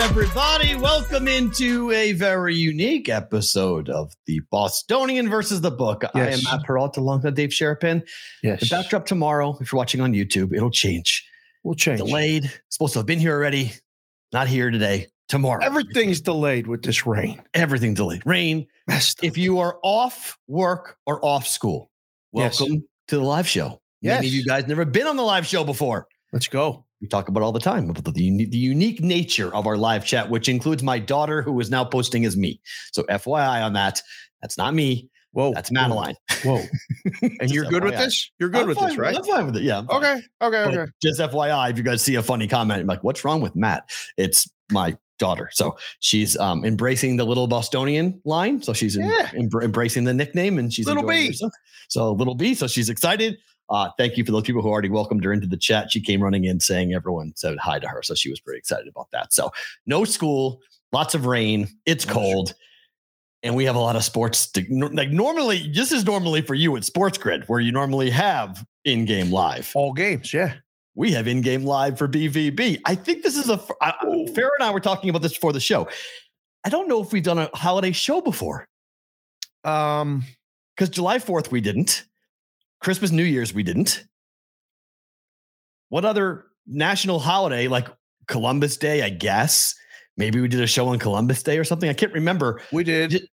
Everybody? Welcome into a very unique episode of the Bostonian versus the Book. I am Yes. Matt Perrault, alongside Dave Sharapan. Yes. The backdrop tomorrow, if you're watching on YouTube, it'll change. We'll change. Delayed. Supposed to have been here already. Not here today. Tomorrow. Everything's delayed with this rain. Everything delayed. Rain. Messed If you are off work or off school, Yes. welcome to the live show. Many of you guys never been on the live show before. Let's go. We talk about all the time about the, the unique nature of our live chat, which includes my daughter, who is now posting as me. So, FYI on that, that's not me. Whoa. That's Madeline. Whoa. And you're good with this? You're good I'm with this, right? I'm fine with it. Yeah. Okay. Okay. But Okay. Just FYI, if you guys see a funny comment, I'm like, what's wrong with Matt? It's my daughter. So she's um, embracing the little Bostonian line. So she's em- Yeah. embr- embracing the nickname and she's Little B. herself. So little B. So she's excited. Uh, thank you for those people who already welcomed her into the chat. She came running in saying everyone said hi to her. So she was pretty excited about that. So no school, lots of rain. It's cold. And we have a lot of sports. To, like normally, this is normally for you at Sports Grid, where you normally have in-game live All games. Yeah. we have in-game live for BVB. I think this is a f- I- I- Farrah and I were talking about this before the show. I don't know if we've done a holiday show before Um, because July 4th we didn't. Christmas, New Year's we didn't. What other national holiday like Columbus Day, I guess? Maybe we did a show on Columbus Day or something. I can't remember. we did.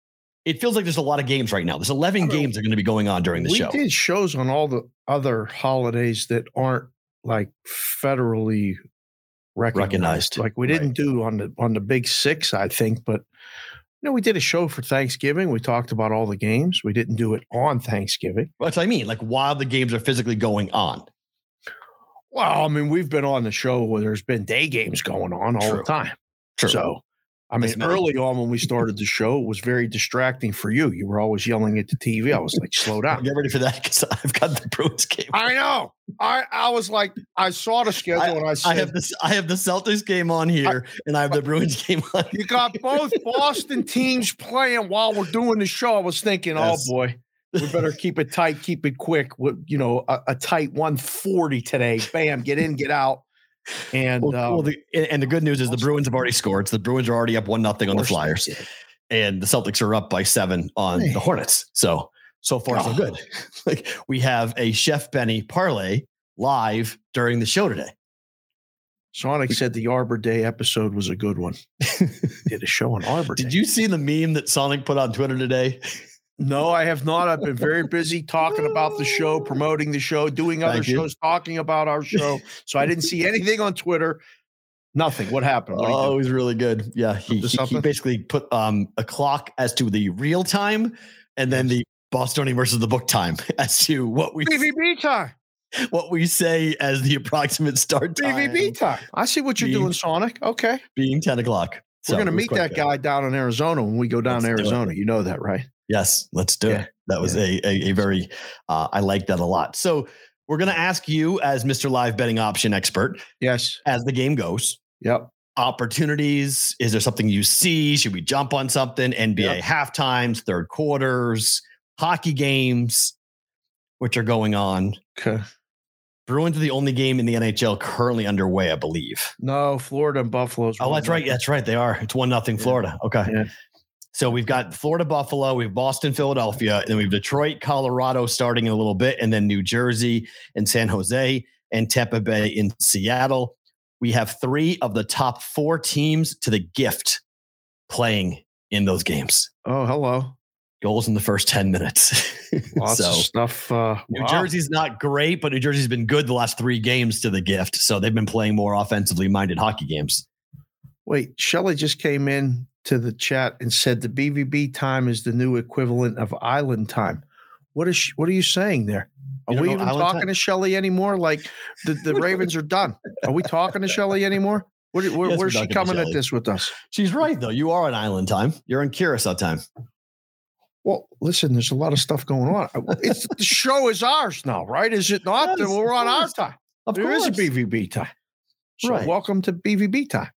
It feels like there's a lot of games right now. There's 11 games that are going to be going on during the we show. We did shows on all the other holidays that aren't like federally recognized. Recognized. Like we didn't do on the on the big six, I think, but you know, we did a show for Thanksgiving. We talked about all the games. We didn't do it on Thanksgiving. That's what I mean. Like while the games are physically going on. Well, I mean, we've been on the show where there's been day games going on all True. the time. True. So, I mean, early on when we started the show, it was very distracting for you. You were always yelling at the TV. I was like, slow down. Get ready for that because I've got the Bruins game. I know. I, I was like, I saw the schedule and I said, I have this. I have the Celtics game on here, and I have the Bruins game on. you got both Boston teams playing while we're doing the show. I was thinking, oh, Yes. oh boy, we better keep it tight, keep it quick. With you know, a, a tight 140 today. Bam, get in, get out. And Well, uh, well, the, and the good news is the Bruins have already scored. So the Bruins are already up one nothing on the Flyers, and the Celtics are up by seven on Hey. the Hornets. So so far so Oh. good. like we have a Chef Benny parlay live during the show today. Sonic said the Arbor Day episode was a good one. Did a show on Arbor Day. Did you see the meme that Sonic put on Twitter today? No, I have not. I've been very busy talking about the show, promoting the show, doing other Thank you. shows, talking about our show. So I didn't see anything on Twitter. Nothing. What happened? What Oh, it was really good. Yeah, he, he, he basically put um, a clock as to the real time, and then the Bostonian versus the book time as to what we BVB time. what we say as the approximate start time. BVB time. I see what you're Being- doing, Sonic. Okay. being ten o'clock. So We're going to meet that good. guy down in Arizona when we go down Let's. Arizona. You know that, right? Yes, let's do Yeah. it. That was Yeah. a, a a very uh, I like that a lot. So we're going to ask you as Mr. Live betting option expert Yes. as the game goes. Yep. Opportunities. Is there something you see? Should we jump on something? NBA half times, third quarters, hockey games, which are going on. Okay. Bruins are the only game in the NHL currently underway, I believe. No, Florida and Buffalo's. Oh, that's right. That's right. They are. It's one nothing. Florida. Okay. Yeah. So we've got Florida, Buffalo, we have Boston, Philadelphia, and then we have Detroit, Colorado starting in a little bit, and then New Jersey and San Jose and Tampa Bay in Seattle. We have three of the top four teams to the gift playing in those games. Oh, hello. goals in the first 10 minutes. Lots so of stuff. Uh, New wow. Jersey's not great, but New Jersey's been good the last three games to the gift. So they've been playing more offensively minded hockey games. Wait, Shelly just came in to the chat and said the BVB time is the new equivalent of island time. What is she, what are you saying there? Are we even talking time? to Shelly anymore? Like the, the Ravens are done. Are we talking to Shelly anymore? Where, where, Yes, where's she coming at this with us? She's right, though. You are on island time. You're on Curacao time. Well, listen, there's a lot of stuff going on. Uh, it's the show is ours now, right? Is it not? Yes, We're on our time. Of There is course. a BVB time. So Right. welcome to BVB time.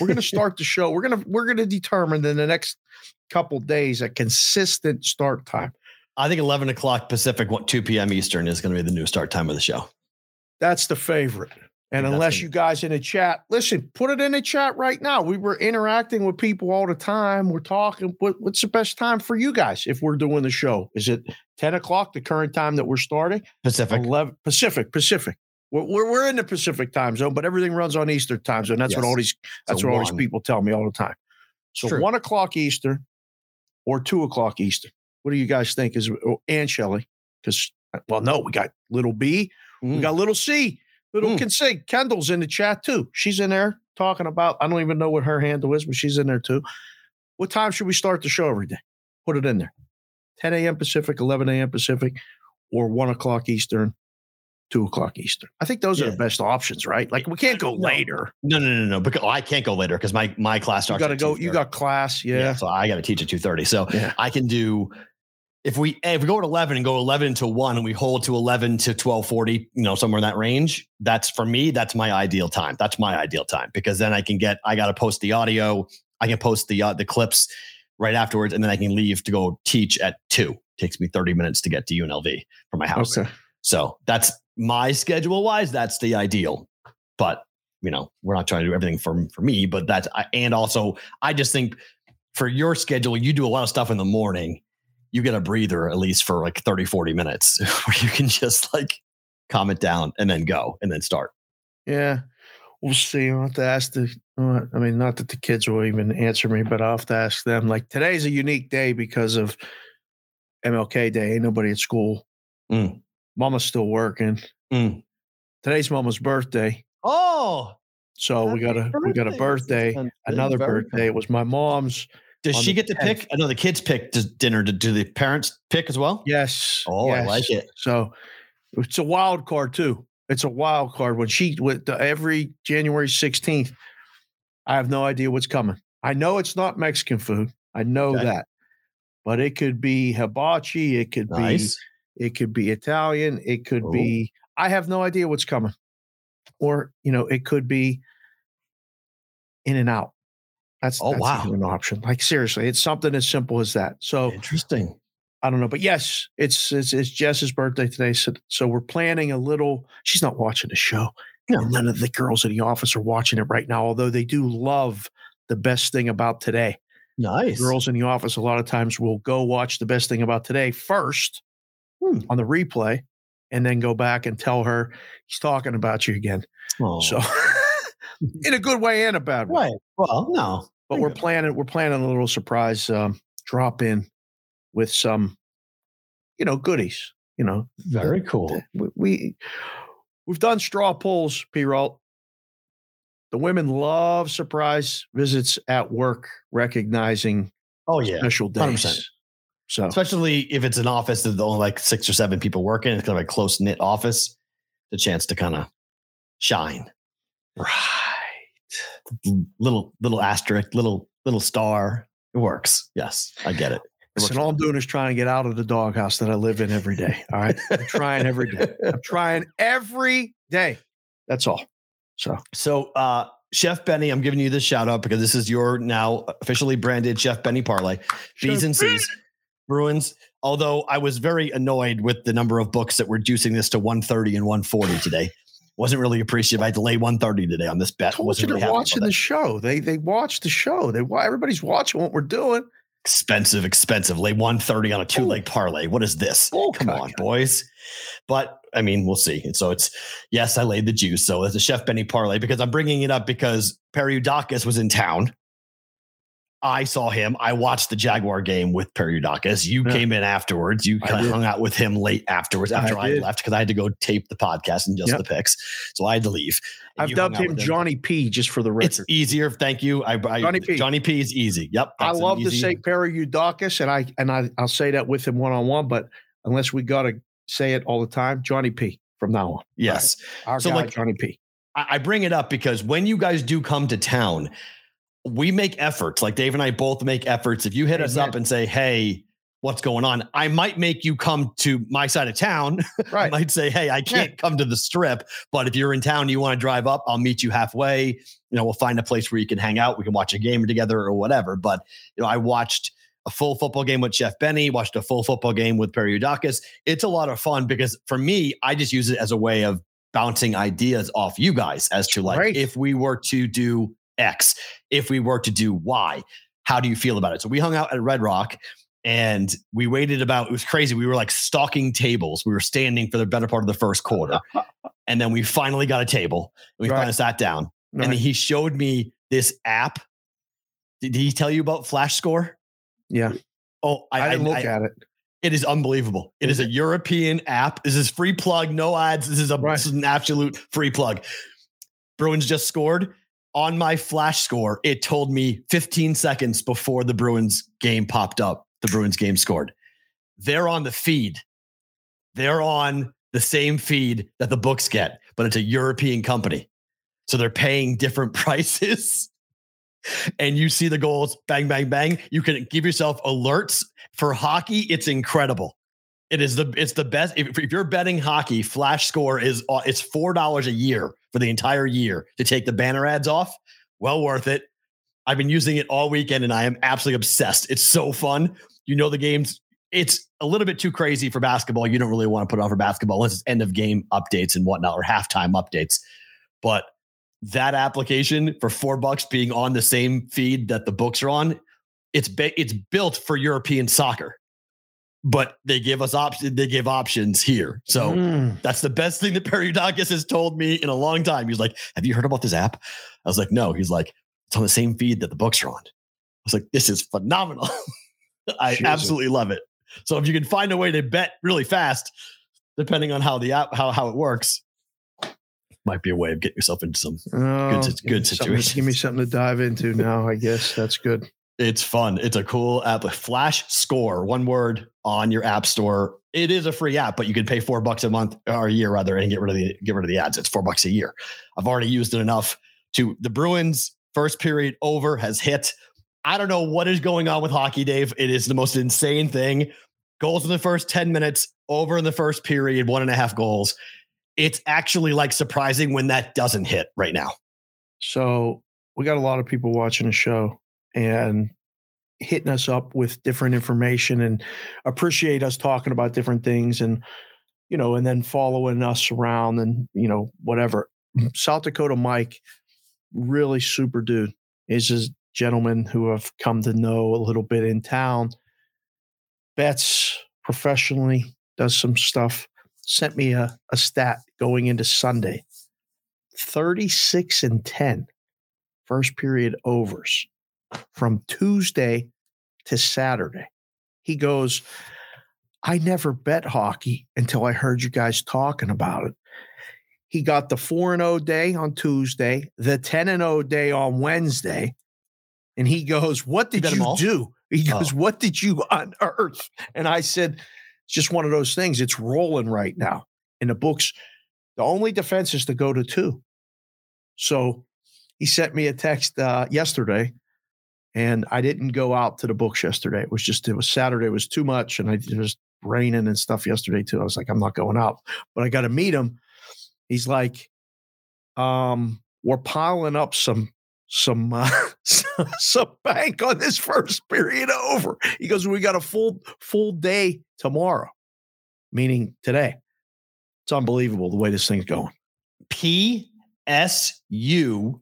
We're going to start the show. We're going to we're going to determine in the next couple days a consistent start time. I think 11 o'clock Pacific, what 2 p.m. Eastern is going to be the new start time of the show. That's the favorite. And unless you guys in the chat, listen, put it in the chat right now. We were interacting with people all the time. We're talking. What, what's the best time for you guys if we're doing the show? Is it 10 o'clock, the current time that we're starting? Pacific. 11 Pacific, Pacific. We're, we're, we're in the Pacific time zone, but everything runs on Eastern time zone. That's what all these that's So what all these people tell me all the time. So True. one o'clock Eastern or two o'clock Eastern. What do you guys think? Is oh, and Shelley? Because well, no, we got little B, we Mm. got little C, little Mm. can say Kendall's in the chat too. She's in there talking about. I don't even know what her handle is, but she's in there too. What time should we start the show every day? Put it in there. 10 a.m. Pacific, 11 a.m. Pacific, or one o'clock Eastern, two o'clock Eastern. I think those are the best options, right? Like we can't go No. later. No, no, no, no. Because oh, I can't go later because my my class starts. You got to go. You got class. Yeah. So I got to teach at two thirty. So Yeah. I can do. If we if we go at eleven and go eleven to one and we hold to eleven to twelve forty, you know, somewhere in that range, that's for me. That's my ideal time. That's my ideal time because then I can get. I got to post the audio. I can post the uh, the clips right afterwards, and then I can leave to go teach at two. Takes me thirty minutes to get to UNLV from my house. Okay. So that's my schedule wise. That's the ideal. But you know, we're not trying to do everything for for me. But that's I- and also I just think for your schedule, you do a lot of stuff in the morning. You get a breather at least for like 30, 40 minutes where you can just like calm it down and then go and then start. Yeah. We'll see. I'll have to ask the, uh, I mean, not that the kids will even answer me, but I'll have to ask them. Like today's a unique day because of MLK Day. Ain't nobody at school. Mm. Mama's still working. Mm. Today's Mama's birthday. Oh, So we got a we got a birthday, another birthday. It was my mom's. Does she get to 10th. pick? I know the kids pick dinner. Do, do the parents pick as well? Yes. Oh, I like it. So it's a wild card too. It's a wild card when she with the, every January 16th. I have no idea what's coming. I know it's not Mexican food. I know Okay. that. But it could be hibachi, it could Nice. be it could be Italian, it could Oh. be I have no idea what's coming. Or, you know, it could be in and out. That's, Oh, that's wow. an option. Like seriously, it's something as simple as that. So Interesting. I don't know, but yes, it's it's, it's Jess's birthday today, so so we're planning a little. She's not watching the show. No. None of the girls in the office are watching it right now, although they do love the best thing about today. Nice. Girls in the office a lot of times will go watch the best thing about today first Hmm. on the replay, and then go back and tell her he's talking about you again. Oh. So, in a good way and a bad way. right. Well, no. But we're planning we're planning a little surprise um, drop in with some, you know, goodies. You know, Very cool. we, we we've done straw polls, P. Rolt. The women love surprise visits at work, recognizing Oh yeah. special days. So Especially if it's an office that only like six or seven people working, it's kind of a close knit office. The chance to kind of shine. right. Little little asterisk, little little star. It works. Yes, I get it. It Listen, all I'm doing is trying to get out of the doghouse that I live in every day. All right. I'm trying every day. I'm trying every day. That's all. So So, uh, Chef Benny, I'm giving you this shout out because this is your now officially branded Chef Benny parlay. B's and C's, Bruins. Although I was very annoyed with the number of books that were juicing this to 130 and 140 today. Wasn't really appreciative. I had to lay 130 today on this bet. told Wasn't you really they're watching the show. They they watch the show. They everybody's watching what we're doing. expensive, expensive. Lay 130 on a two leg parlay. What is this? Oh, Come on, God. boys. But I mean, we'll see. And so it's yes, I laid the juice. So it's a Chef Benny parlay because I'm bringing it up because Periudakis was in town. I saw him. I watched the Jaguar game with Periodakis. You Yeah. came in afterwards. You kind of hung out with him late afterwards after I I, left because I had to go tape the podcast and just Yep. the picks. So I had to leave. And I've dubbed him Johnny P just for the record. It's easier. Thank you. I, I Johnny P. Johnny P is easy. Yep. I love to say Perry Udakis, and I and I I'll say that with him one on one, but unless we gotta say it all the time, Johnny P from now on. yes. Our So, guy, like- Johnny P. I, I bring it up because when you guys do come to town, we make efforts. Like Dave and I both make efforts. If you hit us up and say, "Hey, what's going on?" I might make you come to my side of town. Right. I might say, "Hey, I can't come to the strip, but if you're in town, and you want to drive up, I'll meet you halfway. You know, we'll find a place where you can hang out. We can watch a game together or whatever." But you know, I watched a full football game with Chef Benny. Watched a full football game with Perry Udakis. It's a lot of fun because for me, I just use it as a way of bouncing ideas off you guys as to like Right. if we were to do X, if we were to do Y, how do you feel about it? So we hung out at Red Rock and we waited about it was crazy. We were like stalking tables. We were standing for the better part of the first quarter. and then we finally got a table. And we Right. finally sat down. And Right. he showed me this app. Did he tell you about Flash Score? yeah, Oh, I, didn't look I- at it. it is unbelievable. It is a European app. This is free plug, no ads. This is a Right. this is an absolute free plug. Bruins just scored on my flash score. It told me 15 seconds before the Bruins game popped up. The Bruins game scored. They're on the feed. They're on the same feed that the books get, but it's a European company. So they're paying different prices. And you see the goals, bang, bang, bang. You can give yourself alerts for hockey. It's incredible. It is the it's the best. If, if you're betting hockey, Flash Score is uh, it's four dollars a year for the entire year to take the banner ads off. Well worth it. I've been using it all weekend and I am absolutely obsessed. It's so fun. You know the games. It's a little bit too crazy for basketball. You don't really want to put it on for basketball unless it's end of game updates and whatnot or halftime updates. But that application for four bucks being on the same feed that the books are on, it's ba- it's built for European soccer, but they give us options. They give options here, so Mm. that's the best thing that Periodakis has told me in a long time. He's like, "Have you heard about this app?" I was like, "No." He's like, "It's on the same feed that the books are on." I was like, "This is phenomenal." I Jesus. absolutely love it. So if you can find a way to bet really fast, depending on how the app how how it works, might be a way of getting yourself into some Oh, me good something- Give me something to dive into now. I guess that's good. It's fun. It's a cool app. Flash Score, one word on your app store. It is a free app, but you can pay four bucks a month or a year rather, and get rid of the get rid of the ads. It's four bucks a year. I've already used it enough to the Bruins first period over has hit. I don't know what is going on with hockey, Dave. It is the most insane thing. Goals in the first 10 minutes, over in the first period, one and a half goals. It's actually like surprising when that doesn't hit right now. So we got a lot of people watching the show and hitting us up with different information and appreciate us talking about different things and you know and then following us around and you know whatever. South dakota mike really super dude. Is a gentleman who i've come to know a little bit in town. Bets professionally does some stuff. Sent me a, a stat going into sunday. 36 and 10 first period overs from Tuesday to Saturday. He goes, I never bet hockey until I heard you guys talking about it. He got the 4 and 0 day on Tuesday, the 10 and 0 day on Wednesday. And he goes, What did 'em you do? He goes, Oh. What did you unearth? And I said, It's just one of those things. It's rolling right now. In the books, the only defense is to go to two. So he sent me a text uh, yesterday, and I didn't go out to the books yesterday. It was just it was Saturday. It was too much, and I was raining and stuff yesterday too. I was like, I'm not going out, but I got to meet him. He's like, um, we're piling up some some uh, some bank on this first period over. He goes, we got a full full day tomorrow, meaning today. It's unbelievable the way this thing's going. P S U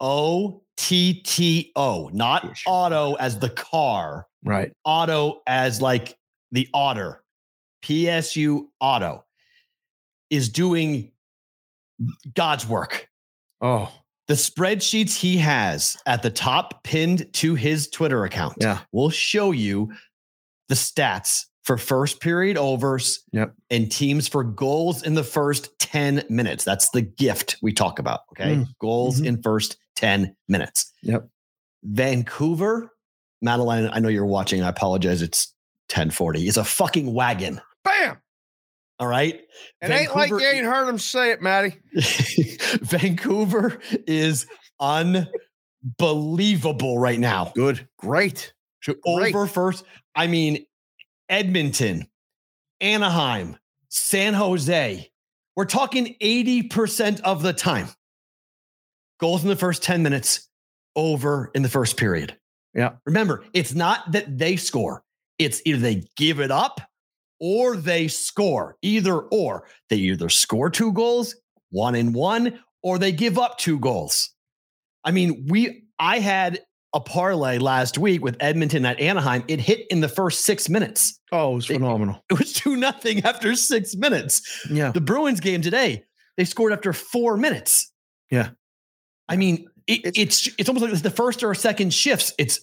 O T T O, not auto as the car, Right. auto as like the otter. PSU Otto is doing God's work. Oh, The spreadsheets he has at the top pinned to his Twitter account Yeah. will show you the stats for first period overs Yep. and teams for goals in the first 10 minutes. That's the gift we talk about. Okay. Mm. Goals Mhm. in first 10 minutes. Yep. Vancouver, Madeline, I know you're watching. I apologize. It's 1040. It's a fucking wagon. Bam. All right. It ain't like you ain't heard him say it, Maddie. Vancouver is unbelievable right now. Good. Great. Great. Over first. I mean, Edmonton, Anaheim, San Jose. We're talking 80% of the time. Goals in the first 10 minutes, over in the first period. Yeah. Remember, it's not that they score, it's either they give it up or they score. Either or. They either score two goals, one in one, or they give up two goals. I mean, we I had a parlay last week with Edmonton at Anaheim. It hit in the first six minutes. Oh, it was It- phenomenal. It was two nothing after six minutes. Yeah. The Bruins game today, they scored after four minutes. Yeah. I mean, it, It's- it's it's almost like it's the first or second shifts. It's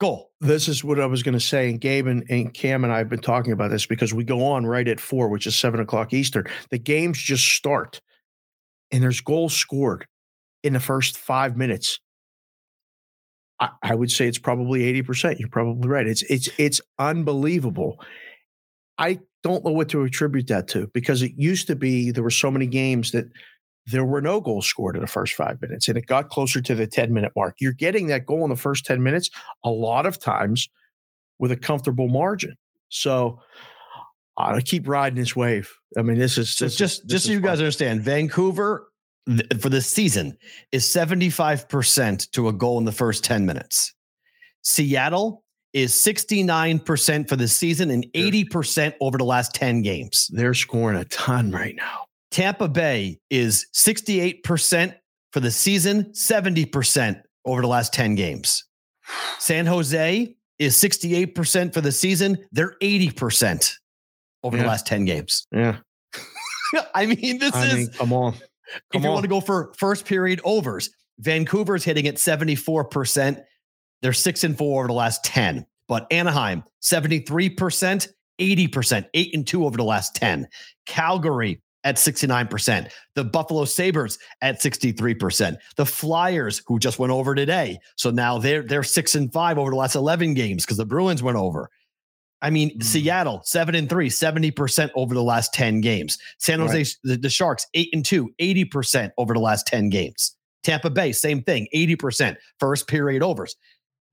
goal. This is what I was going to say. And Gabe and, and Cam and I have been talking about this because we go on right at four, which is seven o'clock Eastern. The games just start and there's goals scored in the first five minutes. I, I would say it's probably 80%. You're probably right. It's it's it's unbelievable. I don't know what to attribute that to because it used to be there were so many games that there were no goals scored in the first five minutes and it got closer to the 10 minute mark. You're getting that goal in the first 10 minutes a lot of times with a comfortable margin. So I keep riding this wave. I mean, this is So this is- just this just so is you guys understand, Vancouver th- for this season is 75% to a goal in the first 10 minutes. Seattle is 69% for the season and 80% over the last 10 games. they're scoring a ton right now. Tampa Bay is 68% for the season, 70% over the last 10 games. San Jose is 68% for the season, they're 80% over the last 10 games. Yeah. I mean, this I is mean, come on. if you on. want to go for first period overs, Vancouver's hitting at 74%. They're six and four over the last 10. But Anaheim, 73%, 80%, eight and two over the last 10. Calgary at 69%. The Buffalo Sabres at 63%. The Flyers, who just went over today. So now they're they're six and five over the last 11 games because the Bruins went over. I mean, Mm. Seattle, seven and three, 70% over the last 10 games. San Jose, Right. the, the Sharks, eight and two, 80% over the last 10 games. Tampa Bay, same thing, 80% first period overs.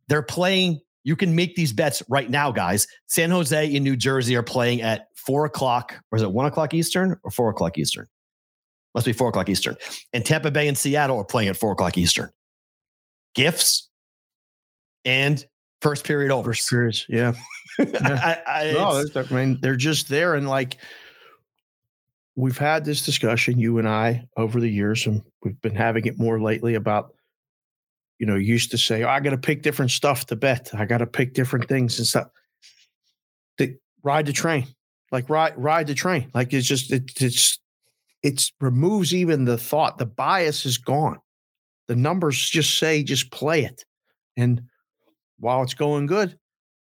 They're playing, you can make these bets right now, guys. San Jose and New Jersey are playing at four o'clock, or is it one o'clock Eastern or four o'clock Eastern? Must be four o'clock Eastern. And Tampa Bay and Seattle are playing at four o'clock Eastern. Gifts and first period overs. First periods. Yeah. I, I, No, I mean, they're just there. And like, we've had this discussion, you and I, over the years, and we've been having it more lately about, you know, used to say, oh, I got to pick different stuff to bet. I got to pick different things and stuff. The, ride the train, like ride, ride the train. Like it's just, it, it's, it's removes even the thought. The bias is gone. The numbers just say, just play it. And while it's going good,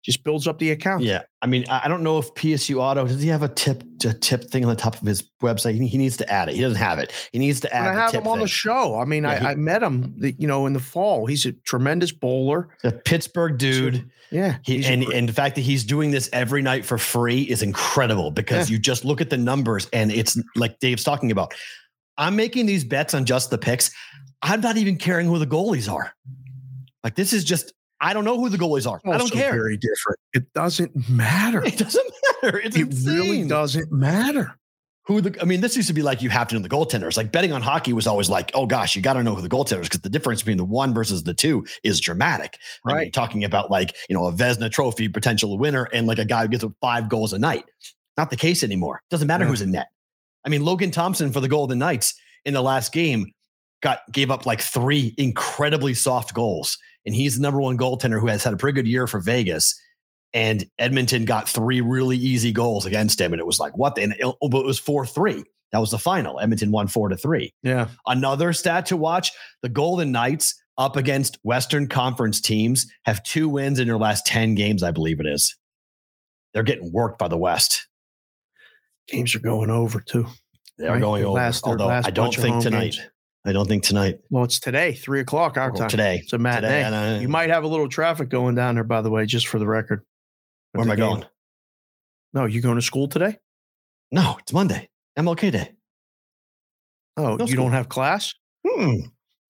just builds up the account. Yeah, I mean, I I don't know if PSU Otto does he have a tip a tip thing on the top of his website. He, needs to add it. He doesn't have it. He needs to add I have him on the show. I mean, Yeah, he- I, I met him, the, you know, in the fall. He's a tremendous bowler. The Pittsburgh dude. Yeah, He, a and, and the fact that he's doing this every night for free is incredible because you just look at the numbers and it's like Dave's talking about. I'm making these bets on just the picks. I'm not even caring who the goalies are. Like this is just I don't know who the goalies are. I don't also care. Very different. It doesn't matter. It doesn't matter. It's it really doesn't matter. who the I mean, this used to be like you have to know the goaltenders. Like betting on hockey was always like, oh gosh, you got to know who the goaltenders because the difference between the one versus the two is dramatic. Like, you're Right. talking about like you know a Vezina Trophy potential winner and like a guy who gets five goals a night. Not the case anymore. Doesn't matter Yeah. who's in net. I mean, Logan Thompson for the Golden Knights in the last game got gave up like three incredibly soft goals, and he's the number one goaltender who has had a pretty good year for Vegas. And Edmonton got three really easy goals against him, and it was like what? the- And it, oh, but it was four three. That was the final. Edmonton won four to three. Yeah. Another stat to watch the Golden Knights up against Western Conference teams have two wins in their last 10 games, I believe it is. They're getting worked by the West. Games are going over too. They're Right, going over. last- although I don't think tonight. games. I don't think tonight. Well, it's today, three o'clock our Or time. Today. It's a matinee. Today, and I- you might have a little traffic going down there, by the way, just for the record. Where am I going? No, you going to school today? No, it's Monday. MLK Day. Oh, No you school. don't have class? Hmm.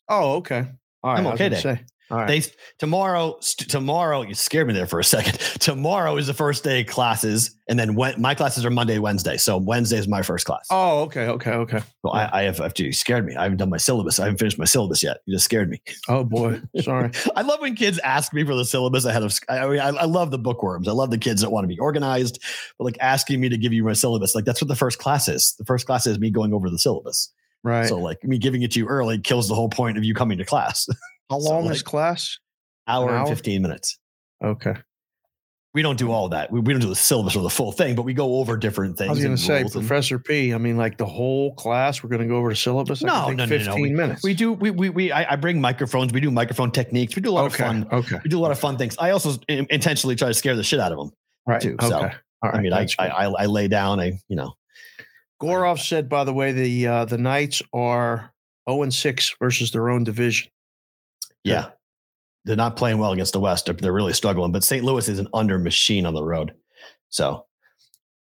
Oh, okay. All right. I'm I was okay gonna. Say. All right. They tomorrow st- tomorrow you scared me there for a second. Tomorrow is the first day of classes, and then when my classes are Monday, Wednesday. So Wednesday is my first class. oh, okay, okay, okay. Well, I, I have, I've, you scared me. I haven't done my syllabus. I haven't finished my syllabus yet. You just scared me. Oh boy, sorry. I love when kids ask me for the syllabus ahead of. I mean, I, I love the bookworms. I love the kids that want to be organized, but like asking me to give you my syllabus, like that's what the first class is. The first class is me going over the syllabus. Right. So like me giving it to you early kills the whole point of you coming to class. How so, long like- is class? Hour An and hour? fifteen minutes. Okay. We don't do all that. We, we don't do the syllabus or the full thing, but we go over different things. I was going to say, and- Professor P. I mean, like the whole class. We're going to go over the syllabus. No, no, no, no. Fifteen minutes. we do. We we, we I, I bring microphones. We do microphone techniques. We do a lot okay. of fun. Okay. We do a lot of fun things. I also intentionally try to scare the shit out of them. Right. too, Okay. so, All right. I mean, I, I. I I lay down. I you know Gorov said, by the way, the uh, the Knights are zero and six versus their own division. Yeah. They're not playing well against the West. They're, really struggling. But St. Louis is an under machine on the road. So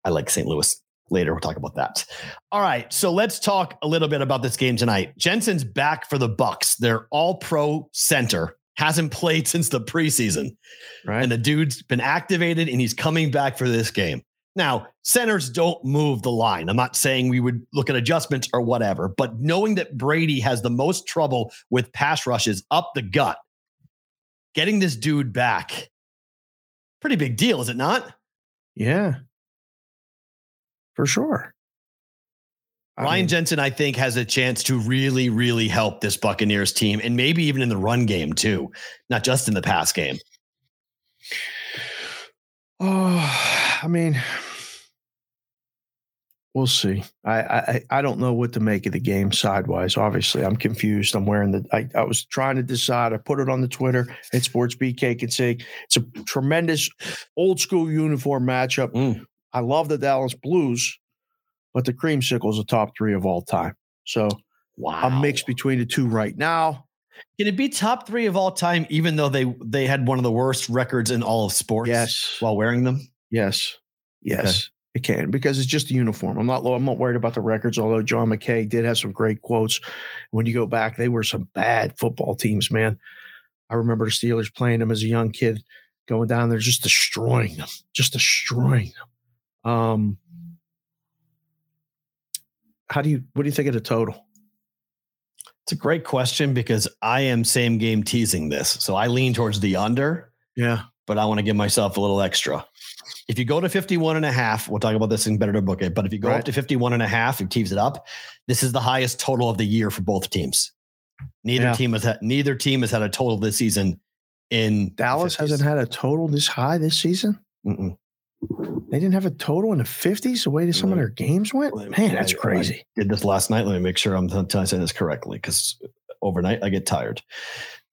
I like St. Louis. Later, we'll talk about that. All right. So let's talk a little bit about this game tonight. Jensen's back for the Bucks. They're all pro center. Hasn't played since the preseason. Right. And the dude's been activated and he's coming back for this game. Now, centers don't move the line. I'm not saying we would look at adjustments or whatever, but knowing that Brady has the most trouble with pass rushes up the gut, getting this dude back, pretty big deal, is it not? yeah. For sure. I Ryan mean, Jensen, I think, has a chance to really, really help this Buccaneers team and maybe even in the run game too, not just in the pass game. Oh, I mean, we'll see. I, I I don't know what to make of the game sidewise. Obviously, I'm confused. I'm wearing the. I, I was trying to decide. I put it on the Twitter at Sports BK and say it's a tremendous old school uniform matchup. Mm. I love the Dallas Blues, but the Creamsicle's a top three of all time. So Wow. I'm mixed between the two right now. Can it be top three of all time, even though they they had one of the worst records in all of sports? Yes. While wearing them, Yes. Yes. It can because it's just uniform. I'm not I'm not worried about the records, although John McKay did have some great quotes. When you go back, they were some bad football teams, man. I remember the Steelers playing them as a young kid, going down there just destroying them, just destroying them. Um how do you what do you think of the total? it's a great question because I am same game teasing this, so I lean towards the under, Yeah. But I want to give myself a little extra. If you go to 51 and a half, we'll talk about this in better to book it, but if you go Right. up to 51 and a half, you tease it up. This is the highest total of the year for both teams. Neither Yeah. team has had neither team has had a total this season in Dallas 50s. hasn't had a total this high this season. Mm-mm. They didn't have a total in the 50s the way that some of their games went. Man, that's I- I crazy. did this last night. Let me make sure I'm saying this correctly because overnight I get tired.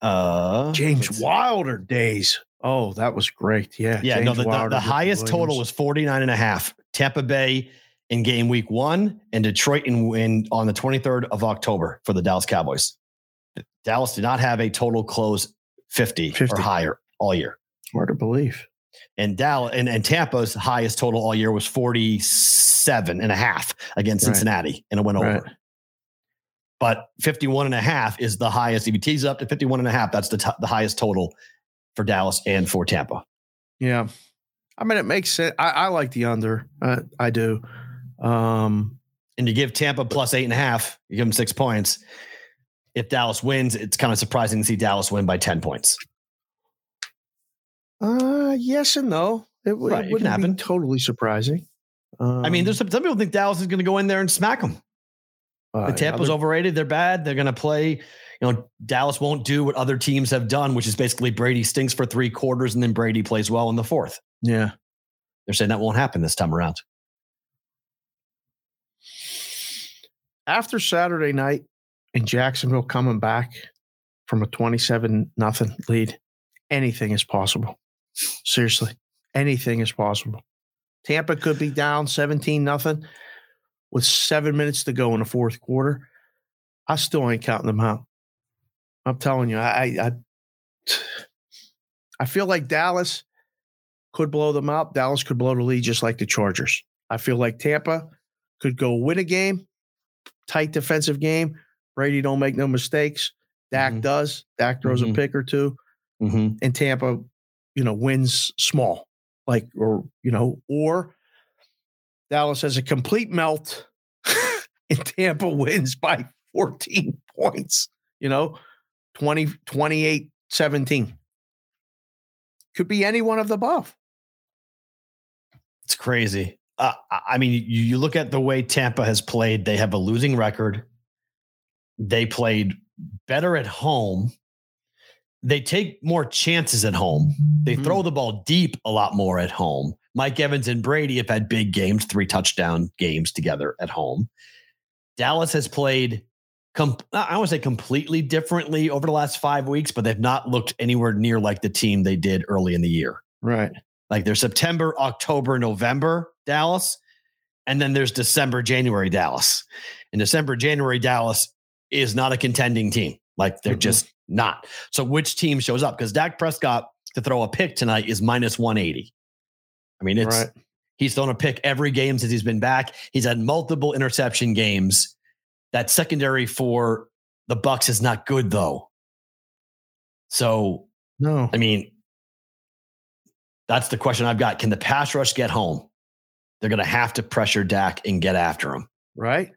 Uh, James Wilder days. Oh, that was great. Yeah. Yeah, no, James the, the, the Ricky highest total was 49 and a half. Tampa Bay in game week one and Detroit in win on the 23rd of October for the Dallas Cowboys. Dallas did not have a total close 50, 50. or higher all year. hard to believe. And Dallas and, and Tampa's highest total all year was 47 and a half against Right. Cincinnati and it went Right. over. But 51 and a half is the highest. If you tease up to 51 and a half, that's the, t- the highest total for Dallas and for Tampa. Yeah. I mean, it makes sense. I, I like the under. Uh, I do. Um, and you give Tampa plus eight and a half, you give them six points. If Dallas wins, it's kind of surprising to see Dallas win by 10 points. uh, yes and no. It, would Right, it it wouldn't happen. be totally surprising. Um, I mean, there's some, some people think Dallas is going to go in there and smack them. uh, The Tampa's other- overrated. They're bad. They're going to play. You know, Dallas won't do what other teams have done, which is basically Brady stinks for three quarters and then Brady plays well in the fourth. Yeah. They're saying that won't happen this time around. after Saturday night in Jacksonville coming back from a 27 nothing lead, anything is possible. Seriously, anything is possible. Tampa could be down 17 nothing with seven minutes to go in the fourth quarter. I still ain't counting them out. I'm telling you, I, I, I feel like Dallas could blow them out. Dallas could blow the lead just like the Chargers. I feel like Tampa could go win a game, tight defensive game. Brady don't make no mistakes. Dak Mhm. does. Dak throws Mhm. a pick or 2 Mm-hmm. and Tampa, you know, wins small, like or you know, or Dallas has a complete melt, and Tampa wins by 14 points. You know, 20, 28, 17. Could be any one of the above. It's crazy. Uh, I mean, you, you look at the way Tampa has played, they have a losing record. They played better at home. They take more chances at home. They Mhm. throw the ball deep a lot more at home. Mike Evans and Brady have had big games, three touchdown games together at home. Dallas has played, com- I want to say completely differently over the last five weeks, but they've not looked anywhere near like the team they did early in the year. Right. Like there's September, October, November, Dallas, and then there's December, January, Dallas. And December, January, Dallas is not a contending team. Like they're Mhm. just not. So which team shows up? Because Dak Prescott to throw a pick tonight is minus 180. I mean, it's Right. he's thrown a pick every game since he's been back. He's had multiple interception games. That secondary for the Bucks is not good though. So No. I mean, that's the question I've got. Can the pass rush get home? They're going to have to pressure Dak and get after him. Right.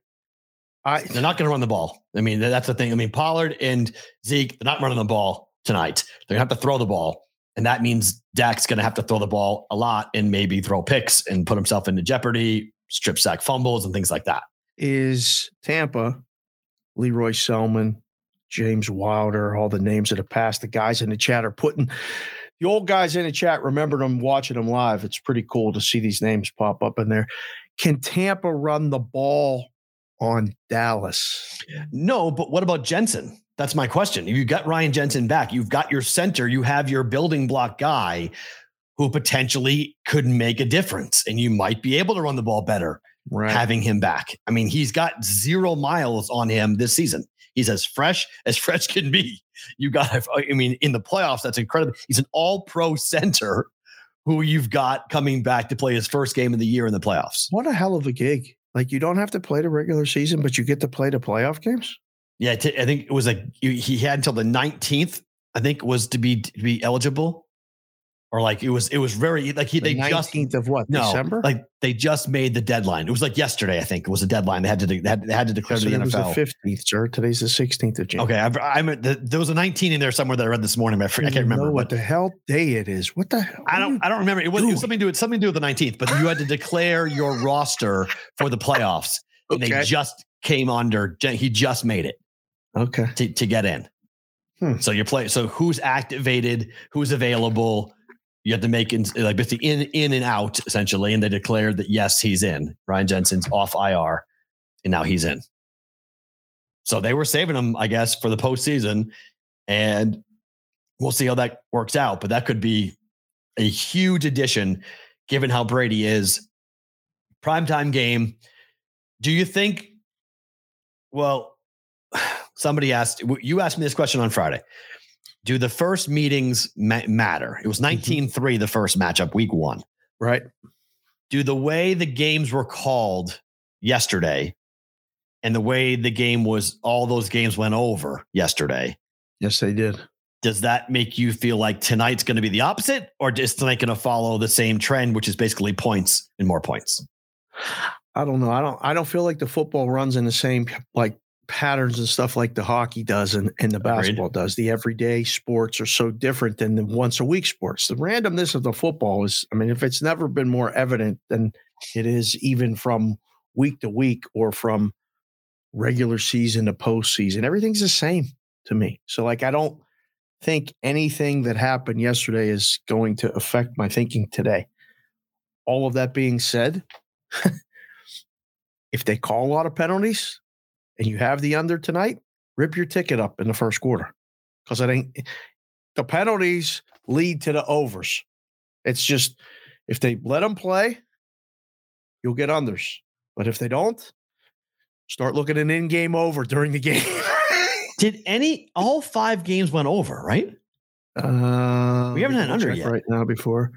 I They're not going to run the ball. I mean, that's the thing. I mean, Pollard and Zeke, they're not running the ball tonight. They're going to have to throw the ball. And that means Dak's going to have to throw the ball a lot and maybe throw picks and put himself into jeopardy, strip sack fumbles, and things like that. Is Tampa, Lee Roy Selmon, James Wilder, all the names that have passed. The guys in the chat are putting the old guys in the chat. Remember them watching them live. It's pretty cool to see these names pop up in there. Can Tampa run the ball on Dallas? No, but what about Jensen? That's my question. You got Ryan Jensen back. You've got your center. You have your building block guy who potentially could make a difference, and you might be able to run the ball better Right. having him back. I mean, he's got zero miles on him this season. He's as fresh as fresh can be. You got, I mean, in the playoffs, that's incredible. He's an all pro center who you've got coming back to play his first game of the year in the playoffs. what a hell of a gig. Like you don't have to play the regular season, but you get to play the playoff games. Yeah, t- I think it was like he he had until the 19th, I think, was to be to be eligible. Or like it was, it was very like he The they just 19th of what? no, December? like they just made the deadline. It was like yesterday, I think. It was a deadline. They had to de- they had, they had to declare to the it was the NFL. 15th, sir. Today's the 16th of January. Okay, I've, I'm the, there was a 19 in there somewhere that I read this morning. But I, I can't remember. what the hell day it is. What the hell? I don't I don't remember. It was, it was something to do with something to do with the 19th. But you had to declare your roster for the playoffs, and they just came under. He just made it Okay. to, to get in. Hmm. So you're playing. So who's activated? Who's available? You have to make in, like basically in in and out essentially, and they declared that yes, he's in. Ryan Jensen's off IR, and now he's in. So they were saving him, I guess, for the postseason, and we'll see how that works out. But that could be a huge addition, given how Brady is. Primetime game. Do you think? Well, somebody asked you asked me this question on Friday. Do the first meetings ma- matter? It was mm-hmm. 19-3 the first matchup, week one. Right. Do the way the games were called yesterday and the way the game was, all those games went over yesterday, Yes, they did. does that make you feel like tonight's going to be the opposite or is tonight going to follow the same trend, which is basically points and more points? I don't know. I don't. I don't feel like the football runs in the same like patterns and stuff like the hockey does and, and the basketball does. The everyday sports are so different than the once a week sports. The randomness of the football is. I mean, if it's never been more evident than it is, even from week to week or from regular season to postseason, everything's the same to me. So, like, I don't think anything that happened yesterday is going to affect my thinking today. All of that being said, if they call a lot of penalties, and you have the under tonight, rip your ticket up in the first quarter because I think the penalties lead to the overs. It's just if they let them play, you'll get unders. But if they don't, start looking an in game over during the game. Did any all five games went over, right? Uh, We haven't had under yet. right now before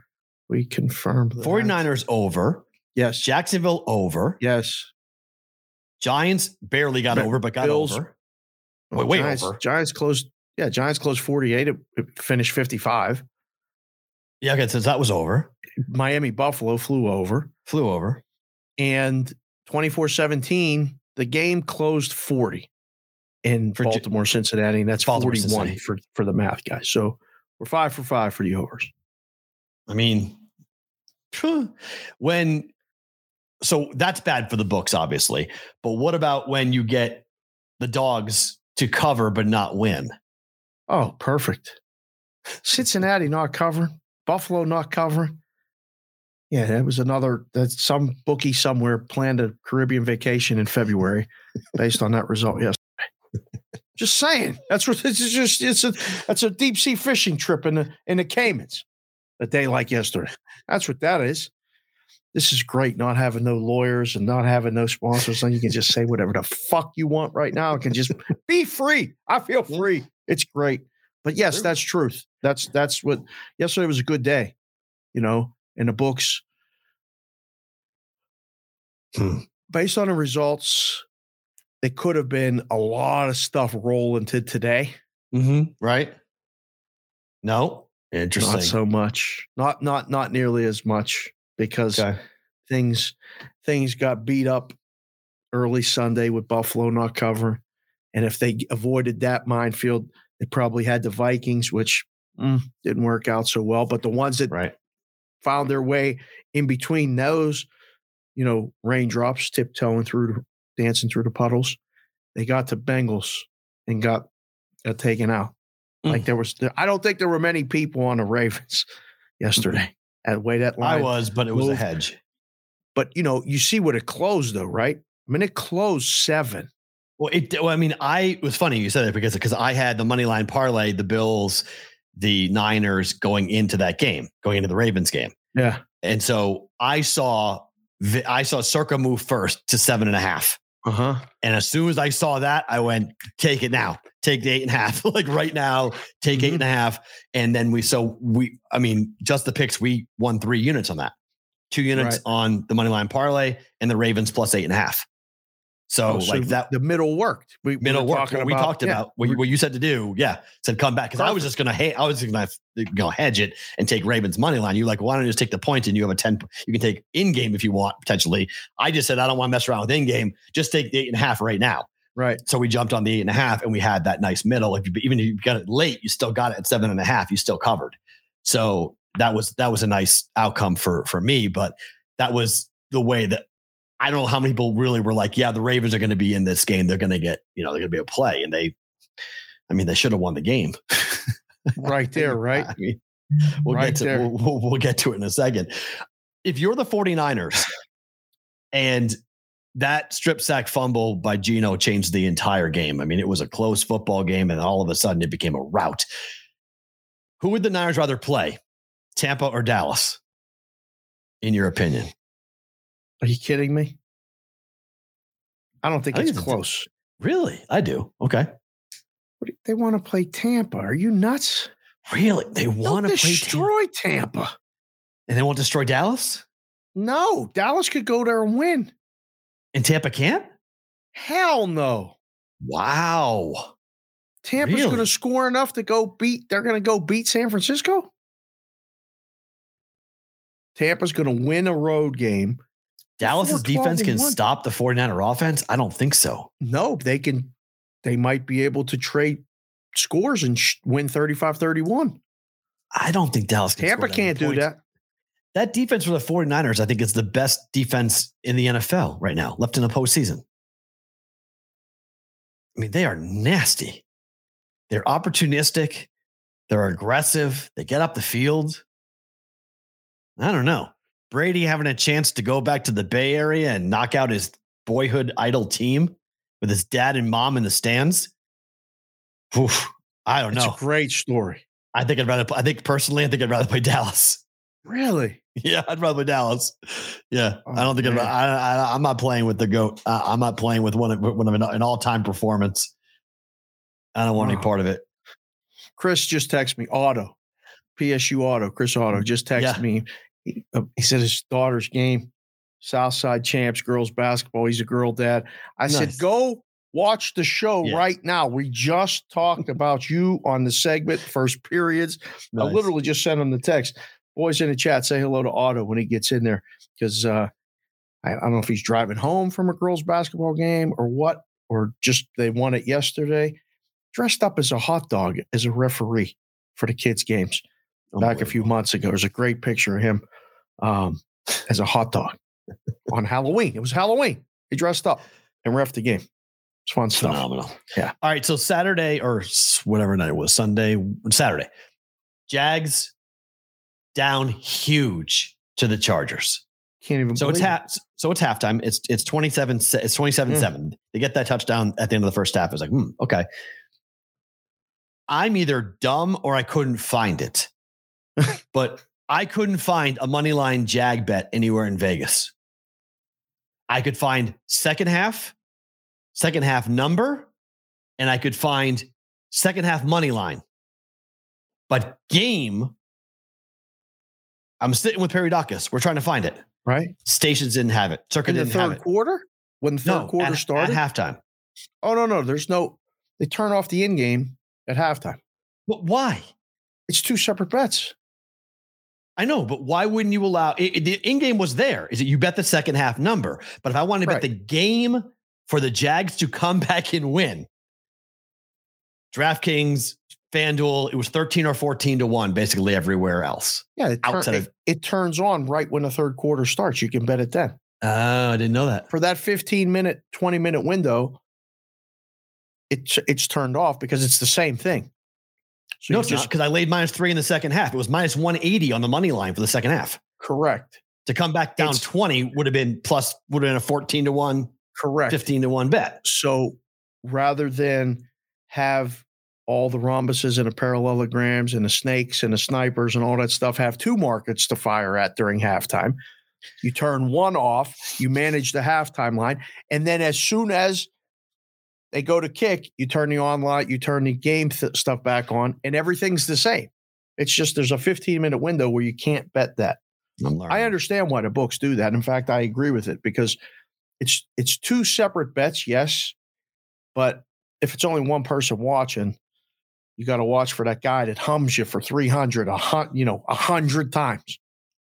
we confirm that. 49ers over, Yes. Jacksonville over, Yes. Giants barely got over, but got Bills- over. Well, Wait, way Giants, over. Giants closed. Yeah, Giants closed 48. It, it finished 55. Yeah, okay, since that was over, Miami Buffalo flew over. flew over. And 24 17, the game closed 40 in For Baltimore, Cincinnati. And that's Baltimore, 41 Cincinnati. for, for the math guys. So we're five for five for the overs. I mean, when so that's bad for the books, obviously. But what about when you get the dogs to cover but not win? Oh, perfect. Cincinnati not covering, Buffalo not covering. Yeah, that was another that some bookie somewhere planned a Caribbean vacation in February based on that result yesterday. Just saying. That's what is just it's a that's a deep sea fishing trip in the in the Caymans a day like yesterday. That's what that is. This is great not having no lawyers and not having no sponsors. And you can just say whatever the fuck you want right now. It can just be free. I feel free. It's great. But yes, that's truth. That's that's what yesterday was a good day, you know, in the books. Hmm. Based on the results, it could have been a lot of stuff roll into today. Mm-hmm. Right? No. Interesting. Not so much. Not not not nearly as much because okay. things things got beat up early Sunday with Buffalo not covering. And if they avoided that minefield, they probably had the Vikings, which mm, didn't work out so well. But the ones that Right. found their way in between those, you know, raindrops tiptoeing through, dancing through the puddles, they got to Bengals and got, got taken out. Mm. Like there was, I don't think there were many people on the Ravens yesterday the way that line I was, but it was a hedge. but you know, you see what it closed though, right? I mean, it closed seven. Well, it. Well, I mean, I it was funny you said that because because I had the money line parlay, the Bills, the Niners going into that game, going into the Ravens game, Yeah. and so I saw I saw Circa move first to seven and a half, Uh huh. and as soon as I saw that, I went take it now, take the eight and a half, like right now, take eight and a half, and then we so we I mean just the picks we won three units on that, two units Right. on the money line parlay and the Ravens plus eight and a half. So, Oh, so like that the middle worked. We, we middle were work. talking What we talked yeah, about, what, you, what you said to do, yeah, said come back because I was just gonna, I was gonna you know, hedge it and take Ravens money line. You're like, why don't you just take the point and you have a ten? You can take in game if you want potentially. I just said I don't want to mess around with in game. Just take the eight and a half right now. Right. So we jumped on the eight and a half and we had that nice middle. If you, even if you got it late, you still got it at seven and a half. You still covered. So that was that was a nice outcome for for me. But that was the way that I don't know how many people really were like, yeah, the Ravens are going to be in this game. They're going to get, you know, they're going to be a play, and they, I mean, they should have won the game. Right there, right? I mean, we'll Right get to there. we'll, we'll, get to it in a second. If you're the 49ers and that strip sack fumble by Geno changed the entire game. I mean, it was a close football game, and all of a sudden it became a rout. Who would the Niners rather play, Tampa or Dallas? In your opinion, Are you kidding me? I don't think I think it's it's close. really? I do. Okay, What do- They want to play Tampa. Are you nuts? really? They want to play Tampa, destroy Tampa. and they won't destroy Dallas, No, Dallas could go there and win. and Tampa can't. Hell no. Wow. Tampa's going to score enough to go beat. They're going to go beat San Francisco. Tampa's going to win a road game. Dallas's defense can stop the 49er offense? I don't think so. No, they can. They might be able to trade scores and sh- win 35-31. I don't think Dallas can Tampa can't do points. that. That defense for the 49ers, I think, is the best defense in the NFL right now, left in the postseason. I mean, they are nasty. They're opportunistic. They're aggressive. They get up the field. I don't know. Brady having a chance to go back to the Bay Area and knock out his boyhood idol team with his dad and mom in the stands. Oof, I don't know. It's know. a great story. I think I'd rather. I think personally, I think I'd rather play Dallas. Really? Yeah, I'd rather play Dallas. Yeah, I don't think Oh, I'd. I, I, I'm not playing with the goat. Uh, I'm not playing with one of, one of an, an all time performance. I don't want any Oh. part of it. Chris just texted me, Otto, PSU Otto, Chris Otto just texted Yeah. me. He, uh, he said his daughter's game, Southside Champs, girls basketball. He's a girl dad. I said, go watch the show right now. We just talked about you on the segment, first periods. I literally just sent him the text. Boys in the chat, say hello to Otto when he gets in there because uh, I, I don't know if he's driving home from a girls' basketball game or what, or just they won it yesterday. Dressed up as a hot dog as a referee for the kids' games back a few months ago. There's a great picture of him um, as a hot dog on Halloween. It was Halloween. He dressed up and ref the game. It's fun stuff. Phenomenal. Yeah. All right. So Saturday or whatever night it was, Sunday, Saturday, Jags down huge to the Chargers. Can't even. So it's believe it. half. So it's halftime. It's it's twenty seven. It's twenty seven seven. They get that touchdown at the end of the first half. It's like, hmm, okay. I'm either dumb or I couldn't find it, but I couldn't find a money line jag bet anywhere in Vegas. I could find second half, second half number, and I could find second half money line. But game, I'm sitting with Perry Dacus. We're trying to find it. right Stations didn't have it. Circa in the didn't have third it. quarter when the third No, quarter at, started. at halftime. oh no, no, there's no. They turn off the in game at halftime. But why? It's two separate bets. I know, but why wouldn't you allow it, it- the in game was there? Is it you bet the second half number? But if I wanted to Right. bet the game for the Jags to come back and win, DraftKings, FanDuel, it was 13 or 14 to 1, basically everywhere else. Yeah, it, Outside it, of- it turns on right when the third quarter starts. You can bet it then. Oh, I didn't know that. For that 15 minute, 20 minute window, it's it's turned off because it's the same thing. So no, just because I laid minus three in the second half. It was minus 180 on the money line for the second half. correct. To come back down It's- 20 would have been plus, would have been a 14 to 1, Correct. 15 to 1 bet. So rather than have all the rhombuses and the parallelograms and the snakes and the snipers and all that stuff have two markets to fire at during halftime, you turn one off, you manage the halftime line, and then as soon as they go to kick, you turn the online, you turn the game th- stuff back on, and everything's the same. It's just there's a 15 minute window where you can't bet that. I'm learning. I understand why the books do that. In fact, I agree with it because it's it's two separate bets, yes, but if it's only one person watching, you got to watch for that guy that hums you for 300 a hun- you know, a hundred times.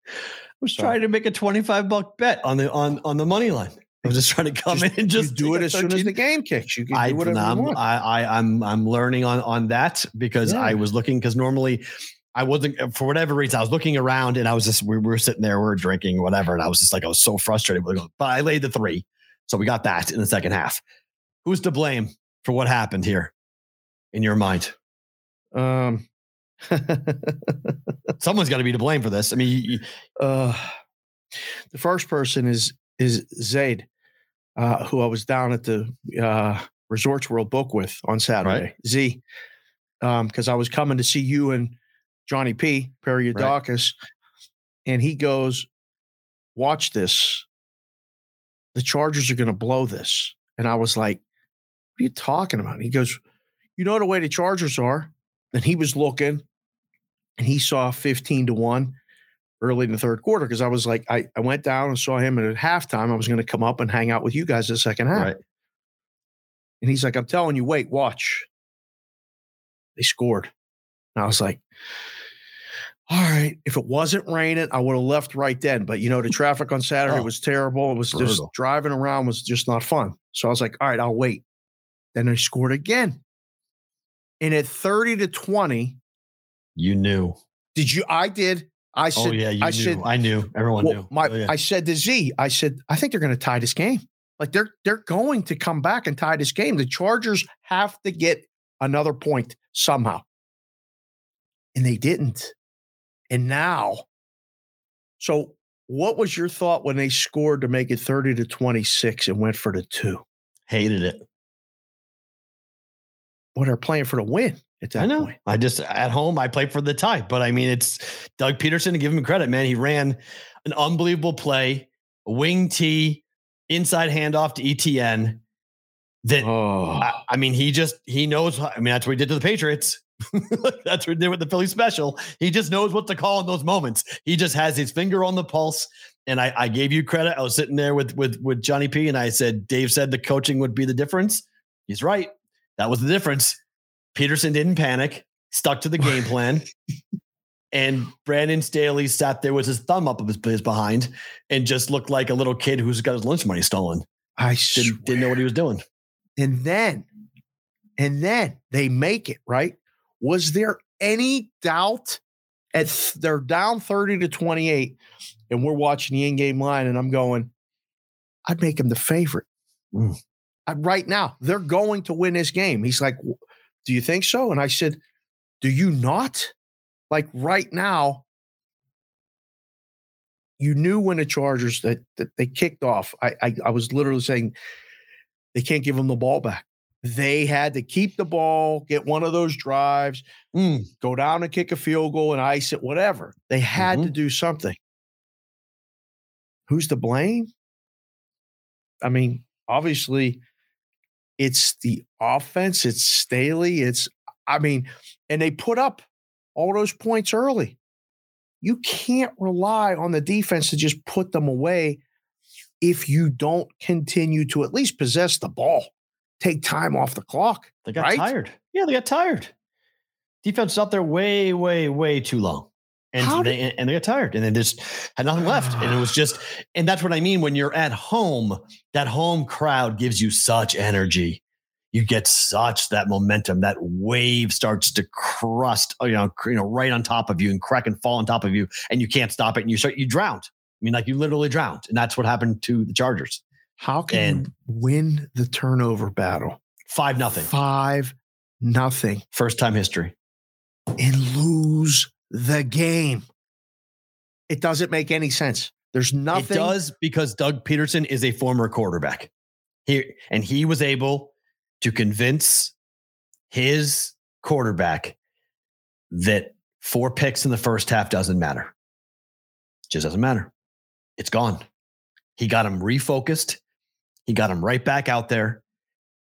I was So- trying to make a 25 buck bet on the on on the money line. I was just trying to come Just- in and just do it as soon as the game kicks. You can I, do whatever I'm, you want. I, I, I'm, I'm learning on on that because I was looking because normally I wasn't for whatever reason I was looking around and I was just we were sitting there we were drinking whatever and I was just like I was so frustrated. But I laid the three, so we got that in the second half. Who's to blame for what happened here, in your mind? um, Someone's got to be to blame for this. I mean, you- you- uh, the first person is is Zaid, uh, who I was down at the uh, Resorts World book with on Saturday. Z, because I was coming to see you and Johnny P. Periodakis, and he goes, "Watch this. The Chargers are going to blow this." And I was like, "What are you talking about?" And he goes, "You know the way the Chargers are." And he was looking, and he saw fifteen to one early in the third quarter because I was like, I, I went down and saw him, and at halftime, I was going to come up and hang out with you guys the second half. right? And he's like, I'm telling you, wait, watch. They scored. And I was like, all right, if it wasn't raining, I would have left right then. But you know, the traffic on Saturday Oh, was terrible. It was just driving around was just not fun. So I was like, all right, I'll wait. Then they scored again. And at 30 to 20, You knew. did you? I did. I oh, said, oh yeah, you I knew. said, I knew. Everyone well, knew. My, Oh, yeah. I said to Z, I said, I think they're going to tie this game. Like they're they're going to come back and tie this game. The Chargers have to get another point somehow, and they didn't. And now, so what was your thought when they scored to make it thirty to twenty six and went for the two? Hated it. what are playing for the win at that I know. point. I just at home I play for the tie, but I mean it's Doug Pederson to give him credit, man. He ran an unbelievable play, wing T, inside handoff to Etienne. That Oh, I, I mean, he just he knows. I mean, that's what he did to the Patriots. that's what he did with the Philly special. He just knows what to call in those moments. He just has his finger on the pulse. And I, I gave you credit. I was sitting there with with with Johnny P, and I said, Dave said the coaching would be the difference. He's right. That was the difference. Pederson didn't panic, stuck to the game plan. And Brandon Staley sat there with his thumb up of his, behind and just looked like a little kid who's got his lunch money stolen. I Didn't, didn't know what he was doing. And then, and then they make it, right? Was there any doubt at they're down 30 to 28 and we're watching the in-game line and I'm going, I'd make him the favorite. Mm. I- right now, they're going to win this game. He's like, "W- Do you think so? And I said, Do you not? Like right now, you knew when the Chargers that, that they kicked off. I, I I was literally saying they can't give them the ball back. They had to keep the ball, get one of those drives, Mm. go down and kick a field goal and ice it, whatever. They had to do something. Who's to blame? I mean, obviously, it's the offense, it's Staley, it's, I mean, and they put up all those points early. You can't rely on the defense to just put them away if you don't continue to at least possess the ball, take time off the clock. They got Right? tired. Yeah, they got tired. Defense out there way, way, way too long. And How they and they got tired and they just had nothing left. And it was just, and that's what I mean. When you're at home, that home crowd gives you such energy. You get such that momentum. That wave starts to crust, you know, you know, right on top of you and crack and fall on top of you, and you can't stop it. And you start, you drowned. I mean, like you literally drowned. And that's what happened to the Chargers. How can And- you win the turnover battle? Five nothing. Five nothing First time history. and lose the game. It doesn't make any sense. There's nothing. It does because Doug Pederson is a former quarterback. He and he was able to convince his quarterback that four picks in the first half doesn't matter. Just doesn't matter. It's gone. He got him refocused. He got him right back out there.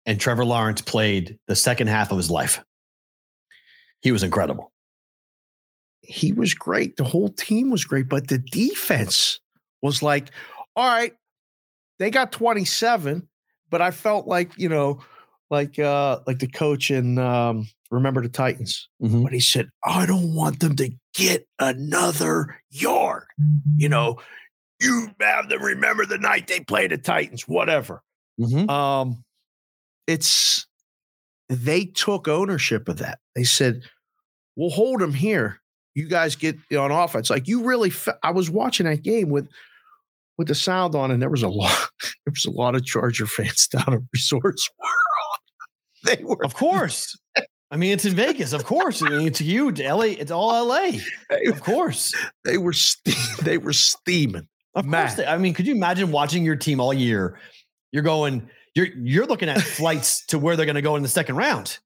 And Trevor Lawrence played the second half of his life. He was incredible. He was great. The whole team was great, but the defense was like, all right, they got 27, but I felt like, you know, like uh like the coach in um remember the Titans. Mhm. But he said, I don't want them to get another yard. You know, you have them remember the night they played the Titans, whatever. Mhm. Um, it's they took ownership of that. They said, "We'll hold them here. You guys get on offense." Like you really, fe- I was watching that game with with the sound on, and there was a lot. There was a lot of Charger fans down at Resorts World. They were Of course. I mean, it's in Vegas. Of course. I mean, it's huge. LA, it's all LA. they, Of course. they were ste- they were steaming. Of Matt. course. They, I mean, could you imagine watching your team all year? You're going, you're you're looking at flights to where they're going to go in the second round.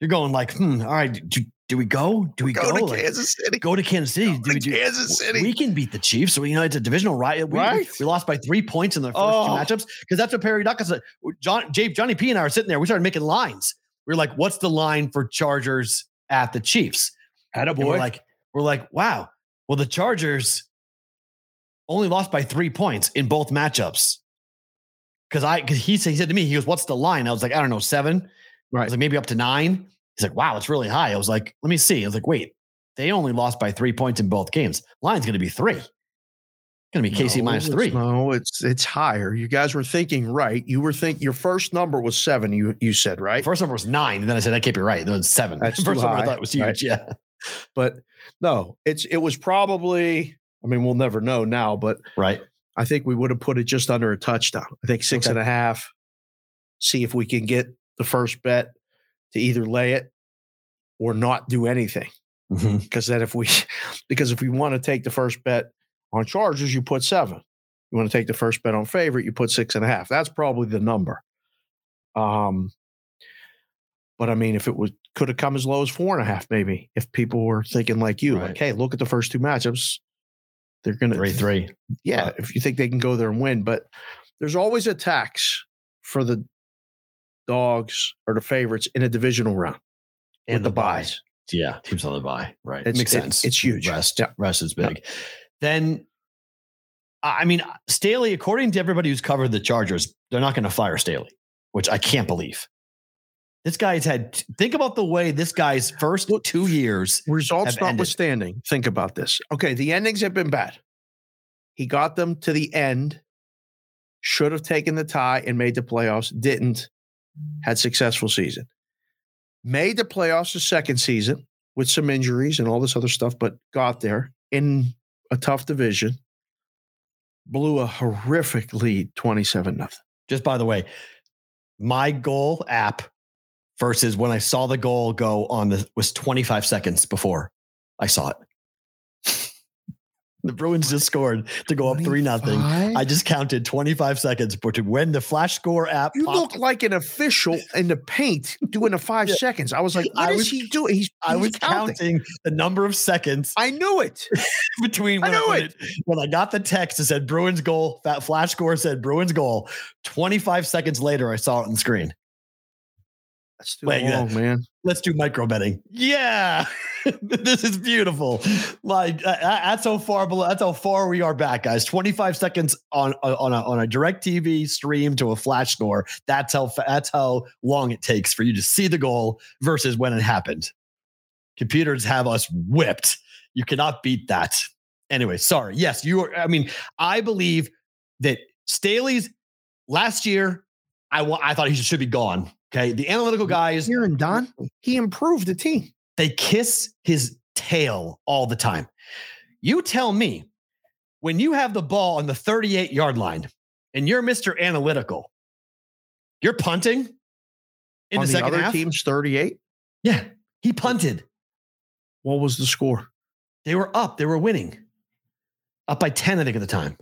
You're going like, hmm, all right, do, do we go? Do we go? Go to Like, Kansas City. go to Kansas City. Go Do we do, Kansas City. We can beat the Chiefs. So, you know, it's a divisional riot. We, Right. we lost by three points in the first Oh. two matchups because that's what Perry Duck said. John, Jay, Johnny P and I are sitting there. We started making lines. We are like, what's the line for Chargers at the Chiefs? And we're like, we're like, wow. Well, the Chargers only lost by three points in both matchups. Because I, because he said, he said to me, he goes, "What's the line?" I was like, "I don't know, seven. I Right. was like, maybe up to nine. He's like, "Wow, it's really high." I was like, "Let me see." I was like, "Wait, they only lost by three points in both games. Line's going to be three. Going to be KC No, minus it's- three. No, it's it's higher. You guys were thinking right. You were think your first number was seven. You you said right, First number was nine, and then I said that can't be right. Then it's seven. That's First number I high, thought was huge. right? Yeah, but no, it's it was probably. I mean, we'll never know now, but right. I think we would have put it just under a touchdown. I think six Okay. and a half. See if we can get the first bet to either lay it or not do anything. Mhm. Because then if we because if we want to take the first bet on Chargers, you put seven. You want to take the first bet on favorite, you put six and a half. That's probably the number. Um But I mean, if it was could have come as low as four and a half, maybe if people were thinking like you, Right. like, hey, look at the first two matchups. They're gonna Three three. yeah, if you think they can go there and win, but there's always a tax for the dogs are the favorites in a divisional round And the the buys. Yeah, teams on the bye. Right. It's- Makes it- sense. it's huge. Rest. Yeah. Rest is Yeah. big. Then I mean, Staley, according to everybody who's covered the Chargers, they're not going to fire Staley, which I can't believe. This guy's had think about the way this guy's first Look, two years. Results have ended. notwithstanding, think about this. Okay, the endings have been bad. He got them to the end, should have taken the tie and made the playoffs, didn't, had successful season. Made the playoffs the second season with some injuries and all this other stuff, but got there in a tough division. Blew a horrific lead, 27 nothing. Just by the way, my goal app versus when I saw the goal go on the was 25 seconds before I saw it. The Bruins just scored to go up three nothing. I just counted 25 seconds to when the flash score app You popped look like an official in the paint doing the five Yeah. seconds. I was like, what I is was- he doing? He's, I he's was counting. the number of seconds I knew it. between I when I, knew when, it. it- when I got the text that said Bruins goal, that flash score said Bruins goal. 25 seconds later, I saw it on the screen. That's too Wait, long, man. Let's do micro betting. Yeah, this is beautiful. Like uh, uh, that's how far below. That's how far we are back, guys. Twenty five seconds on uh, on a on a direct TV stream to a flash score. That's how that's how long it takes for you to see the goal versus when it happened. Computers have us whipped. You cannot beat that. Anyway, sorry. Yes, you are. I mean, I believe that Staley's last year. I I thought he should be gone. Okay, the analytical guys Here and Don, he improved the team. they kiss his tail all the time. You tell me when you have the ball on the 38 yard line and you're Mr. Analytical, you're punting in On the the second other half. team's 38. Yeah, he punted. What was the score? They were up, they were winning. Up by 10, I think, at the time.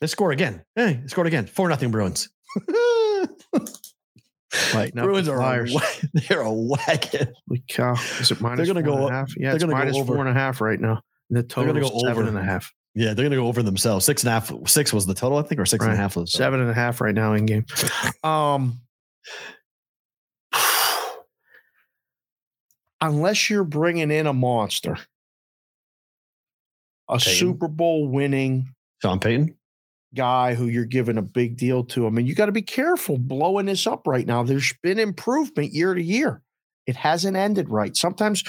They score again. Hey, they scored again. 4 nothing Bruins. Right now, Bruins are a, Flyers. wa- they're a wagon. Holy cow. Is it minus gonna four and a half? Yeah, they're it's gonna go over. four and a half right now. The total they're gonna go seven over. and a half. Yeah, they're gonna go over themselves. Six and a half. Six was the total, I think, or six and a half was. Seven and a half right now in game. Um, unless you're bringing in a monster, a Payton. Super Bowl winning Sean Payton. Guy who you're giving a big deal to. I mean, you got to be careful blowing this up right now. There's been improvement year to year. It hasn't ended right. Sometimes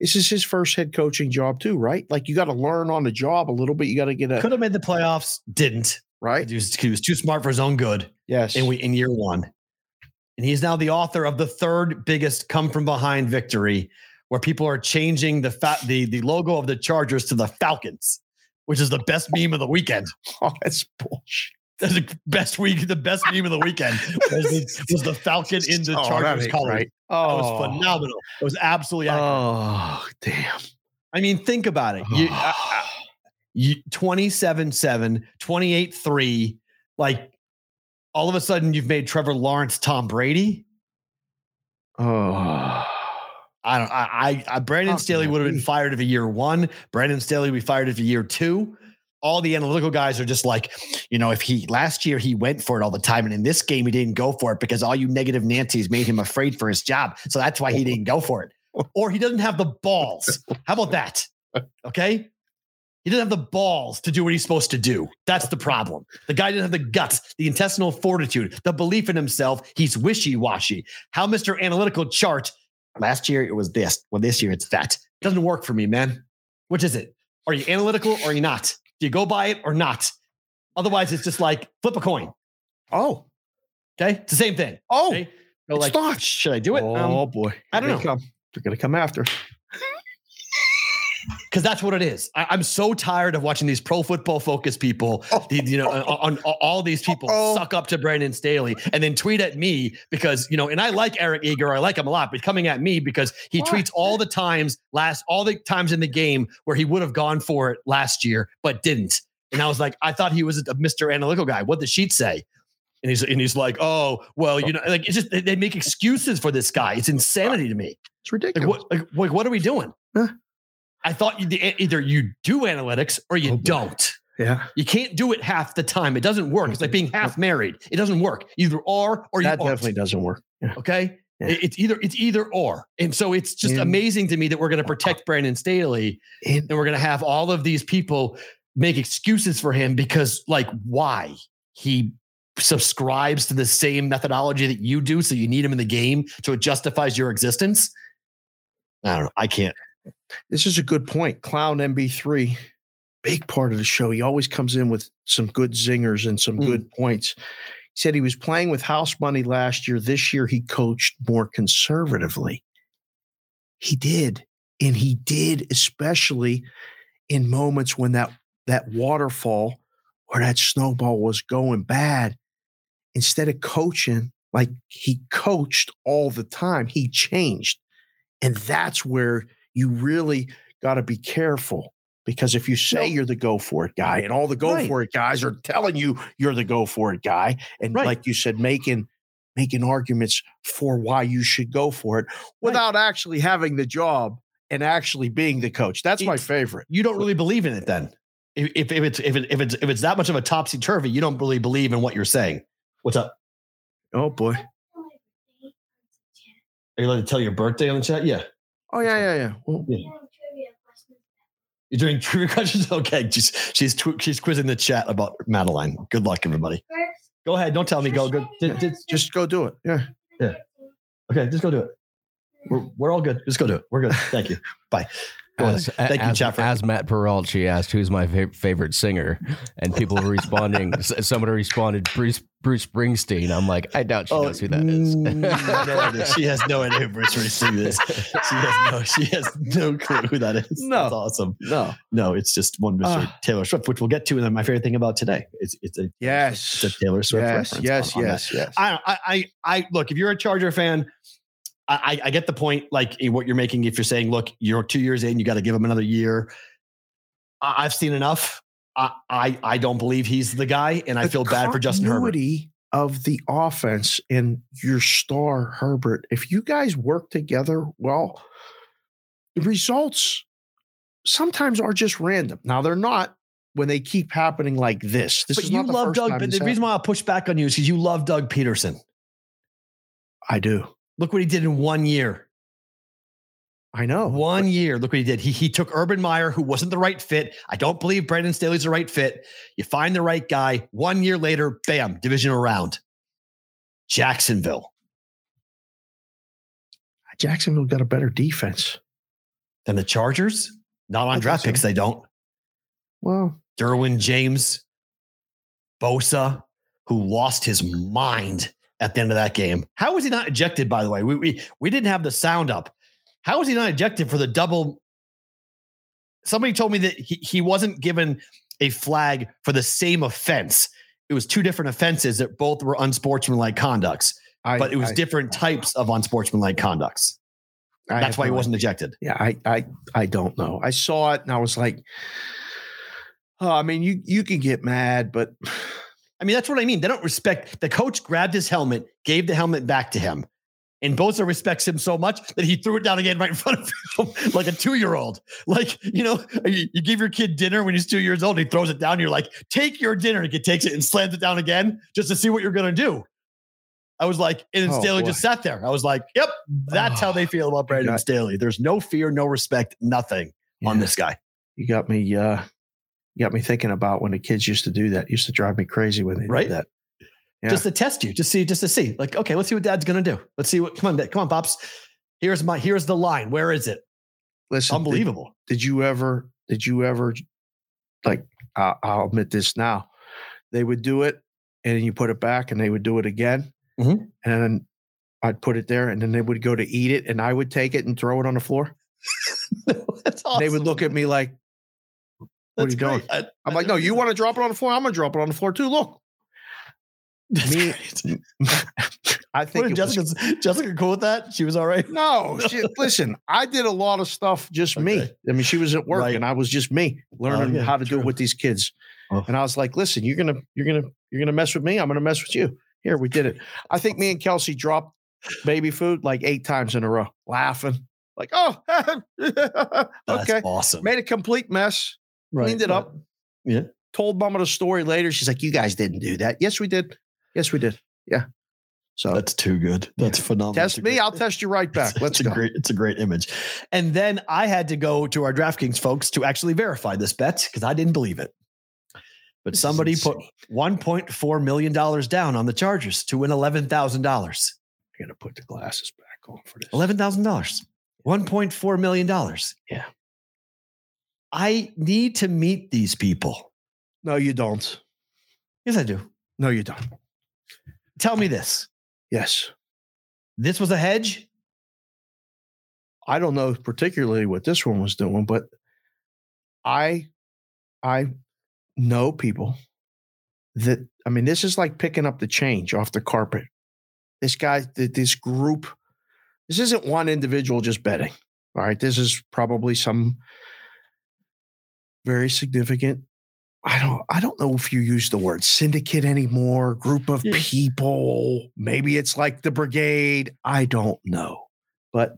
this is his first head coaching job too, right? Like you got to learn on the job a little bit. You got to get a Could have made the playoffs, didn't. right. He was, he was too smart for his own good Yes. in, we, in year one. And he's now the author of the third biggest come from behind victory, where people are changing the fa- the, the logo of the Chargers to the Falcons, which is the best meme of the weekend. oh, that's bullshit. That's the best week, the best meme of the weekend was the, was the Falcon in the Oh, Chargers color. right. That was oh. phenomenal. It was absolutely accurate. Oh, damn. I mean, think about it. You, I- I- oh. you 27 7, 28 3. Like all of a sudden, you've made Trevor Lawrence Tom Brady. oh. I don't, I, I, I Brandon Staley would have been fired of a year one. Brandon Staley would be fired of a year two. All the analytical guys are just like, you know, if he last year he went for it all the time, and in this game he didn't go for it because all you negative Nancy's made him afraid for his job. So that's why he didn't go for it. Or he doesn't have the balls. How about that? Okay. He doesn't have the balls to do what he's supposed to do. That's the problem. The guy doesn't have the guts, the intestinal fortitude, the belief in himself. He's wishy washy. How Mr. Analytical chart last year it was this. Well, this year it's that. It Doesn't work for me, man. Which is it? Are you analytical or are you not? Do you go by it or not? Otherwise, it's just like flip a coin. Oh. Okay. It's the same thing. Oh. Okay. It's like, not. should I do it? Um, oh, boy. I don't Here know. They're going to come after. Us. because that's what it is. I, I'm so tired of watching these pro football focused people, oh the, you know, on, on all these people Uh-oh. suck up to Brandon Staley and then tweet at me because you know, and I like Eric Eager, I like him a lot, but coming at me because he Why? tweets all the times last all the times in the game where he would have gone for it last year but didn't. And I was like, I thought he was a Mr. Analytical guy. What did the sheet say? And he's and he's like, oh well, you know, oh. like it's just they, make excuses for this guy. It's insanity to me. It's Like ridiculous. what? Like, like what are we doing? Huh? I thought you, either you do analytics or you Oh, don't. Yeah. You can't do it half the time. It doesn't work. It's like being half married. It doesn't work. Either are or you That aren't. definitely doesn't work. Yeah. Okay. Yeah. It's either it's either or. And so it's just And- amazing to me that we're going to protect Brandon Staley And and we're going to have all of these people make excuses for him because like why? He subscribes to the same methodology that you do so you need him in the game so it justifies your existence. I don't know. I can't. This is a good point. Clown MB3, big part of the show. He always comes in with some good zingers and some Mm. good points. He said he was playing with house money last year. This year he coached more conservatively. He did. And he did, especially in moments when that that waterfall or that snowball was going bad. Instead of coaching like he coached all the time, he changed. And that's where you really got to be careful because if you say you're the go for it guy and all the go Right. for it guys are telling you you're the go for it guy and Right. like you said making making arguments for why you should go for it without actually having the job and actually being the coach that's my favorite You don't really believe in it then. If, if, if it's if, it, if it's if it's that much of a topsy turvy, you don't really believe in what you're saying. What's up? oh boy Are you allowed to tell your birthday on the chat? Yeah. Oh yeah yeah yeah well, You're doing trivia questions? Okay. She's she's tw- she's quizzing the chat about Madeline. Good luck, everybody. Go ahead. Don't tell me. Go. Go. Did- did- just go do it Yeah. yeah okay. Just go do it. We're, we're all good. Just go do it. We're good. Thank you. Bye. As, Thank you, as, for- as Matt Perrault asked, "Who's my fa- favorite singer?" and people were responding. s- Somebody responded, "Bruce Bruce Springsteen." I'm like, I doubt she knows who that is. mm, no. She has no idea who Bruce Springsteen is. She has no. She has no clue who that is. No. That's awesome. no No, it's just one Mr. Ah. Taylor Swift, which we'll get to. And then my favorite thing about today is it's a yes it's a Taylor Swift yes reference. yes on- on yes yes I, I, I, I look. If you're a Charger fan, I, I get the point. Like eh, what you're making, if you're saying, look, you're two years in, you got to give him another year. I, I've seen enough. I, I, I don't believe he's the guy, and I the feel bad for Justin Herbert. Of the offense and your star Herbert, if you guys work together well, the results sometimes are just random. Now they're not when they keep happening like this. This But is you not the love first Doug. But the reason why I'll push back on you is because you love Doug Pederson. I do. Look what he did in one year. I know. One year. Look what he did. He he took Urban Meyer, who wasn't the right fit. I don't believe Brandon Staley's the right fit. You find the right guy. One year later, bam, divisional round. Jacksonville. Jacksonville got a better defense. Than the Chargers. Not on think draft so. picks, they don't. Well, Derwin James, Bosa, who lost his mind at the end of that game. How was he not ejected, by the way? We, we, we didn't have the sound up. How was he not ejected for the double? Somebody told me that he, he wasn't given a flag for the same offense. It was two different offenses that both were unsportsmanlike conducts, I, but it was I- different types of unsportsmanlike conducts. I That's why he wasn't ejected. Yeah, I I I don't know. I saw it and I was like, oh, I mean, you you can get mad, but I mean, that's what I mean. They don't respect the coach grabbed his helmet, gave the helmet back to him. And Bosa respects him so much that he threw it down again right in front of him, like a two-year-old. Like, you know, you, you give your kid dinner when he's two years old, he throws it down, you're like, take your dinner. And he takes it and slams it down again just to see what you're gonna do. I was like, and then Oh, Staley boy. just sat there. I was like, yep, that's how they feel about Brandon got- Staley. There's no fear, no respect, nothing on this guy. You got me. uh got me thinking about when the kids used to do that. Used to drive me crazy when they Right? did that. Yeah. just to test you, just see, just to see. Like, okay, let's see what dad's gonna do. Let's see what come on, Dad, come on, Pops. Here's my here's the line. Where is it? Listen, Unbelievable. Did, you ever? Did you ever? Like, I'll admit this now. They would do it, and then you put it back, and they would do it again, Mhm. and then I'd put it there, and then they would go to eat it, and I would take it and throw it on the floor. That's awesome. They would look at me like, what are you doing? I- I'm like, no, you want to drop it on the floor? I'm gonna drop it on the floor too. Look, me- great. I think was- Jessica, Jessica cool with that? She was all right. no. She, listen, I did a lot of stuff just me. I mean, she was at work, Right. and I was just me learning yeah, how to do it with these kids. Oh. And I was like, listen, you're gonna, you're gonna, you're gonna mess with me. I'm gonna mess with you. Here we did it. I think me and Kelsey dropped baby food like eight times in a row, laughing like, "Oh, That's okay." awesome. Made a complete mess. Right, cleaned it right. up. Yeah. Told Mama the story later. She's like, "You guys didn't do that." Yes, we did. Yes, we did. Yeah. So That's too good. That's phenomenal. test me. great- I'll test you right back. Let's it's go. a great it's a great image. And then I had to go to our DraftKings folks to actually verify this bet because I didn't believe it. But This somebody put $1.4 million down on the Chargers to win $11,000. I gotta put the glasses back on for this. $11,000. $1.4 million. Yeah. I need to meet these people. No, you don't. Yes, I do. No, you don't. Tell me this. Yes. This was a hedge? I don't know particularly what this one was doing, but I I know people that I mean, this is like picking up the change off the carpet. This guy, this group, this isn't one individual just betting. All right. This is probably some very significant. I don't I don't know if you use the word syndicate anymore, group of Yeah. people. Maybe it's like the brigade. I don't know. But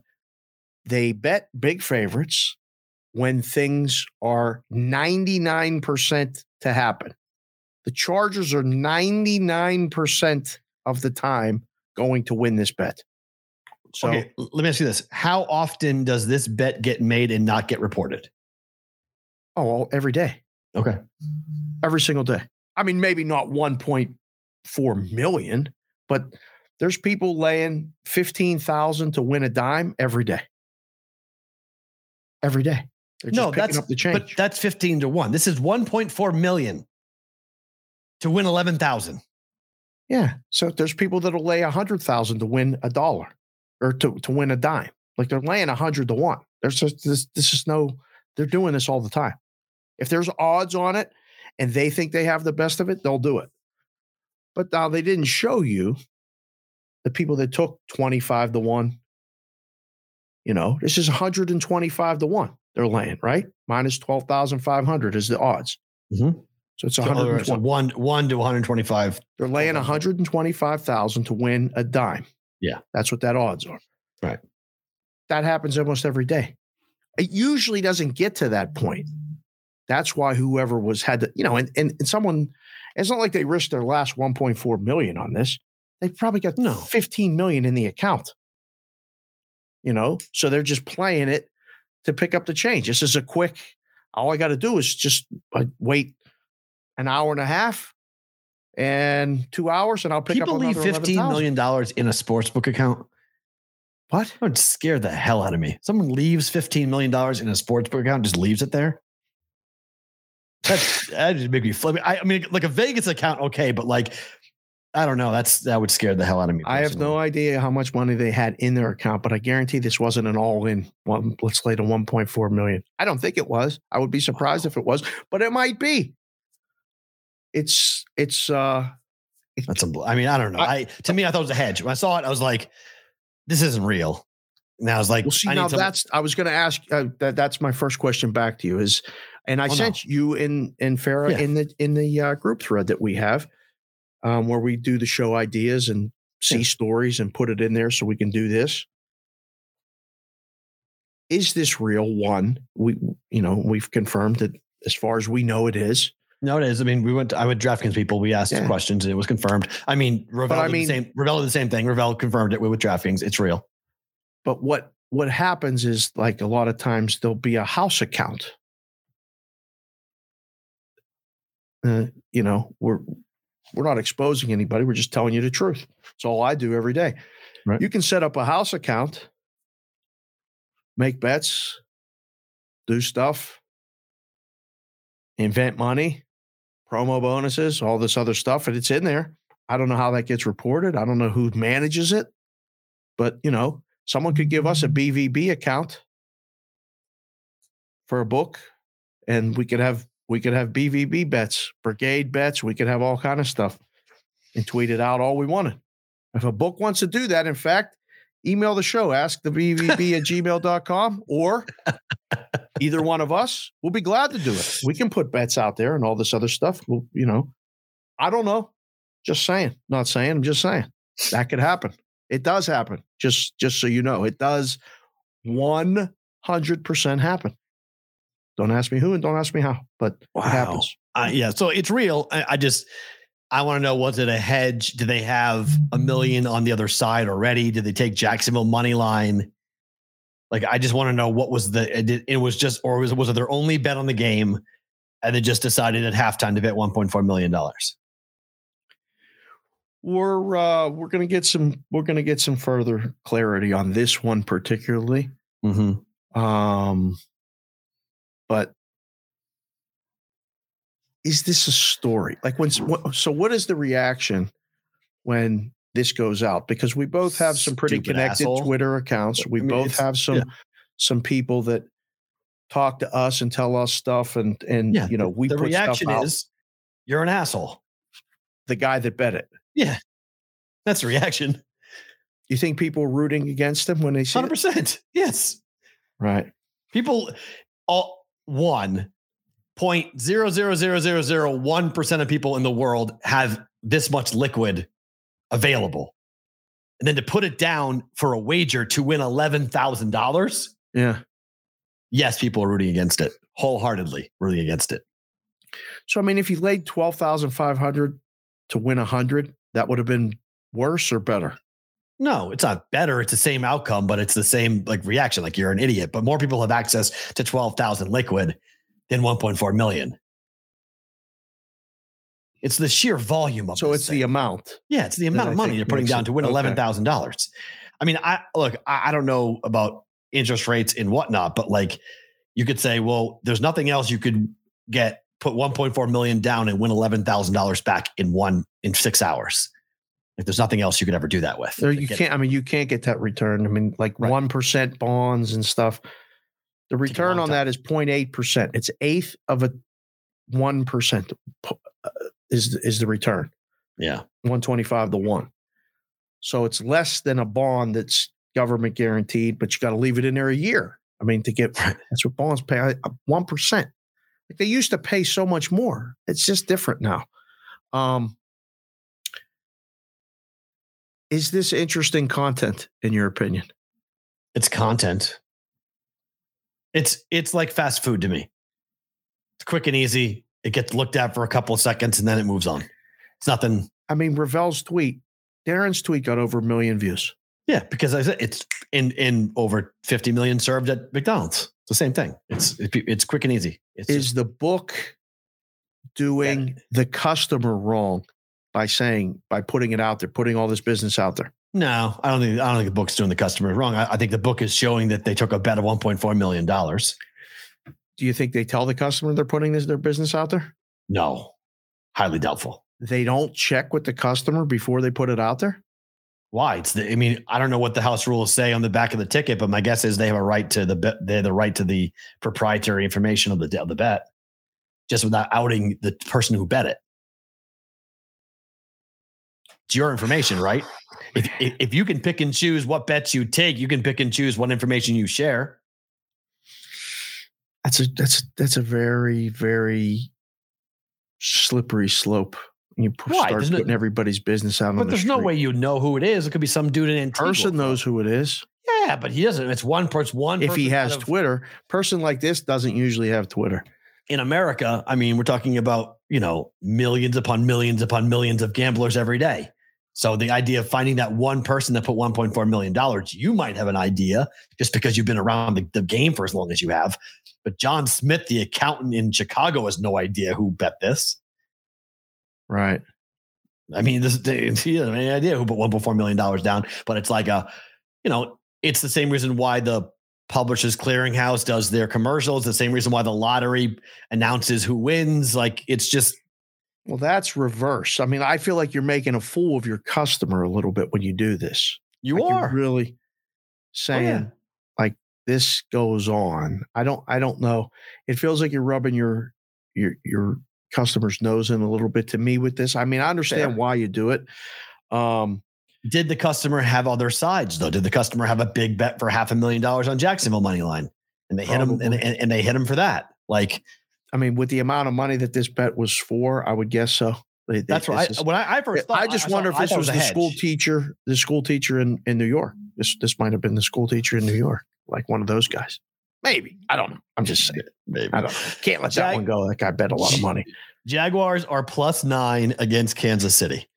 they bet big favorites when things are 99% to happen. The Chargers are 99% of the time going to win this bet. So okay, let me ask you this. How often does this bet get made and not get reported? Oh, well, every day, Okay. every single day. I mean, maybe not 1.4 million, but there's people laying 15,000 to win a dime every day. Every day. No, picking that's up the but change. that's 15 to 1. This is 1.4 million to win 11,000. Yeah. So there's people that'll lay a hundred thousand to win a dollar or to, to win a dime. Like they're laying a hundred to one. There's just this this is no, they're doing this all the time. If there's odds on it and they think they have the best of it, they'll do it. But now they didn't show you the people that took 25 to 1. You know, this is 125 to 1. They're laying, right? Minus 12,500 is the odds. Mhm. So it's So, other words, 120. one, one to 125. They're laying 125,000 to win a dime. Yeah. That's what that odds are. Right. That happens almost every day. It usually doesn't get to that point. That's why whoever was had to, you know, and, and, and someone, it's not like they risked their last 1.4 million on this. They probably got No. 15 million in the account. You know, so they're just playing it to pick up the change. This is a quick, all I got to do is just uh, wait an hour and a half and two hours, and I'll pick People up leave another $15 11,000. dollars in a sports book account. What? That would scare the hell out of me. Someone leaves $15 million in a sports book account, just leaves it there. That's, that just make me flip. I, I mean, like a Vegas account, okay, but like, I don't know. That's that would scare the hell out of me. I have no idea how much money they had in their account, but I guarantee this wasn't an all-in. One, let's say to 1.4 million. I don't think it was. I would be surprised if it was, but it might be. It's it's uh That's a. I mean, I don't know. I, to me, I thought it was a hedge. When I saw it, I was like, "This isn't real." And I was like, Well, see, I now that's I was going to ask. Uh, that that's my first question back to you is, and I Oh, no. sent you in in Farah Yeah. in the in the uh, group thread that we have, um, where we do the show ideas and see Yeah. stories and put it in there so we can do this. Is this real? One, we you know we've confirmed that as far as we know it is. No, it is. I mean, we went. To, I went DraftKings people. We asked Yeah. questions, and it was confirmed. I mean, Ravel. I mean- the same. Ravel did the same thing. Ravel confirmed it with, with DraftKings. It's real. But what what happens is like a lot of times there'll be a house account. Uh, you know, we're we're not exposing anybody. We're just telling you the truth. It's all I do every day. Right. You can set up a house account, make bets, do stuff, invent money, promo bonuses, all this other stuff, and it's in there. I don't know how that gets reported. I don't know who manages it, but you know, someone could give us a BVB account for a book, and we could have we could have BVB bets, brigade bets. We could have all kind of stuff, and tweet it out all we wanted. If a book wants to do that, in fact, email the show, ask the BVB at gmail.com, or either one of us. We'll be glad to do it. We can put bets out there and all this other stuff. We'll, you know, I don't know. Just saying. Not saying. I'm just saying that could happen. It does happen. Just just so you know, it does 100% happen. Don't ask me who and don't ask me how, but Wow. it happens. Uh, yeah, so it's real. I, I just I want to know was it a hedge? Do they have a million on the other side already? Did they take Jacksonville money line? Like I just want to know what was the it, it was just or was was it their only bet on the game, and they just decided at halftime to bet 1.4 million dollars. We're uh we're gonna get some we're gonna get some further clarity on this one particularly. Mm-hmm. Um but is this a story? Like when so what is the reaction when this goes out? Because we both have some pretty Stupid connected asshole. Twitter accounts. We I mean, both have some yeah. some people that talk to us and tell us stuff and and Yeah, you know we the put reaction stuff out. is you're an asshole. the guy that bet it. Yeah, that's the reaction. You think people are rooting against him when they see Hundred it? percent. Yes. Right. People, all one point zero zero zero zero zero one percent of people in the world have this much liquid available, and then to put it down for a wager to win eleven thousand dollars. Yeah. Yes, people are rooting against it wholeheartedly, rooting against it. So I mean, if you laid twelve thousand five hundred to win a hundred, that would have been worse or better. No, it's not better. It's the same outcome, but it's the same like reaction. Like you're an idiot. But more people have access to twelve thousand liquid than one point four million. It's the sheer volume of So it's thing. the amount. Yeah, it's the amount of money you're putting down to win okay. eleven thousand dollars. I mean, I look, I, I don't know about interest rates and whatnot, but like you could say, well, there's nothing else you could get put 1.4 million down and win eleven thousand dollars back in one in six hours. Like there's nothing else you could ever do that with. There, you can't. I mean, you can't get that return. I mean, like Right. one bonds and stuff. The return on time. that is 0.8 percent. It's eighth of a one percent is is the return. Yeah. 125 to one. So it's less than a bond that's government guaranteed, but you got to leave it in there a year. I mean, to get Right. that's what bonds pay uh, one percent. Like they used to pay so much more. It's just different now. Um, is this interesting content in your opinion? It's content. It's it's like fast food to me. It's quick and easy. It gets looked at for a couple of seconds and then it moves on. It's nothing. I mean, Rovell's tweet, Darren's tweet got over a million views. Yeah, because I said it's in in over 50 million served at McDonald's. It's the same thing. It's it's quick and easy. It's Is just- the book doing the customer wrong by saying by putting it out there, putting all this business out there? no, I don't think I don't think the book's doing the customer wrong. I, I think the book is showing that they took a bet of 1.4 million dollars. Do you think they tell the customer they're putting this their business out there? No, highly doubtful. They don't check with the customer before they put it out there. Why? It's the. I mean, I don't know what the house rules say on the back of the ticket, but my guess is they have a right to the bet. They have the right to the proprietary information of the of the bet, just without outing the person who bet it. It's your information, right? If, if you can pick and choose what bets you take, you can pick and choose what information you share. That's a that's that's a very very slippery slope. You start no- putting everybody's business out But the there's no way you know who it is. It could be some dude in Antigua. person knows who it is. Yeah, but he doesn't. It's one person. One. If he has of- Twitter, person like this doesn't usually have Twitter. in America, I mean, we're talking about, you know, millions upon millions upon millions of gamblers every day. So the idea of finding that one person that put $1.4 million, you might have an idea just because you've been around the, the game for as long as you have. But John Smith, the accountant in Chicago, has no idea who bet this. Right. I mean, this he doesn't have any idea who put $1.4 million down, but it's like a, you know, it's the same reason why the Publishers Clearinghouse does their commercials, the same reason why the lottery announces who wins. Like it's just Well, that's reverse. I mean, I feel like you're making a fool of your customer a little bit when you do this. you Like, are. really saying like this goes on. I don't I don't know. It feels like you're rubbing your your your customer's nose in a little bit to me with this. I mean, I understand why you do it. Um Did the customer have other sides though? Did the customer have a big bet for half a million dollars on Jacksonville money line, and they hit him and, and, and they hit him for that? Like, I mean, with the amount of money that this bet was for, I would guess so. That's right. is- When I, I first thought, I just saw- wonder if this it was the hedge. school teacher, the school teacher in, in New York. This this might have been the school teacher in New York, like one of those guys. Maybe I don't know. I'm just saying. Maybe. I don't. know. Can't let that one go. That guy bet a lot of money. Jaguars are plus nine against Kansas City.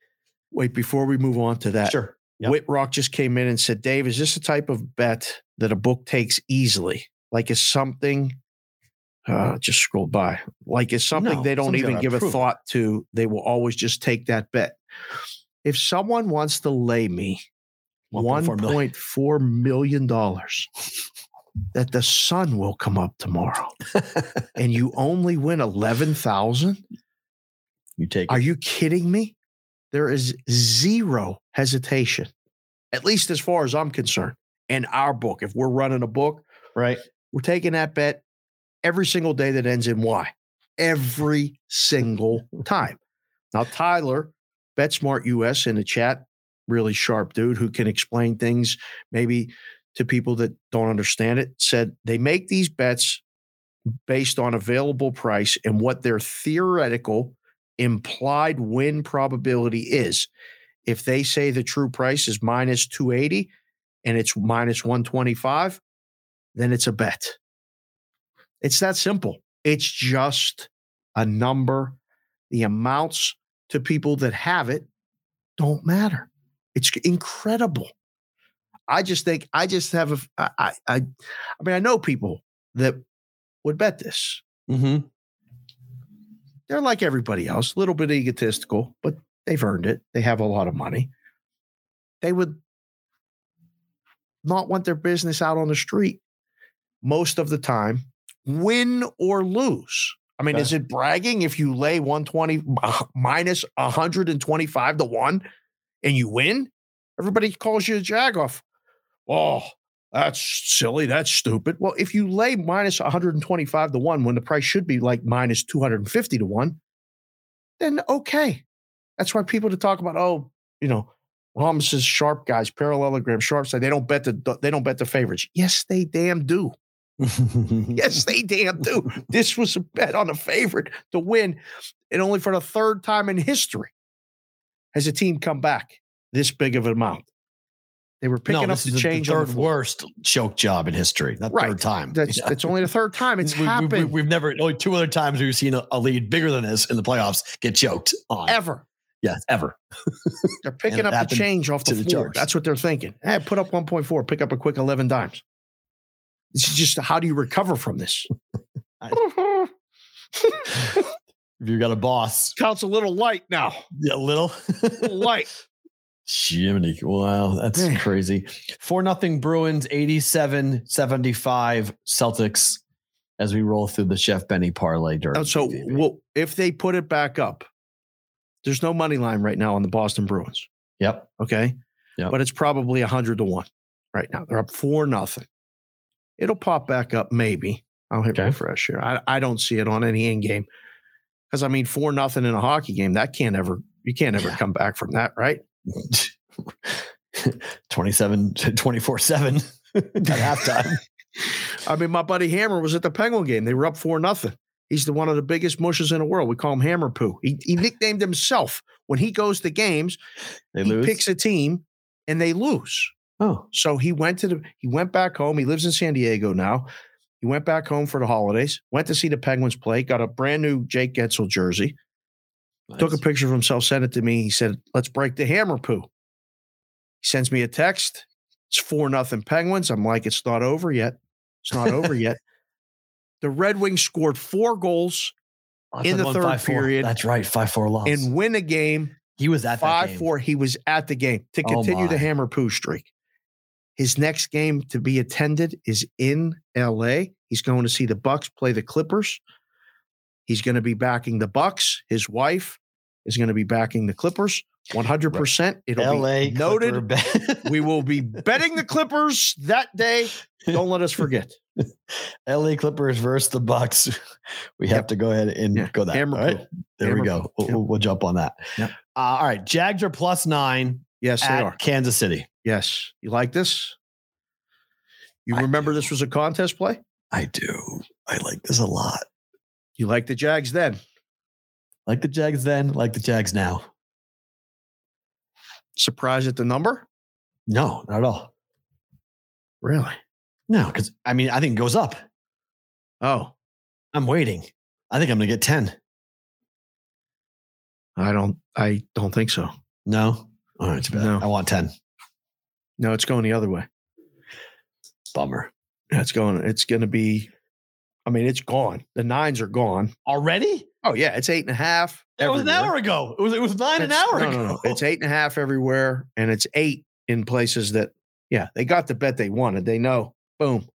Wait, before we move on to that, Sure. Yep. Whitrock just came in and said, "Dave, is this a type of bet that a book takes easily? Like, is something?" Uh, just scrolled by. Like, it's something No, they don't even give a approve thought to? They will always just take that bet. If someone wants to lay me 1.4 million. point four million dollars that the sun will come up tomorrow, and you only win eleven thousand, You take are it. you kidding me? There is zero hesitation, at least as far as I'm concerned. In our book, if we're running a book, right. we're taking that bet every single day that ends in Y. Every single time. Now, Tyler, BetSmart US in the chat, really sharp dude who can explain things maybe to people that don't understand it, said they make these bets based on available price and what their theoretical implied win probability is. If they say the true price is minus 280 and it's minus 125, then it's a bet. It's that simple. It's just a number. The amounts to people that have it don't matter. It's incredible. I just think I just have a I I I mean I know people that would bet this. Mm-hmm. They're like everybody else, a little bit egotistical, but they've earned it. They have a lot of money. They would not want their business out on the street most of the time, win or lose. I mean, Okay. is it bragging if you lay 120 uh, minus 125 to 1 and you win? Everybody calls you a jagoff. Oh, that's silly. That's stupid. Well, if you lay minus 125 to 1 when the price should be like minus 250 to 1, then okay. That's why people to talk about, oh, you know, Ramos' sharp guys, parallelogram sharp side, they don't bet the they don't bet the favorites. Yes, they damn do. Yes, they damn do. This was a bet on a favorite to win, and only for the third time in history has a team come back this big of an amount. They were picking no, up the the change on third the worst choke job in history. Not Right. third time. That's Yeah. that's only the third time it's We- we- we- happened we've never only two other times we've seen a, a lead bigger than this in the playoffs get choked on. ever. Yes, ever. They're picking up the change off the the floor. That's what they're thinking. Hey, put up 1.4, pick up a quick 11 dimes. This is just how do you recover from this? If you got a boss, Counts a little light now. yeah, little. A little light. Jiminy. Wow, that's crazy. Four nothing Bruins, 87 75 Celtics as we roll through the Chef Benny parlay during. Uh, So, well, if they put it back up, there's no money line right now on the Boston Bruins. yep. Okay. Yep. But it's probably 100 to 1 right now. They're up 4 nothing. It'll pop back up, maybe. I'll hit Okay. refresh here. I, I don't see it on any in game. Because I mean, 4 nothing in a hockey game, that can't ever, you can't ever come back from that, right? 27, 24 7 at halftime. I mean, my buddy Hammer was at the Penguin game. They were up 4 nothing. He's the one of the biggest mushes in the world. We call him Hammer Poo. He, he nicknamed himself when he goes to games, They he lose. picks a team and they lose. Oh, So he went to the he went back home. He lives in San Diego now. He went back home for the holidays, went to see the Penguins play, got a brand new Jake Guentzel jersey, took a picture of himself, sent it to me. He said, Let's break the hammer poo. He sends me a text. It's four nothing Penguins. I'm like, it's not over yet. It's not over yet. The Red Wings scored four goals oh, I in the third 5-4. period. That's right. 5 4 loss. and win a game he was at five four. He was at the game to Oh, continue the hammer poo streak. His next game to be attended is in L.A. He's going to see the Bucks play the Clippers. He's going to be backing the Bucks. His wife is going to be backing the Clippers. One hundred percent. It'll LA be noted. Bet. we will be betting the Clippers that day. Don't let us forget. LA Clippers versus the Bucks. We have Yep. to go ahead and Yeah. go that. Hammer all right? There Hammer we go. We'll, Yep. we'll jump on that. Yep. Uh, all right. Jags are plus nine Yes, they are. Kansas City. Yes, you like this? You I remember this was a contest play? I do. I like this a lot. You like the Jags then? Like the Jags then, like the Jags now. Surprised at the number? No, not at all. Really? No, because I mean, I think it goes up. Oh, I'm waiting. I think I'm going to get 10. I don't. I don't think so. No. All right, too bad. No. I want 10. No, it's going the other way. Bummer. Yeah, It's going. It's going to be. I mean, it's gone. The nines are gone. Already? Oh yeah, it's eight and a half. That was an hour ago. It was it was nine an hour no, ago. No, no, It's eight and a half everywhere, and it's eight in places that, yeah, they got the bet they wanted. They know. Boom,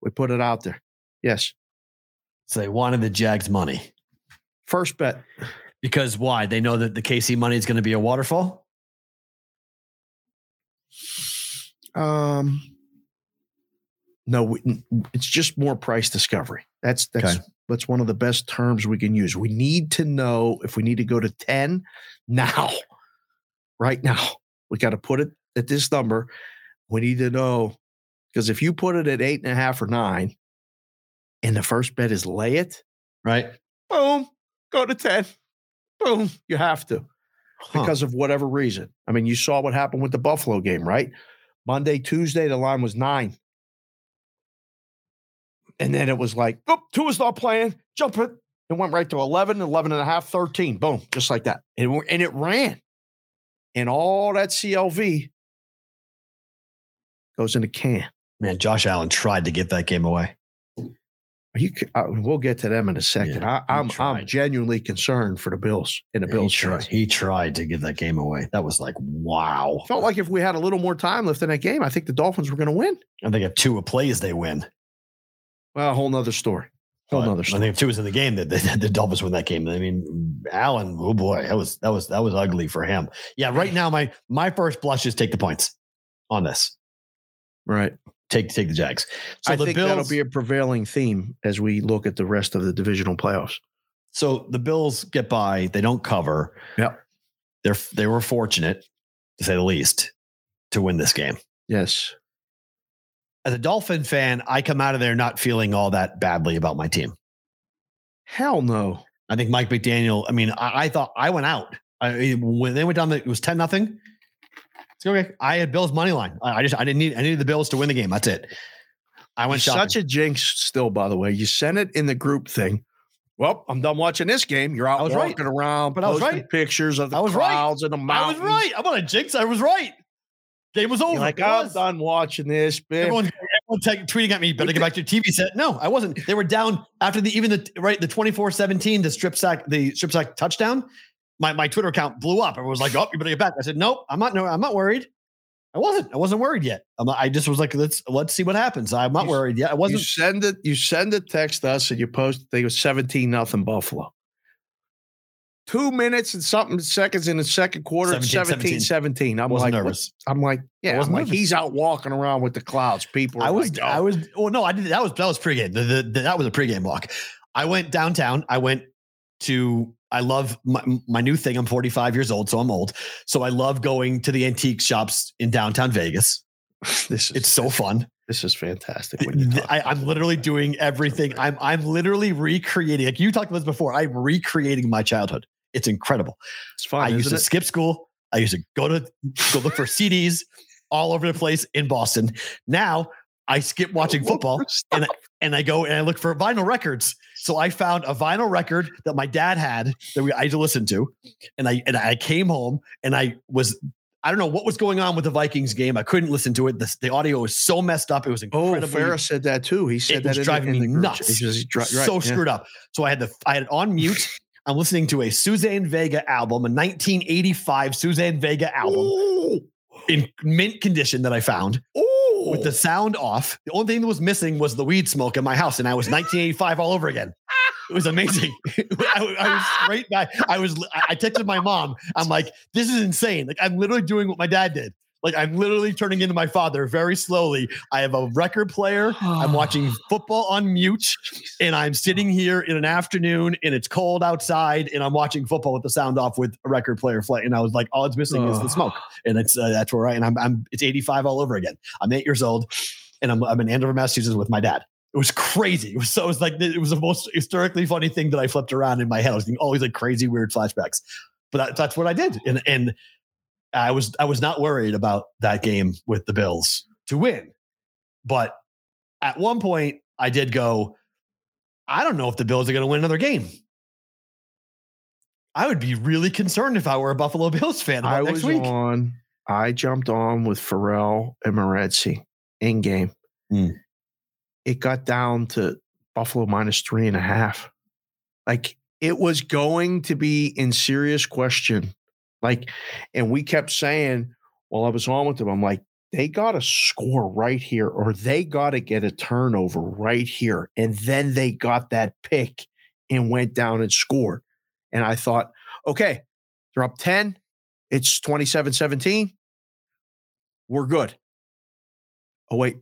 we put it out there. Yes, So they wanted the Jags money. first bet. Because why? They know that the KC money is going to be a waterfall? Um, no, it's just more price discovery. That's that's Okay. that's one of the best terms we can use. We need to know if we need to go to ten now, right now. We got to put it at this number. We need to know because if you put it at eight and a half or nine, and the first bet is lay it, Right? boom, go to ten. Boom, you have to Huh. because of whatever reason. I mean, you saw what happened with the Buffalo game, right? Monday, Tuesday, the line was nine. And then it was like, oh, Tua is not playing, jump it. It went right to 11, 11 and a half, 13. Boom, just like that. And, it- and it ran. And all that CLV goes in a can. Man, Josh Allen tried to get that game away. You, uh, we'll get to them in a second. Yeah, I, he I'm I'm genuinely concerned for the Bills in the he, Bills. tried, fans. he tried to give that game away. That was like, wow. Felt like if we had a little more time left in that game, I think the Dolphins were going to win. And they if Tua plays, they win. Well, a whole nother story. Whole But nother I think if two was in the game, that the, the Dolphins win that game. I mean, Allen, oh boy, that was that was that was ugly for him. Yeah, right now my my first blush is take the points on this. Right. Take take the Jags. So I the think Bills, that'll be a prevailing theme as we look at the rest of the divisional playoffs. so the Bills get by. They don't cover. Yep. They're they were fortunate, to say the least, to win this game. Yes. As a Dolphin fan, I come out of there not feeling all that badly about my team. Hell no. I think Mike McDaniel. I mean, I, I thought I went out I, when they went down. The, it was ten nothing. It's okay. I had Bills money line. I, just I didn't need I needed the Bills to win the game. That's it. I went shopping. such a jinx still, by the way. You sent it in the group thing. Well, I'm done watching this game. You're out I was right. walking around, But I was right. pictures of the I was right. crowds and the mountains. I was right. I'm on a jinx. I was right. Game was over. You're like, I'm was. done watching this. bitch. Everyone, everyone te- tweeting at me, better get back to your TV set. No, I wasn't. They were down after the even the right the 24-17, the strip sack, the strip sack touchdown. My my Twitter account blew up. Everyone was like, "Oh, you better get back." I said, "Nope, I'm not. No, I'm not worried. I wasn't. I wasn't worried yet. I'm not, I just was like, let's let's see what happens. I'm not You- worried yet. I wasn't. send it, you send a text us and you post, I it was 17 nothing Buffalo. Two minutes and something seconds in the second quarter, 17, 17, 17. I'm like, what- nervous. I'm like, yeah, I'm wasn't like, nervous. he's out walking around with the clouds. People, I was. like, I oh. was. Well, no, I did. That was that was pregame. The, the, the, that was a pregame walk. I went downtown. I went to. I love my, my new thing. I'm 45 years old, so I'm old. So I love going to the antique shops in downtown Vegas. This is It's so fun. This is fantastic. When you talk I, it. literally doing everything. I'm I'm literally recreating. Like you talked about this before. I'm recreating my childhood. It's incredible. It's fun. I used to it? skip school. I used to go to go look for CDs all over the place in Boston. Now I skip watching football and I, and I go and I look for vinyl records. So I found a vinyl record that my dad had that we I used to listen to, and I and I came home and I was. I don't know what was going on with the Vikings game. I couldn't listen to it. The, the audio was so messed up. It was incredible. Oh, Ferris said that too. He said it that was the- driving in me the chat. nuts. Says he dri- right, so yeah. screwed up. So I had the I had it on mute. I'm listening to a Suzanne Vega album, a 1985 Suzanne Vega album Ooh, in mint condition that I found ooh. with the sound off. The only thing that was missing was the weed smoke in my house, and I was 1985 all over again. It was amazing. I, I was straight back. I was. I I texted my mom. I'm like, "This is insane." Like I'm literally doing what my dad did. Like I'm literally turning into my father very slowly. I have a record player. I'm watching football on mute, and I'm sitting here in an afternoon, and it's cold outside, and I'm watching football with the sound off with a record player flight. And I was like, all it's missing is the smoke, and it's uh, that's where I and I'm, I'm it's 85 all over again. I'm eight years old, and I'm I'm in Andover, Massachusetts with my dad. It was crazy. It was so. It was like it was the most historically funny thing that I flipped around in my head. I was thinking always like crazy weird flashbacks, but that, that's what I did, and and I was I was not worried about that game with the Bills to win, but at one point I did go. I don't know if the Bills are going to win another game. I would be really concerned if I were a Buffalo Bills fan I next was week. on. I jumped on with Pharrell and Moretzi in game. Hmm. It got down to Buffalo minus three and a half. Like it was going to be in serious question. Like, and we kept saying, while I was on with them, I'm like, they got to score right here, or they got to get a turnover right here. And then they got that pick and went down and scored. And I thought, okay, they're up 10. It's 27 17. We're good. Oh, wait.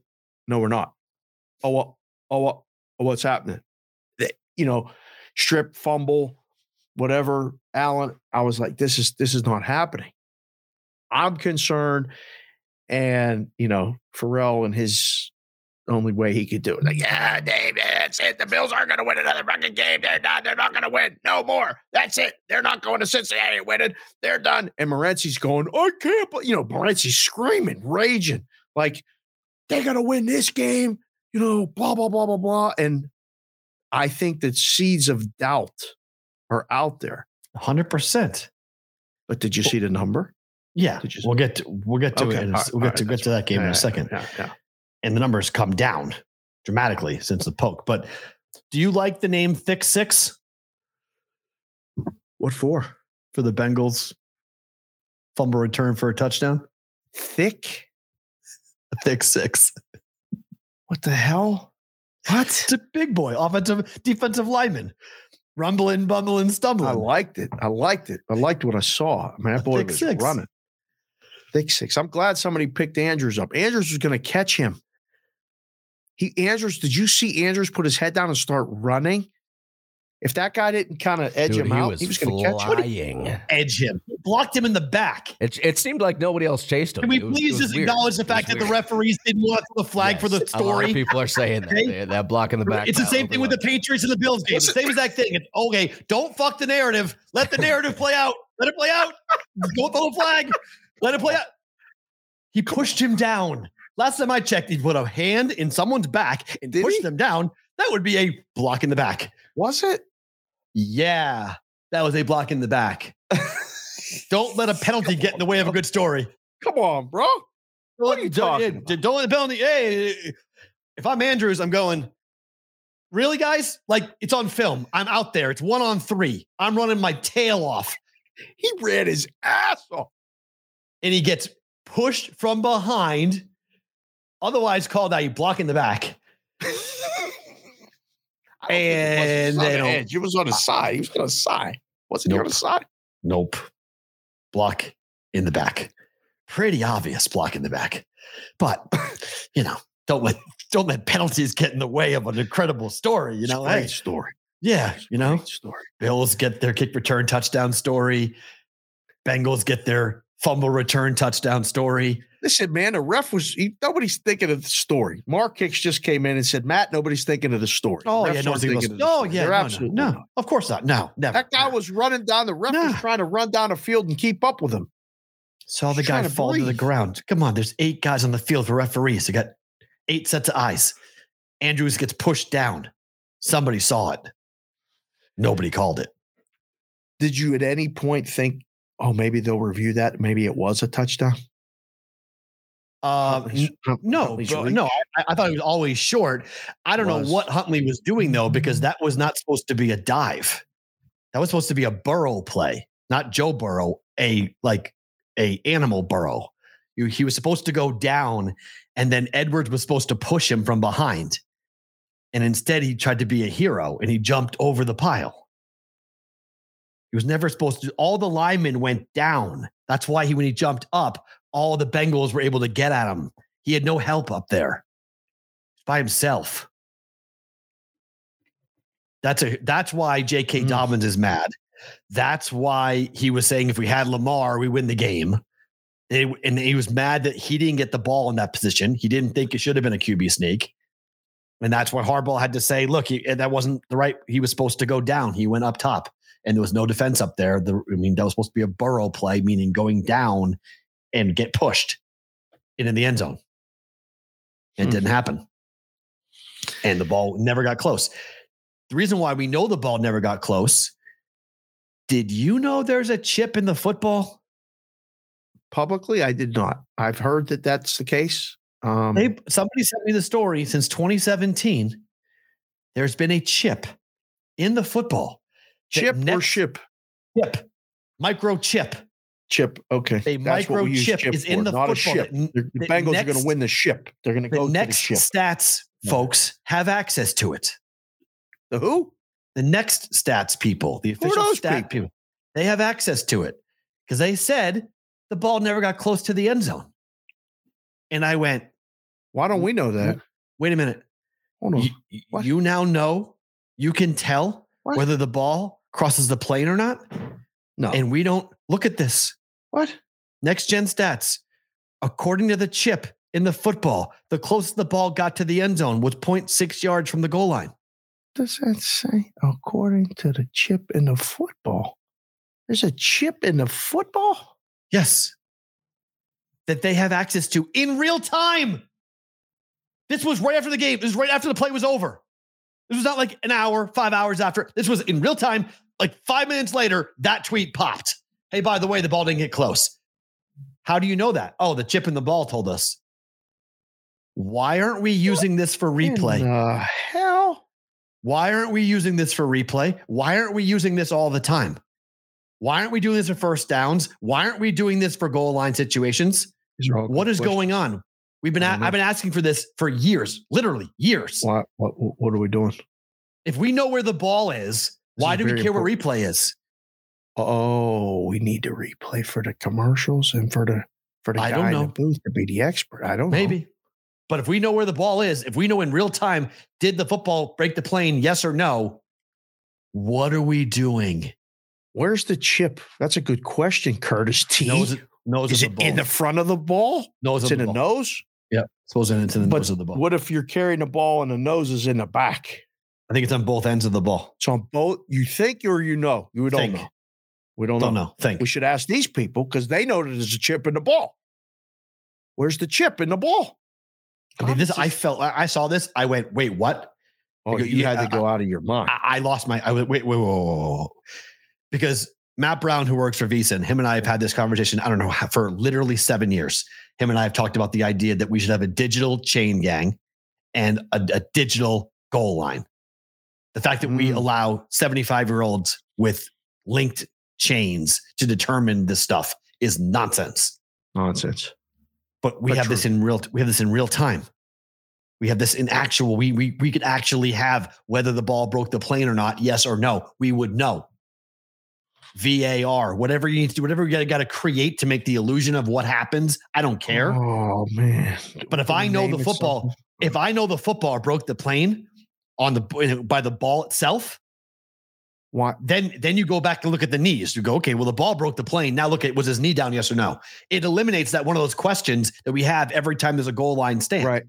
No, we're not. Oh, what? Oh, what? Oh, what's happening? They- you know, strip, fumble, whatever. Allen, I was like, this is this is not happening. I'm concerned. And, you know, Pharrell and his only way he could do it. Like, yeah, Dave, that's it. The Bills aren't going to win another fucking game. They're done. They're not going to win. No more. That's it. They're not going to Cincinnati and winning. They're done. And Morenzi's going, I can't, you know, Morenzi's screaming, raging, like they're going to win this game, you know, blah, blah, blah, blah, blah. And I think that seeds of doubt are out there. Hundred percent. But did you see the number? Yeah, you- we'll get to we'll get to Okay, it. In a, we'll get to get to that game in a second, Yeah, yeah. and the numbers come down dramatically since the poke. But do you like the name Thick Six What for? for the Bengals fumble return for a touchdown? Thick? Thick Six. What the hell? What? It's a big boy, offensive defensive lineman, rumbling, bumbling, stumbling. I liked it. I liked it. I liked what I saw. I mean, that boy Thick was six. running. Thick six. I'm glad somebody picked Andrews up. Andrews was going to catch him. He Andrews, did you see Andrews put his head down and start running? If that guy didn't kind of edge Dude, him he out, was he was going to catch him. flying. Edge him, blocked him in the back. It, it seemed like nobody else chased him. Can we It was- please was just weird. acknowledge the fact that the referees didn't want the flag for the Yes, A lot of story? people are saying that. Okay. They- that block in the back. It's the same thing with the everyone- Patriots and the Bills game. Listen- Same exact thing. It's okay. Don't fuck the narrative. Let the narrative play out. Let it play out. Don't throw the flag. Let it play out. He pushed him down. Last time I checked, he put a hand in someone's back and Did pushed he? them down. That would be a block in the back. Was it? Yeah, that was a block in the back. Don't let a penalty get in the way of a good story. Come on, bro. What are you talking about? Don't let the penalty. Hey, if I'm Andrews, I'm going. Really, guys? Like it's on film. I'm out there. It's one on three. I'm running my tail off, He ran his ass off. and he gets pushed from behind. Otherwise called out. You block in the back. I think it And on edge. He was on the side. He was on the side. Wasn't he on Nope. the side? Nope. Block in the back. Pretty obvious block in the back. But you know, don't let don't let penalties get in the way of an incredible story. You know, a great hey, story. yeah, you know, Great story. Bills get their kick return touchdown story. Bengals get their fumble return touchdown story. Listen, man, the ref was he, nobody's thinking of the story. Mark Hicks just came in and said, Matt, nobody's thinking of the story. Oh yeah, no, thinking oh yeah, They're no, no, absolutely no, not. of course not. No, never. That guy was running down. The ref was trying to run down the field and keep up with him. Saw the guy to fall to the ground. Come on, there's eight guys on the field for referees. They got eight sets of eyes. Andrews gets pushed down. Somebody saw it. Nobody called it. Did you at any point think, oh, maybe they'll review that? Maybe it was a touchdown? Uh, Huntley's- no, Huntley's bro, no, I, I thought it was always short. I don't Was. know what Huntley was doing though, because that was not supposed to be a dive. That was supposed to be a Burrow play, not Joe Burrow, a like a animal Burrow. You- He was supposed to go down, and then Edwards was supposed to push him from behind, and instead he tried to be a hero and he jumped over the pile. He was never supposed to. All the linemen went down. That's why he, when he jumped up, all the Bengals were able to get at him. He had no help up there by himself. That's a that's why J.K. Mm. Dobbins is mad. That's why he was saying if we had Lamar, we win the game. They- and he was mad that he didn't get the ball in that position. He didn't think it should have been a QB sneak. And that's what Harbaugh had to say. Look, he, that wasn't the right. He was supposed to go down. He went up top, and there was no defense up there. The, I mean, that was supposed to be a Burrow play, meaning going down and get pushed and in the end zone. It Hmm. didn't happen, and the ball never got close. The reason why we know the ball never got close. Did you know there's a chip in the football? Publicly, I did not. I've heard that that's the case. Um, They, somebody sent me the story since 2017. There's been a chip in the football. chip or next- ship? Chip, microchip. Chip. Okay. A That's what we use microchip chip is in the not a football. ship. The- The, Bengals are going to win the ship. They're going to go next to the ship. stats folks have access to it. The who? The next stats people, the official stat people? people, they have access to it because they said the ball never got close to the end zone. And I went, Why don't we know that? wait a minute. Hold on. You, you now know you can tell What? whether the ball crosses the plane or not. no. And we don't look at this. What? Next gen stats. According to the chip in the football, the closest the ball got to the end zone was 0.6 yards from the goal line. does that say? According to the chip in the football, there's a chip in the football. Yes. That they have access to in real time. This was right after the game. This was right after the play was over. This was not like an hour, five hours after. This was in real time. Like five minutes later, that tweet popped. Hey, by the way, the ball didn't get close. How do you know that? Oh, the chip in the ball told us. Why aren't we using this for replay? Hell? Why aren't we using this for replay? Why aren't we using this all the time? Why aren't we doing this for first downs? Why aren't we doing this for goal line situations? These are all What is questions. going on? We've been a-. I've been asking for this for years, literally years. What, what, what are we doing? If we know where the ball is, why is do we care what replay is? Oh, we need to replay for the commercials and for the for the I guy don't in know. the booth to be the expert. I don't know. Maybe. But if we know where the ball is, if we know in real time, did the football break the plane? Yes or no? What are we doing? Where's the chip? That's a good question, Curtis T. Nose, nose is it in the front of the ball? nose It's in the the nose. Yeah, suppose it's in the But nose of the ball. What if you're carrying the ball and the nose is in the back? I think it's on both ends of the ball. It's on both. You think or you know? You don't Think. know. We don't, Don't know. know. Think. We should ask these people because they know that there's a chip in the ball. Where's the chip in the ball? I mean, this I felt I saw this. I went, wait, what? Oh, go- you yeah, had to go out of your mind. I, I lost my. I went, wait, wait, wait, wait, wait, wait. because Matt Brown, who works for Visa, and him and I have had this conversation. I don't know for literally seven years. Him and I have talked about the idea that we should have a digital chain gang and a, a digital goal line. The fact that we Mm. allow seventy-five year olds with linked chains to determine this stuff is nonsense. Nonsense. But we But have this in real. We have this in real time. We have this in actual. We we we could actually have whether the ball broke the plane or not. Yes or no. We would know. VAR, whatever you need to do, whatever you got to create to make the illusion of what happens. I don't care. Oh man! But if I know the football, if I know the football broke the plane on the by the ball itself, Why? then then you go back and look at the knees. You go, okay, well the ball broke the plane. Now look at was his knee down? Yes or no? It eliminates that one of those questions that we have every time there's a goal line stand. Right.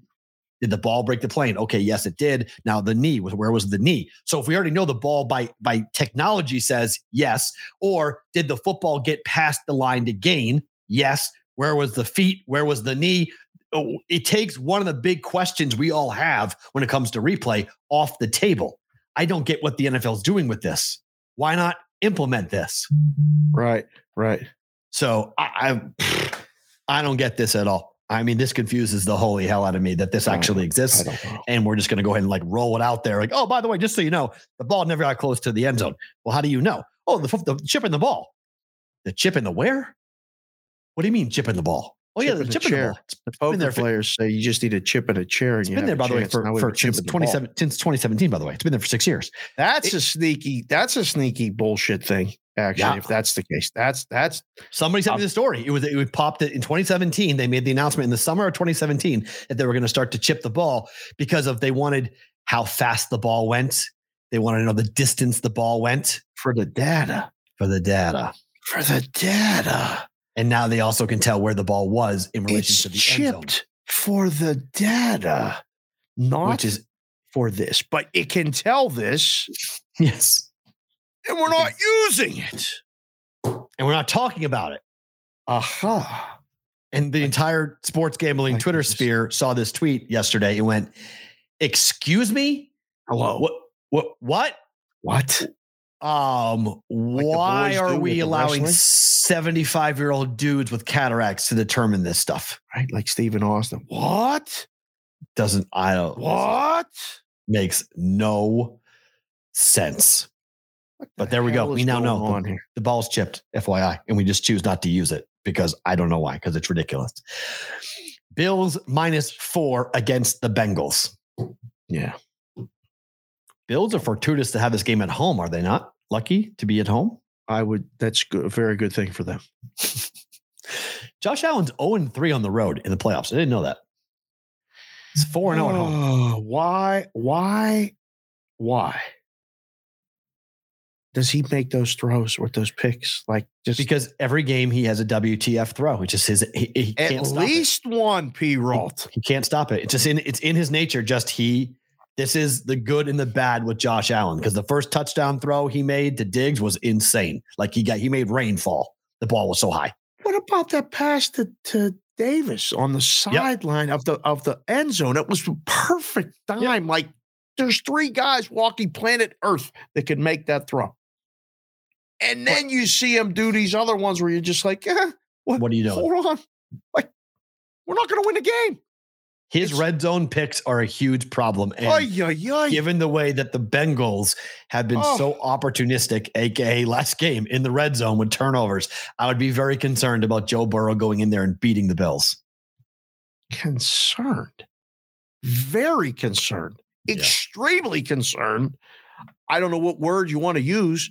Did the ball break the plane? Okay, yes, it did. Now the knee was where was the knee? So if we already know the ball by by technology says yes, or did the football get past the line to gain? Yes. Where was the feet? Where was the knee? Oh, It takes one of the big questions we all have when it comes to replay off the table. I don't get what the NFL is doing with this. Why not implement this? Right. Right. So I, I, I don't get this at all. I mean, this confuses the holy hell out of me that this actually exists. And we're just going to go ahead and like roll it out there. Like, oh, by the way, just so you know, the ball never got close to the end zone. Well, how do you know? Oh, the, the chip in the ball. The chip in the where? What do you mean chip in the ball? Oh, yeah, the chip in the chair. ball. It's The poker there for- players say you just need a chip in a chair. And It's been there, by the way, for, Now we have for since the 27, since 2017, by the way. It's been there for six years. That's a sneaky. That's a sneaky bullshit thing. Actually, Yeah. if that's the case, that's that's Somebody sent me Um, the story. It was it would popped it in 2017. They made the announcement in the summer of 2017 that they were going to start to chip the ball because of they wanted how fast the ball went. They wanted to know the distance the ball went for the data. for the data. For the data, And now they also can tell where the ball was in relation it's to the end zone, chipped for the data, not which is for this, but it can tell this, Yes. and we're not using it. And we're not talking about it. Aha. And the entire sports gambling My Twitter sphere saw this tweet yesterday It went, "Excuse me, Hello. what, what, what? What? Um, the why are we allowing seventy-five-year-old dudes with cataracts to determine this stuff?" Right? Like Stephen Austin. What? Doesn't I don't What? makes no sense. What But there we go. We now know. on here. The ball's chipped, FYI, and we just choose not to use it because I don't know why, because it's ridiculous. Bills minus four against the Bengals. Yeah. Bills are fortuitous to have this game at home, are they not? Lucky to be at home. I would. That's good, a very good thing for them. Josh Allen's 0 3 on the road in the playoffs. I didn't know that. It's 4 0 at home. Oh, why? Why? Why? Does he make those throws with those picks? Like just Because every game he has a WTF throw, which is his. He, he at can't stop it. least one P. Rolt. He can't stop it. It's just in it's in his nature. Just he. This is the good and the bad with Josh Allen because the first touchdown throw he made to Diggs was insane. Like he got he made rainfall. The ball was so high. What about that pass to, to Davis on the sideline of the of the end zone? It was perfect time. Like there's three guys walking planet Earth that could make that throw. And then you see him do these other ones where you're just like, eh, what, What are you doing? Hold on. Like, we're not going to win the game. His It's- red zone picks are a huge problem. And Ay, ay, ay. given the way that the Bengals have been Oh. so opportunistic, aka last game in the red zone with turnovers, I would be very concerned about Joe Burrow going in there and beating the Bills. concerned, very concerned, Yeah. extremely concerned. I don't know what word you want to use,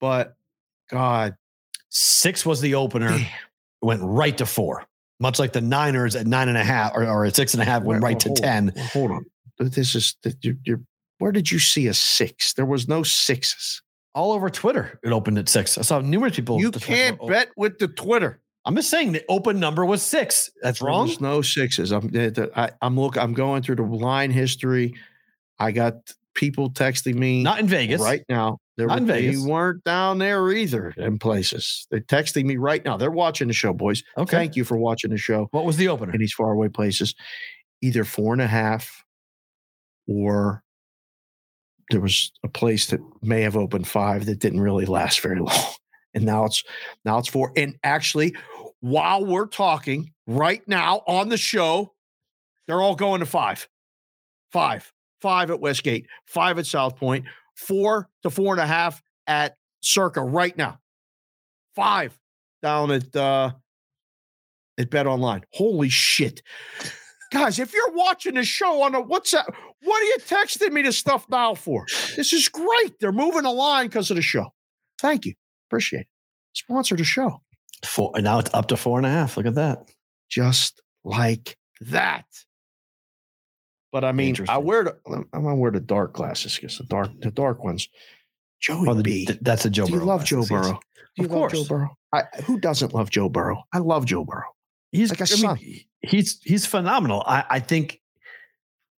but God, Six was the opener, went right to four. Much like the Niners at nine and a half or, or at six and a half went right to hold 10. Well, hold on. This is you're, you're. Where did you see a six? There was no sixes. All over Twitter, it opened at six. I saw numerous people. You can't bet with the Twitter. I'm just saying the open number was six. That's wrong. was no sixes. I'm. I, I'm look. I'm going through the line history. I got people texting me Not in Vegas. right now. There were-. They weren't down there either in places. They're texting me right now. They're watching the show, boys. Okay. Thank you for watching the show What was the opener? in these faraway places. Either four and a half or there was a place that may have opened five that didn't really last very long. And now it's now it's four. And actually, while we're talking right now on the show, they're all going to five. Five. Five at Westgate, five at South Point, four to four and a half at Circa right now. Five down at uh at Bet Online. Holy shit. Guys, if you're watching the show on a WhatsApp, what are you texting me this stuff now for? This is great. They're moving the line because of the show. Thank you. Appreciate it. Sponsor the show. Four. and Now it's up to four and a half. Look at that. Just like that. But I mean, I wear the I'm gonna wear the dark glasses because the dark the dark ones. Joey Oh, the- B. th- that's a Joe Do you Burrow. love Joe. Burrow? Do you Of love Joe. Burrow? I, who doesn't love Joe Burrow? I love Joe Burrow. He's Like a I mean, son. he's he's phenomenal. I, I think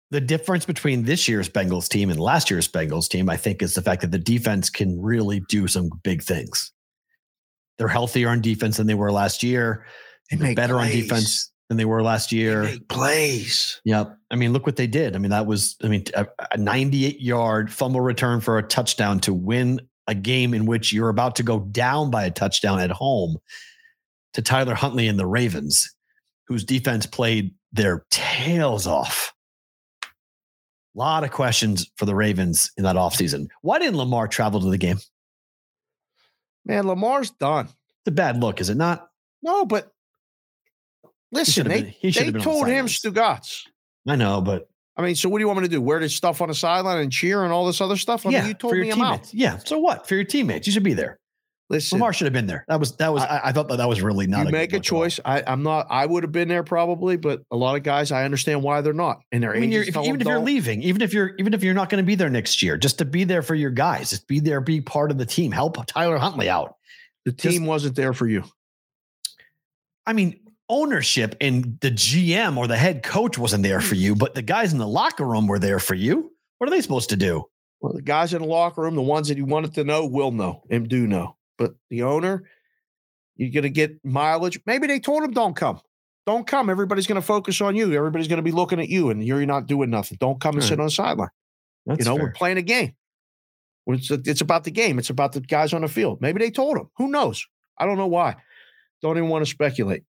the difference between this year's Bengals team and last year's Bengals team, I think, is the fact that the defense can really do some big things. They're healthier on defense than they were last year. They They're make better on defense than they were last They year. make plays. Yep. I mean, look what they did. I mean, that was, I mean, a, a 98 yard fumble return for a touchdown to win a game in which you're about to go down by a touchdown at home to Tyler Huntley and the Ravens, whose defense played their tails off. A lot of questions for the Ravens in that offseason. Why didn't Lamar travel to the game? Man, Lamar's done. It's a bad look, is it not? No, but listen, they, been- they on the told him. Stugotz. I know, but I mean, so what do you want me to do? Wear this stuff on the sideline and cheer and all this other stuff? I yeah, mean, you told me I'm out. Yeah. So what? For your teammates, you should be there. Listen, Lamar should have been there. That was that was. I, I thought that, that was really not. you a make good a look at all. choice. I, I'm not. I would have been there probably, but a lot of guys, I understand why they're not. And their I mean, if, even if you're leaving, even if you're even if you're not going to be there next year, just to be there for your guys, just be there, be part of the team, help Tyler Huntley out. the team wasn't there for you. I mean, ownership and the GM or the head coach wasn't there for you, but the guys in the locker room were there for you. What are they supposed to do? Well, the guys in the locker room, the ones that you wanted to know, will know and do know. But the owner, you're going to get mileage. Maybe they told him, don't come. Don't come. Everybody's going to focus on you. Everybody's going to be looking at you, and you're not doing nothing. Don't come and sit on the sideline. That's you know, we're playing a game. It's, it's about the game. It's about the guys on the field. Maybe they told him. Who knows? I don't know why. Don't even want to speculate.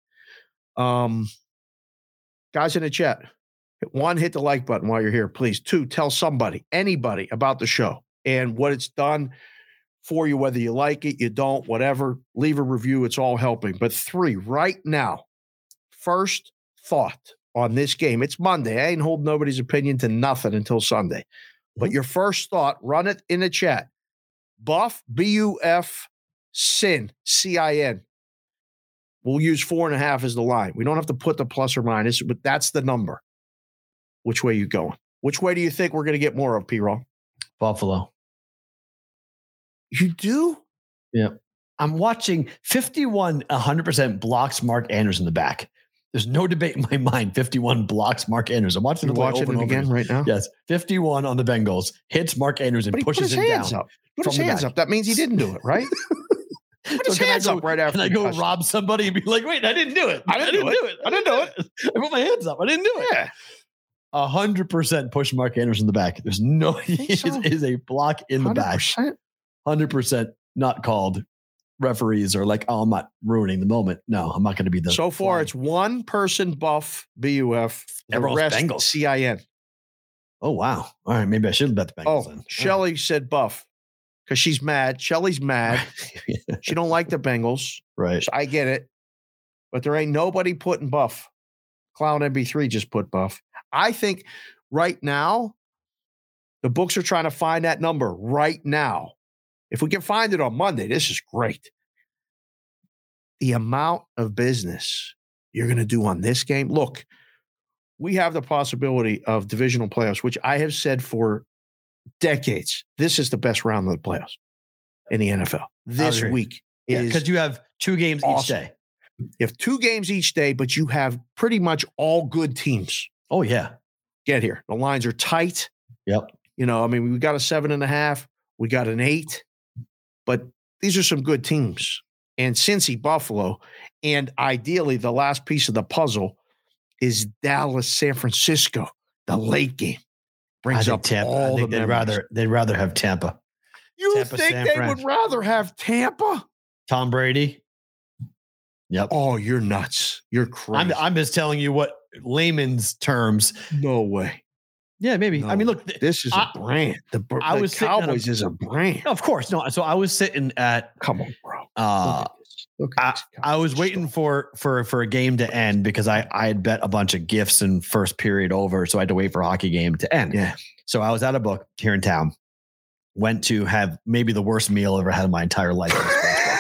Um, guys in the chat, one, hit the like button while you're here, please. Two, tell somebody, anybody about the show and what it's done for you, whether you like it, you don't, whatever. Leave a review. It's all helping. But three, right now, first thought on this game. It's Monday. I ain't holding nobody's opinion to nothing until Sunday. But your first thought, run it in the chat. Buff, B U F, sin, C I N. We'll use four and a half as the line. We don't have to put the plus or minus, but that's the number. Which way you going? Which way do you think we're going to get more of, P Roll? Buffalo. You do? Yeah. I'm watching 51 100% blocks Mark Andrews in the back. There's no debate in my mind. 51 blocks Mark Andrews. I'm watching You're the watching over it again right now? Yes, 51 on the Bengals hits Mark Andrews and But he put pushes his him hands down. up. Put his hands up. That means he didn't do it, right? Put his So I hands go- up right after. Can I go rob somebody and be like, wait, I didn't do it. I didn't do it. I didn't do it. I put my hands up. I didn't do it. Yeah. A hundred percent push Mark Andrews in the back. There's no so? is a block in the back. 100%. Not called. Referees are like, oh, I'm not ruining the moment. No, I'm not going to be the. So far, fly. it's one person buff, B U F. The rest, Bengals. C I N. oh wow. All right, maybe I should bet the Bengals. Oh, then. Shelly said buff because she's mad. Shelly's mad. she don't like the Bengals. right. So I get it. But there ain't nobody putting buff. Clown MB3 just put buff. I think right now, the books are trying to find that number right now. If we can find it on Monday, this is great. The amount of business you're going to do on this game. Look, we have the possibility of divisional playoffs, which I have said for decades. This is the best round of the playoffs in the NFL. This week Yeah, is because you have two games each day. you have two games each day, but you have pretty much all good teams Oh yeah. get here. The lines are tight. Yep. You know, I mean, we got a seven and a half, we got an eight, but these are some good teams. And Cincy, Buffalo, and ideally the last piece of the puzzle is Dallas, San Francisco, the late game. I Brings think up Tampa. I all the they'd memories. rather they'd rather have Tampa. You Tampa, think San they Fran. would rather have Tampa? Tom Brady. Yep. Oh, you're nuts. You're crazy. I'm I'm just telling you what layman's terms. no way. Yeah, maybe. I mean, look, th- This is I- a brand. The, I the was at a- Cowboys is a brand. of course, no. So I was sitting at Come on, bro. Uh at this. Look at this I was waiting for for for a game to end because I I had bet a bunch of gifts in first period over, so I had to wait for a hockey game to end. Yeah. So I was at a book here in town. Went to have maybe the worst meal I've ever had in my entire life. at a sports bar.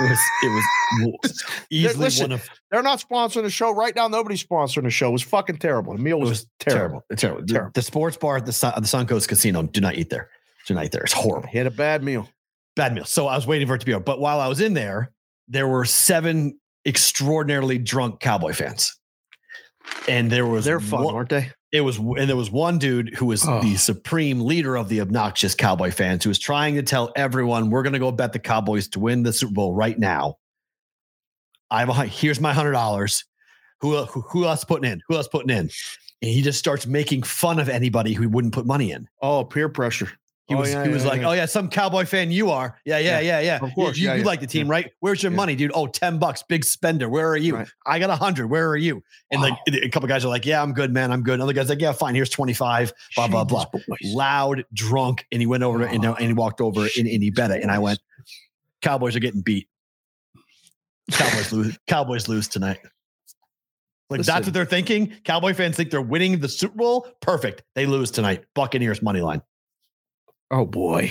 It was it was easily listen, one of They're not sponsoring the show right now. Nobody's sponsoring the show. It was fucking terrible. The meal was, was terrible. terrible. Terrible. The, Terrible. the sports bar at the Sun, the Suncoast Casino. Do not eat there. Do not eat there. It's horrible. He had a bad meal. bad meal. So I was waiting for it to be over. But while I was in there, there were seven extraordinarily drunk Cowboy fans. And there was They're fun, one- aren't they? it was and there was one dude who was Oh. the supreme leader of the obnoxious Cowboy fans who was trying to tell everyone we're going to go bet the Cowboys to win the Super Bowl right now. I have a here's my hundred dollars. Who, who who else putting in? Who else putting in? And he just starts making fun of anybody who wouldn't put money in. Oh, peer pressure. He Oh, was yeah, he was yeah, like, yeah. "Oh yeah, some cowboy fan you are. Yeah, yeah, yeah, yeah. Of course, you, you like the team, right? Where's your money, dude? Oh, 10 bucks, big spender. Where are you? Right. I got a hundred. Where are you? And like ah. a couple guys are like, "Yeah, I'm good, man. I'm good." Another guy's like, "Yeah, fine. Here's 25." Blah blah blah. Boys. Loud, drunk, and he went over and, uh, and he walked over and, and he bet it. And I went, "Cowboys are getting beat. Cowboys lose. Cowboys lose tonight." Like Listen. that's what they're thinking. Cowboy fans think they're winning the Super Bowl. Perfect. They lose tonight. Buccaneers money line. Oh boy.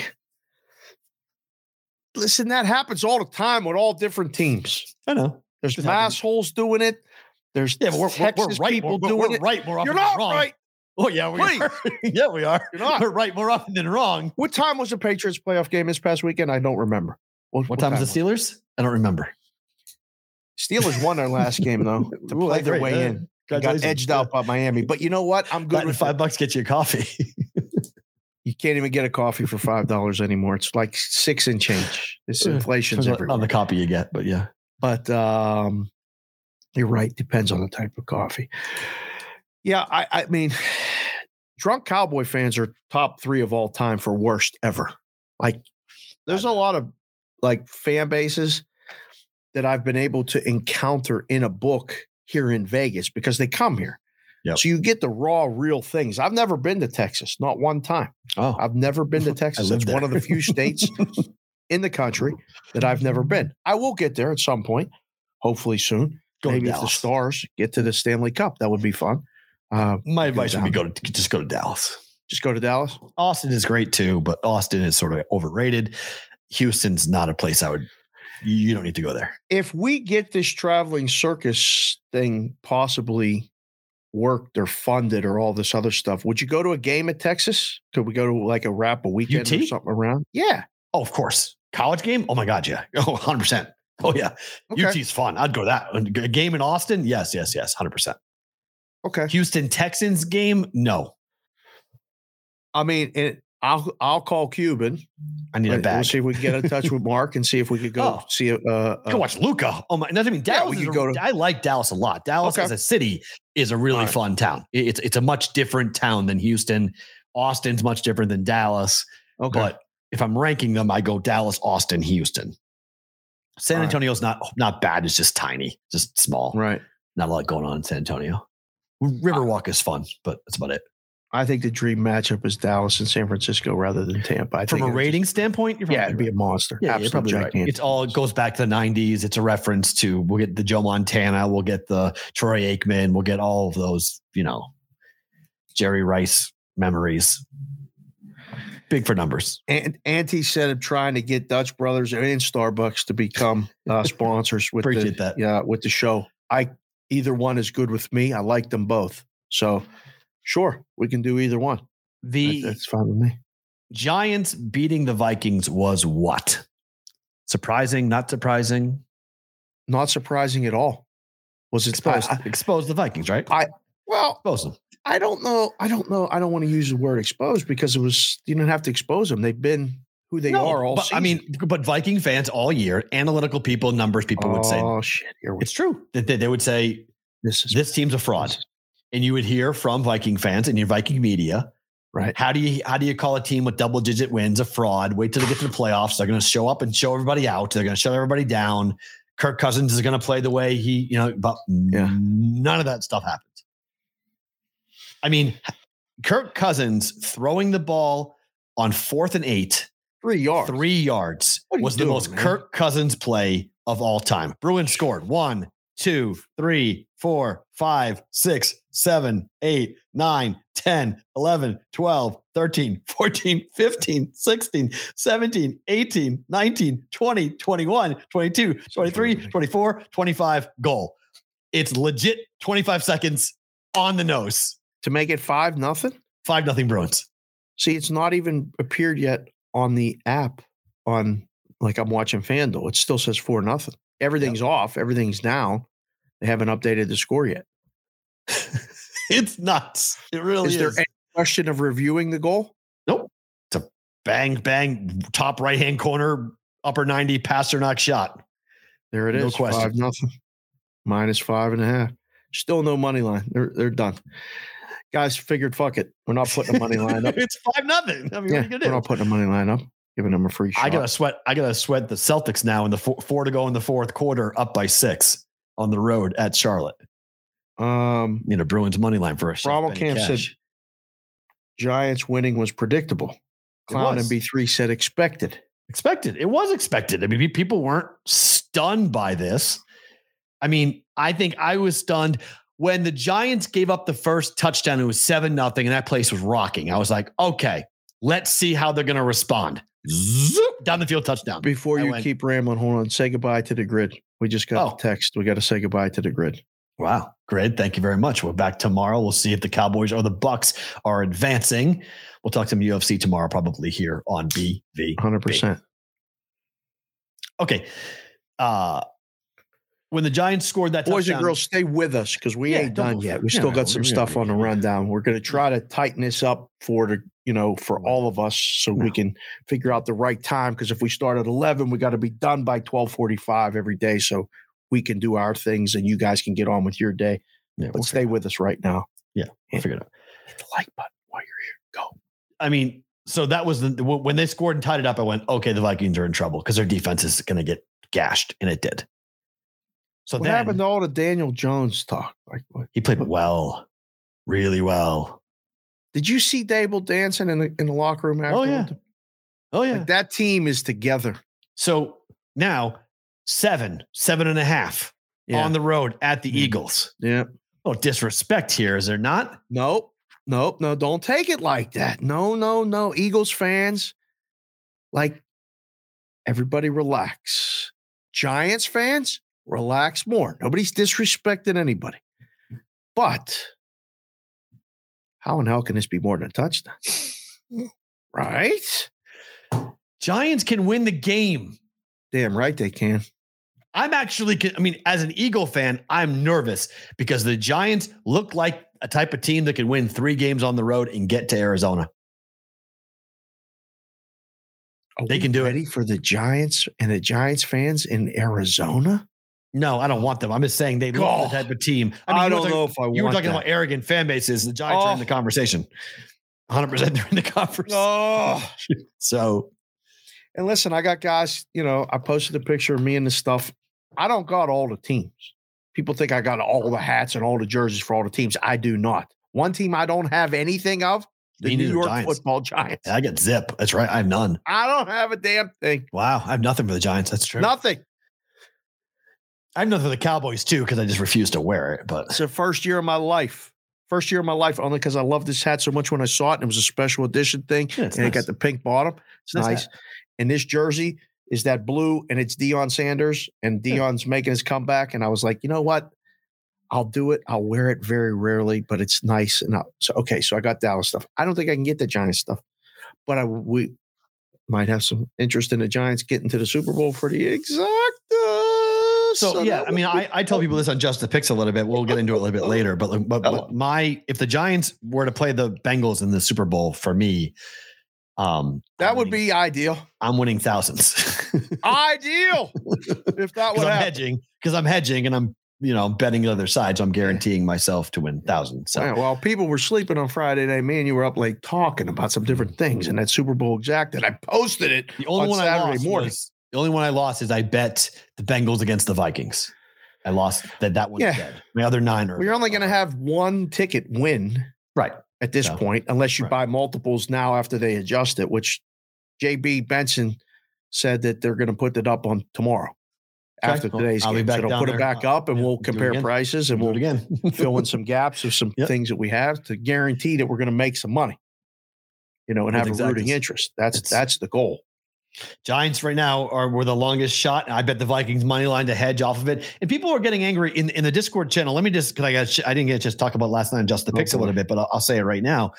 Listen, that happens all the time with all different teams. I know. There's assholes doing it. There's Yeah, we're, Texas we're right. people We're, doing we're it. right more often You're than not wrong. right. Oh yeah, we Please. are. yeah, we are. You're not. We're right more often than wrong. What time was the Patriots playoff game this past weekend? I don't remember. What time was the Steelers? I don't remember. Steelers won their last game though to Ooh, play their way Yeah. in. Got edged out by Miami. But you know what? I'm good with five five. bucks get you a coffee. You can't even get a coffee for five dollars anymore. It's like six and change. This Yeah, inflation's on everywhere. the copy you get, but yeah. but um, you're right. Depends on the type of coffee. Yeah, I, I mean, drunk cowboy fans are top three of all time for worst ever. Like, there's a lot of like fan bases that I've been able to encounter in a book here in Vegas because they come here. Yep. So you get the raw, real things. I've never been to Texas, not one time. Oh, I've never been to Texas. It's one of the few states in the country that I've never been. I will get there at some point, hopefully soon. Go to Maybe if the Stars get to the Stanley Cup, that would be fun. Uh, my advice would be go to just go to Dallas. just go to Dallas. Austin is great too, but Austin is sort of overrated. Houston's not a place I would. You don't need to go there. If we get this traveling circus thing possibly worked or funded or all this other stuff, would you go to a game at Texas? Could we go to like a wrap a weekend or something around? Yeah. Oh, of course. College game? Oh my God, yeah. Oh, 100%. Oh yeah. Okay. UT's fun. I'd go to that. A game in Austin? Yes, yes, yes. 100%. Okay. Houston Texans game? No. I mean, it, I'll I'll call Cuban. I need a We'll bag. see if we can get in touch with Mark and see if we could go Oh. see a. Uh, Go watch Luka. Oh my! Doesn't mean Dallas. we is a- go to- I like Dallas a lot. Dallas Okay. as a city is a really All right. fun town. It's it's a much different town than Houston. Austin's much different than Dallas. okay. But if I'm ranking them, I go Dallas, Austin, Houston. San All right. Antonio's not not bad. It's just tiny, just small. right. Not a lot going on in San Antonio. Riverwalk is fun, but that's about it. I think the dream matchup is Dallas and San Francisco rather than Tampa. I From a rating standpoint, you're yeah, it'd be a monster. Yeah, you're probably right. It's all it goes back to the '90s. It's a reference to we'll get the Joe Montana, we'll get the Troy Aikman, we'll get all of those, you know, Jerry Rice memories. Big for numbers. And Auntie said of trying to get Dutch Brothers and Starbucks to become uh, sponsors with Appreciate the that. yeah with the show. I either one is good with me. I like them both. So sure, we can do either one. That- The that's fine with me. Giants beating the Vikings was what? Surprising? Not surprising? Not surprising at all. Was it Exposed, I- exposed the Vikings, right? I- well, Expose them. I don't know. I don't know. I don't want to use the word exposed because it was you didn't have to expose them. They've been who they No, are all but, I mean, but Viking fans all year, analytical people, numbers people would say oh shit, here we it's true. That they, they would say this is this team's a fraud. And you would hear from Viking fans and your Viking media, right. how do you how do you call a team with double digit wins a fraud? Wait till they get to the playoffs. They're going to show up and show everybody out. They're going to shut everybody down. Kirk Cousins is going to play the way he, you know, but Yeah. none of that stuff happens. I mean, Kirk Cousins throwing the ball on fourth and eight, Three yards. three yards What are you was the most man? Kirk Cousins play of all time. Bruins scored one, two, three, four, five, six, seven, eight, nine, 10, 11, 12, 13, 14, 15, 16, 17, 18, 19, 20, 21, 22, 23, 24, 25, goal. It's legit 25 seconds on the nose. to make it five nothing. Five nothing Bruins. See, it's not even appeared yet on the app on like I'm watching FanDuel. It still says four nothing. Everything's off. Everything's down. They haven't updated the score yet. It's nuts. It really is is. there any question of reviewing the goal? Nope. It's a bang, bang, top right hand corner, upper 90 Pastrnak shot. There it is. No question. Five nothing. Minus five and a half. Still no money line. They're they're done. Guys figured fuck it. We're not putting a money line up. it's five nothing. I mean, yeah, what are you we're not putting a money line up. Giving them a free shot. I gotta sweat. I gotta sweat the Celtics now in the four, four to go in the fourth quarter, up by six on the road at Charlotte. um, You know, Bruins money line for us. Rommel Benny Camp said Giants winning was predictable. Clown was. and B3 said expected. expected. It was expected. I mean, people weren't stunned by this. I mean, I think I was stunned when the Giants gave up the first touchdown. It was seven nothing, and that place was rocking. I was like, okay, let's see how they're going to respond. Zoop, down the field touchdown. Before I you went- keep rambling, hold on. Say goodbye to the grid. We just got Oh. the text. We got to say goodbye to the grid. Wow, grid. Thank you very much. We're back tomorrow. We'll see if the Cowboys or the Bucks are advancing. We'll talk to some UFC tomorrow, probably here on BV. 100%. Okay. Uh when the Giants scored that Boys touchdown, and girls, stay with us because we Yeah, ain't done yet. We Yeah, still got some stuff on the rundown. We're going to try to tighten this up for the, you know, for all of us so we can figure out the right time. Because if we start at eleven, we got to be done by twelve forty-five every day, so we can do our things and you guys can get on with your day. Yeah, But we'll stay with us right now. Yeah, we'll figure it out. Hit the like button while you're here. Go. I mean, so that was the when they scored and tied it up. I went, okay, the Vikings are in trouble because their defense is going to get gashed, and it did. So What then happened to all the Daniel Jones talk? Like, what? he played well, really well. Did you see Daboll dancing in the in the locker room after? Oh, yeah. Oh yeah. Like that team is together. so now seven, seven and a half Yeah. on the road at the Mhm. Eagles. yeah. Oh, disrespect here, is there not? Nope. Nope. No, don't take it like that. No, no, no. Eagles fans, like everybody relax. Giants fans, relax more. Nobody's disrespecting anybody. But how in hell can this be more than a touchdown? Right? Giants can win the game. Damn right they can. I'm actually, I mean, as an Eagle fan, I'm nervous because the Giants look like a type of team that can win three games on the road and get to Arizona. Are They can do it. ready for the Giants and the Giants fans in Arizona. No, I don't want them. I'm just saying they look like the type of team. I, you were don't talking- know if I want You were talking that. about arrogant fan bases. The Giants are in Oh. the conversation. 100% they're in the conversation. Oh. So, And listen, I got guys, you know, I posted a picture of me and the stuff. I don't got all the teams. People think I got all the hats and all the jerseys for all the teams. I do not. One team I don't have anything of, the Me New York Giants. football Giants. I get zip. That's right. I have none. I don't have a damn thing. Wow. I have nothing for the Giants. That's true. Nothing. I have nothing for the Cowboys too because I just refuse to wear it. But It's the first year of my life. First year of my life, only because I love this hat so much when I saw it. And it was a special edition thing. Yeah, and it nice. got the pink bottom. It's Nice nice. And this jersey is that blue and it's Deion Sanders. And Yeah. Deion's making his comeback. And I was like, you know what? I'll do it. I'll wear it very rarely, but it's nice. And so, okay, so I got Dallas stuff. I don't think I can get the Giants stuff, but I we might have some interest in the Giants getting to the Super Bowl for the exacta. So, yeah, I mean, I, I tell people this on Just the Picks a little bit. We'll get into it a little bit later. But, but, but my if the Giants were to play the Bengals in the Super Bowl for me, um, that I'm would winning- be ideal. I'm winning thousands. Ideal. if that would I'm happen. hedging, because I'm hedging and I'm you know betting the other side, so I'm guaranteeing myself to win thousands. So Yeah, well, people were sleeping on Friday night. Me and you were up late talking about some different things, and that Super Bowl exact that I posted it the only on one I Saturday lost morning. was the only one I lost is I bet the Bengals against the Vikings. I lost that that one's Yeah. dead. My other nine are you're only going to have one ticket win right. at this So, point, unless you right. buy multiples now after they adjust it. Which JB Benson said that they're going to put it up on tomorrow Okay, after well, today's I'll be game. back so they'll put it back up, and Yeah, we'll compare prices, and we'll again. fill in some gaps of some Yep. things that we have to guarantee that we're going to make some money. You know, and With have a rooting interest. That's It's- that's the goal. Giants right now are were the longest shot. I bet the Vikings money line to hedge off of it. And people are getting angry in, in the Discord channel. Let me just because I got I didn't get to just talk about last night and just the picks a little bit, but I'll, I'll say it right now.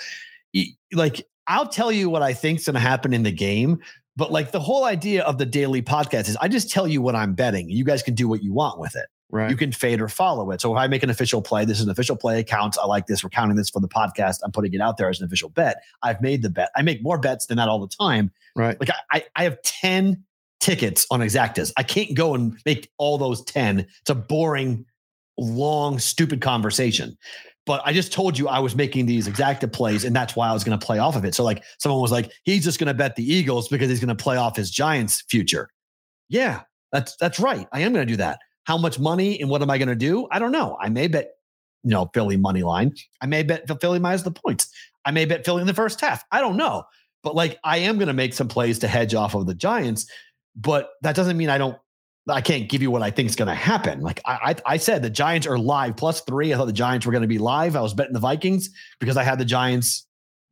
Like I'll tell you what I think's going to happen in the game. But like the whole idea of the daily podcast is I just tell you what I'm betting. You guys can do what you want with it. Right. You can fade or follow it. So if I make an official play, this is an official play. It counts. I like this. We're counting this for the podcast. I'm putting it out there as an official bet. I've made the bet. I make more bets than that all the time. Right. Like I, I- have 10 tickets on Exactas. I can't go and make all those 10. It's a boring, long, stupid conversation. But I just told you I was making these exacta plays, and that's why I was going to play off of it. So, like, someone was like, he's just going to bet the Eagles because he's going to play off his Giants future. Yeah, that's that's right. I am going to do that. How much money and what am I going to do? I don't know. I may bet, you know, Philly money line. I may bet Philly minus the points. I may bet Philly in the first half. I don't know. But like I am going to make some plays to hedge off of the Giants, but that doesn't mean I don't. I can't give you what I think is going to happen. Like I, I, I said, the Giants are live plus three. I thought the Giants were going to be live. I was betting the Vikings because I had the Giants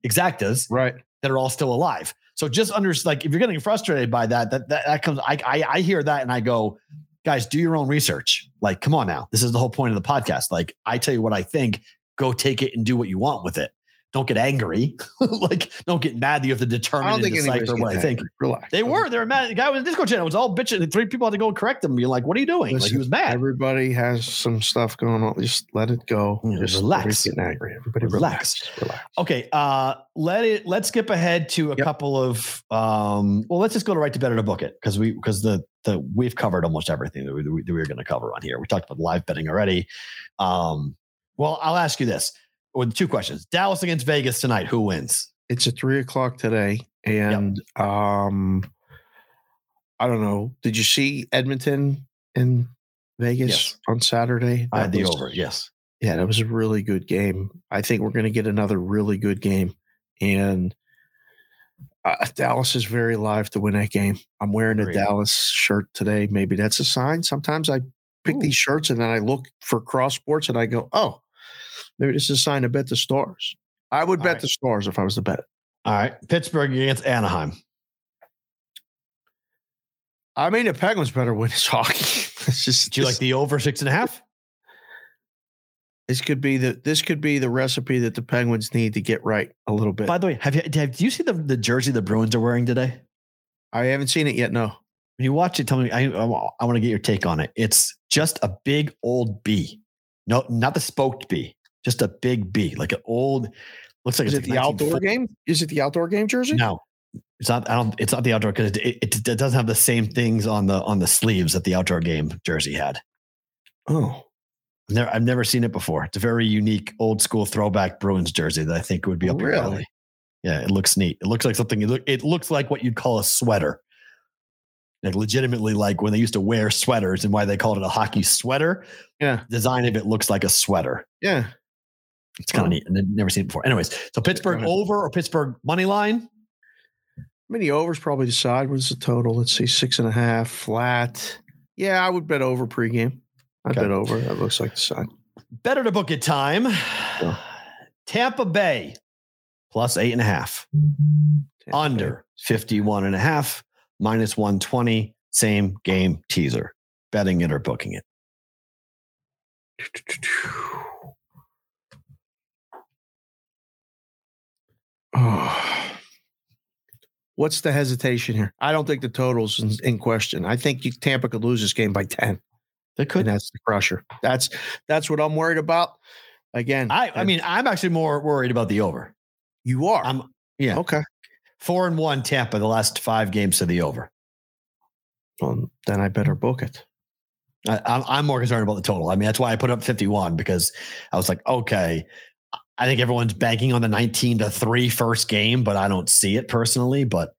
exactas Right. that are all still alive. So just under like if you're getting frustrated by that, that that, that comes. I, I I hear that and I go, guys, do your own research. Like, come on now, this is the whole point of the podcast. Like, I tell you what I think. Go take it and do what you want with it. Don't get angry. like, don't get mad that you have to determine I don't think decipher what I think. Relax. They were. They were mad. The guy was in the Discord channel. It was all bitching. Three people had to go and correct him. Being like, "What are you doing?" like he was mad. Everybody has some stuff going on. Just let it go. Yeah, Just relax. getting angry. Everybody Relax. relax. Relax. Okay, uh, let it. Let's skip ahead to a Yep. couple of. Um, well, let's just go to right to better to book it because we because the the we've covered almost everything that we, that we, that we were going to cover on here. We talked about live betting already. Um, well, I'll ask you this with two questions: Dallas against Vegas tonight. Who wins? It's at three o'clock today, and um, I don't know. Did you see Edmonton in Vegas Yes. on Saturday? I had the was- over. Yes. Yeah, that was a really good game. I think we're going to get another really good game, and uh, Dallas is very live to win that game. I'm wearing a. Dallas shirt today. Maybe that's a sign. Sometimes I pick Ooh. these shirts and then I look for cross sports and I go, oh, maybe this is a sign to bet the stars. I would All bet right. the stars if I was to bet it. All right, Pittsburgh against Anaheim. I mean, the Penguins better win this hockey. it's just Do you this, like the over six and a half? this could be the this could be the recipe that the Penguins need to get right a little bit. By the way, have you have, do you see the the jersey the Bruins are wearing today? I haven't seen it yet. No. When you watch it, tell me. I I, want to get your take on it. It's just a big old B. No, not the spoked B. Just a big B, like an old. Looks like Is it's it the like outdoor game? Is it the outdoor game jersey? No, it's not. I don't. It's not the outdoor because it, it, it doesn't have the same things on the on the sleeves that the outdoor game jersey had. Oh, I've never, I've never seen it before. It's a very unique, old school throwback Bruins jersey that I think would be up your really? alley. Yeah, it looks neat. It looks like something. It, look, it looks like what you'd call a sweater. Like legitimately, like when they used to wear sweaters and why they called it a hockey sweater. yeah, Design of it looks like a sweater. yeah. It's kind Oh. of neat. And I've never seen it before. Anyways, so Pittsburgh over or Pittsburgh money line? I mean, the overs probably decide. What's the total? Let's see, six and a half flat. Yeah, I would bet over pregame. I Okay. bet over. That looks like the side. Better to book it time. Tampa Bay plus eight and a half. Tampa under 51 and a half, minus 120, same game teaser. Betting it or booking it. Oh. What's the hesitation here? I don't think the total's in, in question. I think you, Tampa could lose this game by ten, They and could. that's the crusher. That's that's what I'm worried about. Again, I, I mean, I'm actually more worried about the over. you are I'm yeah, okay. four and one Tampa the last five games to the over. Well, then I better book it. I, I'm more concerned about the total. I mean, that's why I put up 51 because I was like, okay, I think everyone's banking on the 19 to three first game, but I don't see it personally. But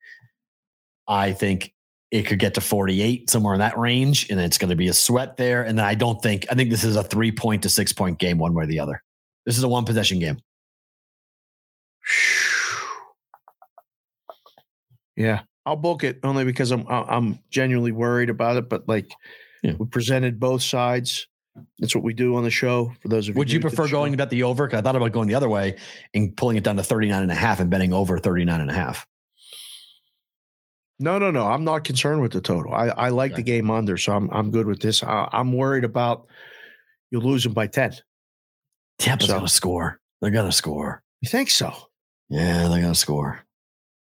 I think it could get to 48 somewhere in that range, and it's going to be a sweat there. And then I don't think I think this is a three point to six point game, one way or the other. This is a one possession game. Yeah, I'll book it only because I'm I'm genuinely worried about it. But like, Yeah. we presented both sides. That's what we do on the show. For those of you, Would you prefer going to bet the over? Because I thought about going the other way and pulling it down to 39 and a half and betting over 39 and a half. No, no, no. I'm not concerned with the total. I, I like the game under, so I'm I'm good with this. I, I'm worried about you losing by ten. Tampa's So- going to score. They're going to score. You think so? Yeah, they're going to score.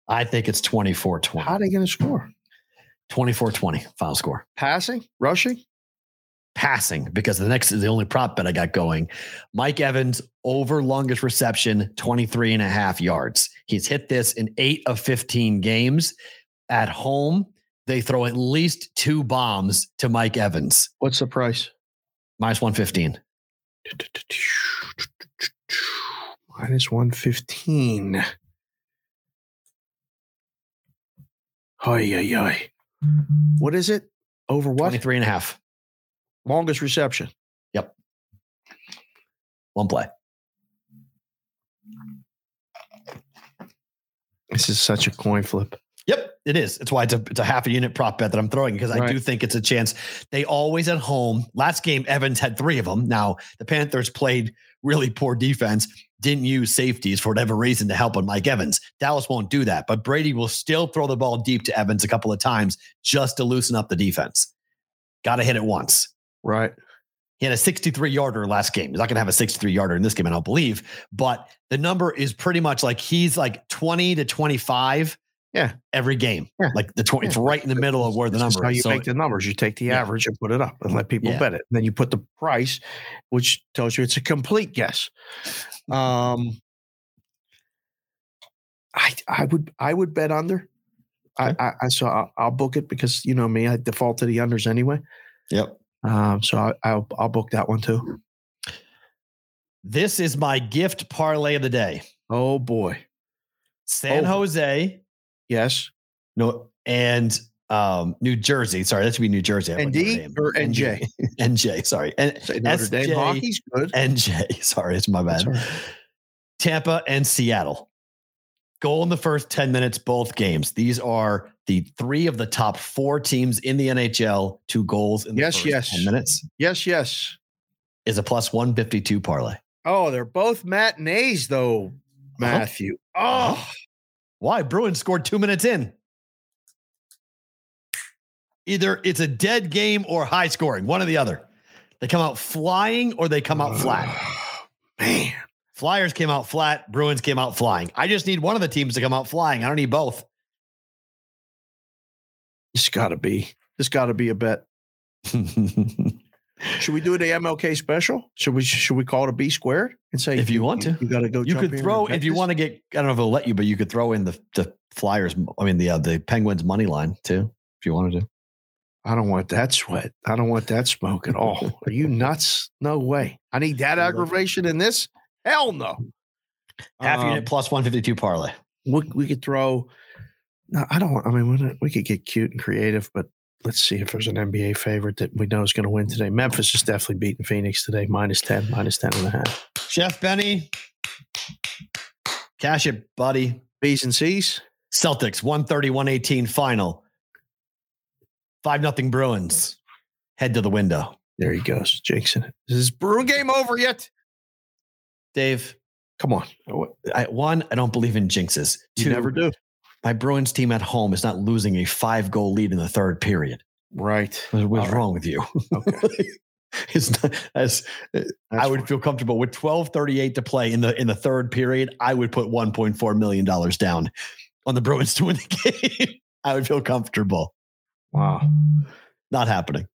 I think it's 24 20. How are they going to score? 24 20 final score. Passing, rushing. Passing, because the next is the only prop bet I got going. Mike Evans over longest reception, 23 and a half yards. He's hit this in eight of 15 games. At home, they throw at least two bombs to Mike Evans, What's the price? minus 115. Minus one fifteen. Hi, hi, hi. What is it? Over what? 23 and a half. Longest reception. Yep. One play. This is such a coin flip. Yep, it is. It's why it's a, it's a half a unit prop bet that I'm throwing because I Right. do think it's a chance. They always at home. Last game, Evans had three of them. Now, the Panthers played really poor defense, didn't use safeties for whatever reason to help on Mike Evans. Dallas won't do that, but Brady will still throw the ball deep to Evans a couple of times just to loosen up the defense. Got to hit it once. Right. He had a 63 yarder last game. He's not going to have a 63 yarder in this game, I don't believe. But the number is pretty much like he's like 20 to 25. Yeah. Every game. Yeah. Like the 20, it's right in the middle of where the number how you So make the numbers. You take the Yeah. average and put it up and let people Yeah. bet it. And then you put the price, which tells you it's a complete guess. Um, I I would I would bet under. I, I, I so I'll, I'll book it because you know me. I default to the unders anyway. Yep. Um, so I, I'll I'll book that one too. This is my gift parlay of the day. Oh boy, San Oh. Jose, yes. no, and um, New Jersey. Sorry, that should be New Jersey. I ND or NJ? NJ. Sorry. N- Say Notre Dame hockey's good. NJ. Sorry, it's my bad. Tampa and Seattle. Goal in the first 10 minutes, both games. These are the three of the top four teams in the NHL. Two goals in the Yes, first yes. 10 minutes Yes, yes. is a plus 152 parlay. Oh, they're both matinees though, uh-huh. Matthew. Oh, Why? Bruins scored two minutes in. Either it's a dead game or high scoring, one or the other. They come out flying or they come out flat. man. Flyers came out flat, Bruins came out flying. I just need one of the teams to come out flying. I don't need both. This got to be. This got to be a bet. Should we do the MLK special? Should we? Should we call it a B squared and say If you want to. you got to go. you could throw if you want to get. I don't know if it'll let you, but you could throw in the the Flyers. I mean the uh, the Penguins money line too, if you wanted to. I don't want that sweat. I don't want that smoke at all. Are you nuts? No way. I need that aggravation in this. Hell no. Half Um, unit plus one fifty two parlay. we, we could throw. No, I don't. I mean, we, don't- we could get cute and creative, but let's see if there's an NBA favorite that we know is going to win today. Memphis is definitely beating Phoenix today, minus 10, minus 10 and a half. Chef Benny, cash it, buddy. B's and C's. Celtics 130 118 final. Five nothing Bruins. Head to the window. There he goes, jinxing it. Is this Bruin game over yet? Dave, Come on. I, one, I don't believe in jinxes. You never do. my Bruins team at home is not losing a five goal lead in the third period. Right. What's All right. wrong with you? Okay. it's not as uh, I would fine. feel comfortable with 12:38 to play in the in the third period. I would put 1.4 million dollars down on the Bruins to win the game. I would feel comfortable. Wow. Not happening.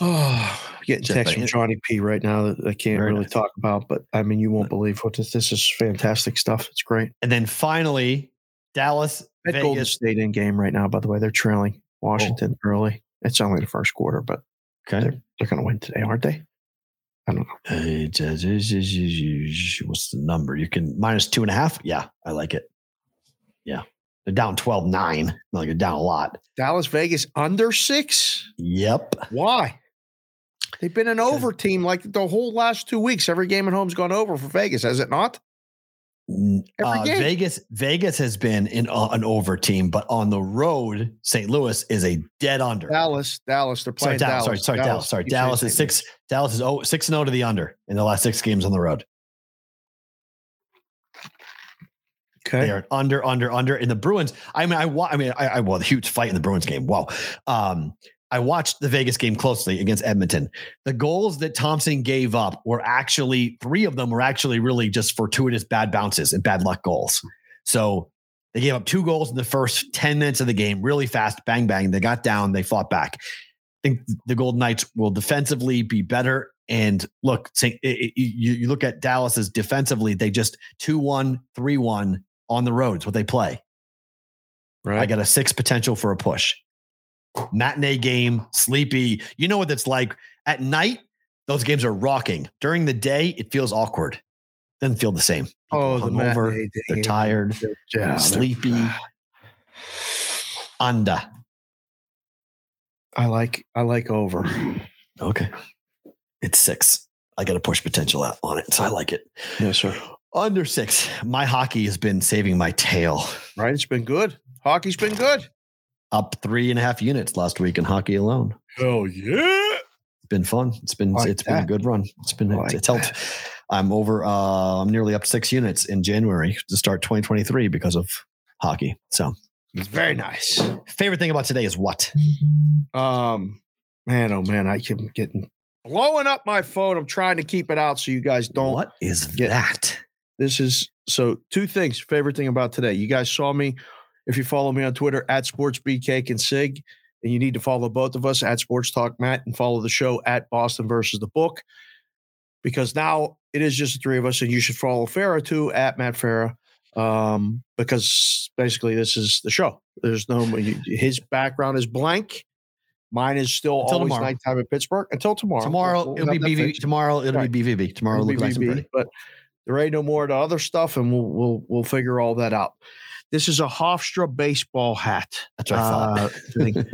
Oh, getting Just text from. Johnny P right now that I can't Very really nice. talk about, but I mean, you won't believe what this. This is fantastic stuff. It's great. And then finally, Dallas, At Golden Vegas. State in game right now, by the way, they're trailing Washington early. It's only the first quarter, but Okay. they're, they're going to win today, aren't they? I don't know. Uh, What's the number? You can minus two and a half. Yeah, I like it. Yeah. They're down 12 9. Like they're down a lot. Dallas Vegas under six. Yep. Why? They've been an over team like the whole last two weeks. Every game at home's gone over for Vegas, has it not? Uh. Vegas Vegas has been in uh, an over team, but on the road, St. Louis is a dead under. Dallas, Dallas, they're sorry, playing Dallas, Dallas. sorry, sorry, Dallas. Sorry, Dallas is six. Dallas is oh, six and zero to the under in the last six games on the road. Okay, they are under, under, under. In the Bruins, I mean, I I mean, I, I well, the huge fight in the Bruins game. Wow. Um, I watched the Vegas game closely against Edmonton. The goals that Thompson gave up were actually three of them were actually really just fortuitous bad bounces and bad luck goals. So they gave up two goals in the first 10 minutes of the game, really fast, bang, bang. They got down, they fought back. I think the Golden Knights will defensively be better. And look, say, it- it- you, you look at Dallas's defensively, they just 2 1, 3 1 on the roads, what they play. Right. I got a six potential for a push. Matinee game, sleepy. You know what it's like. At night, those games are rocking. During the day, it feels awkward. Doesn't feel the same. oh, the matinee they're tired, Yeah, they're- sleepy. Under. I like I like over. Okay. It's six. I got a push potential out on it. So I like it. Yes, sir. Under six. My hockey has been saving my tail. Right. It's been good. Hockey's been good. Up three and a half units last week in hockey alone. Oh yeah. It's been fun. It's been Like it's been a good run. It's been Like it's helped. I'm over uh I'm nearly up six units in January to start 2023 because of hockey. So It's very nice. favorite thing about today is what? Um, man, oh man, I keep getting blowing up my phone. I'm trying to keep it out so you guys don't. What is get- that? This is so two things. Favorite thing about today. You guys saw me. If you follow me on Twitter at SportsBK and Sig, and you need to follow both of us at Sports Talk Matt and follow the show at Boston versus the book. Because now it is just the three of us, and you should follow Farah too at Matt Farah. Um, because basically this is the show. There's no his background is blank. Mine is still Until always tomorrow. nighttime at Pittsburgh until tomorrow. Tomorrow We'll it'll be BVB. Tomorrow it'll Right. be BVB. Tomorrow It'll be nice and BB, pretty. But there ain't no more to other stuff, and we'll we'll we'll figure all that out. This is a Hofstra baseball hat. That's what I thought.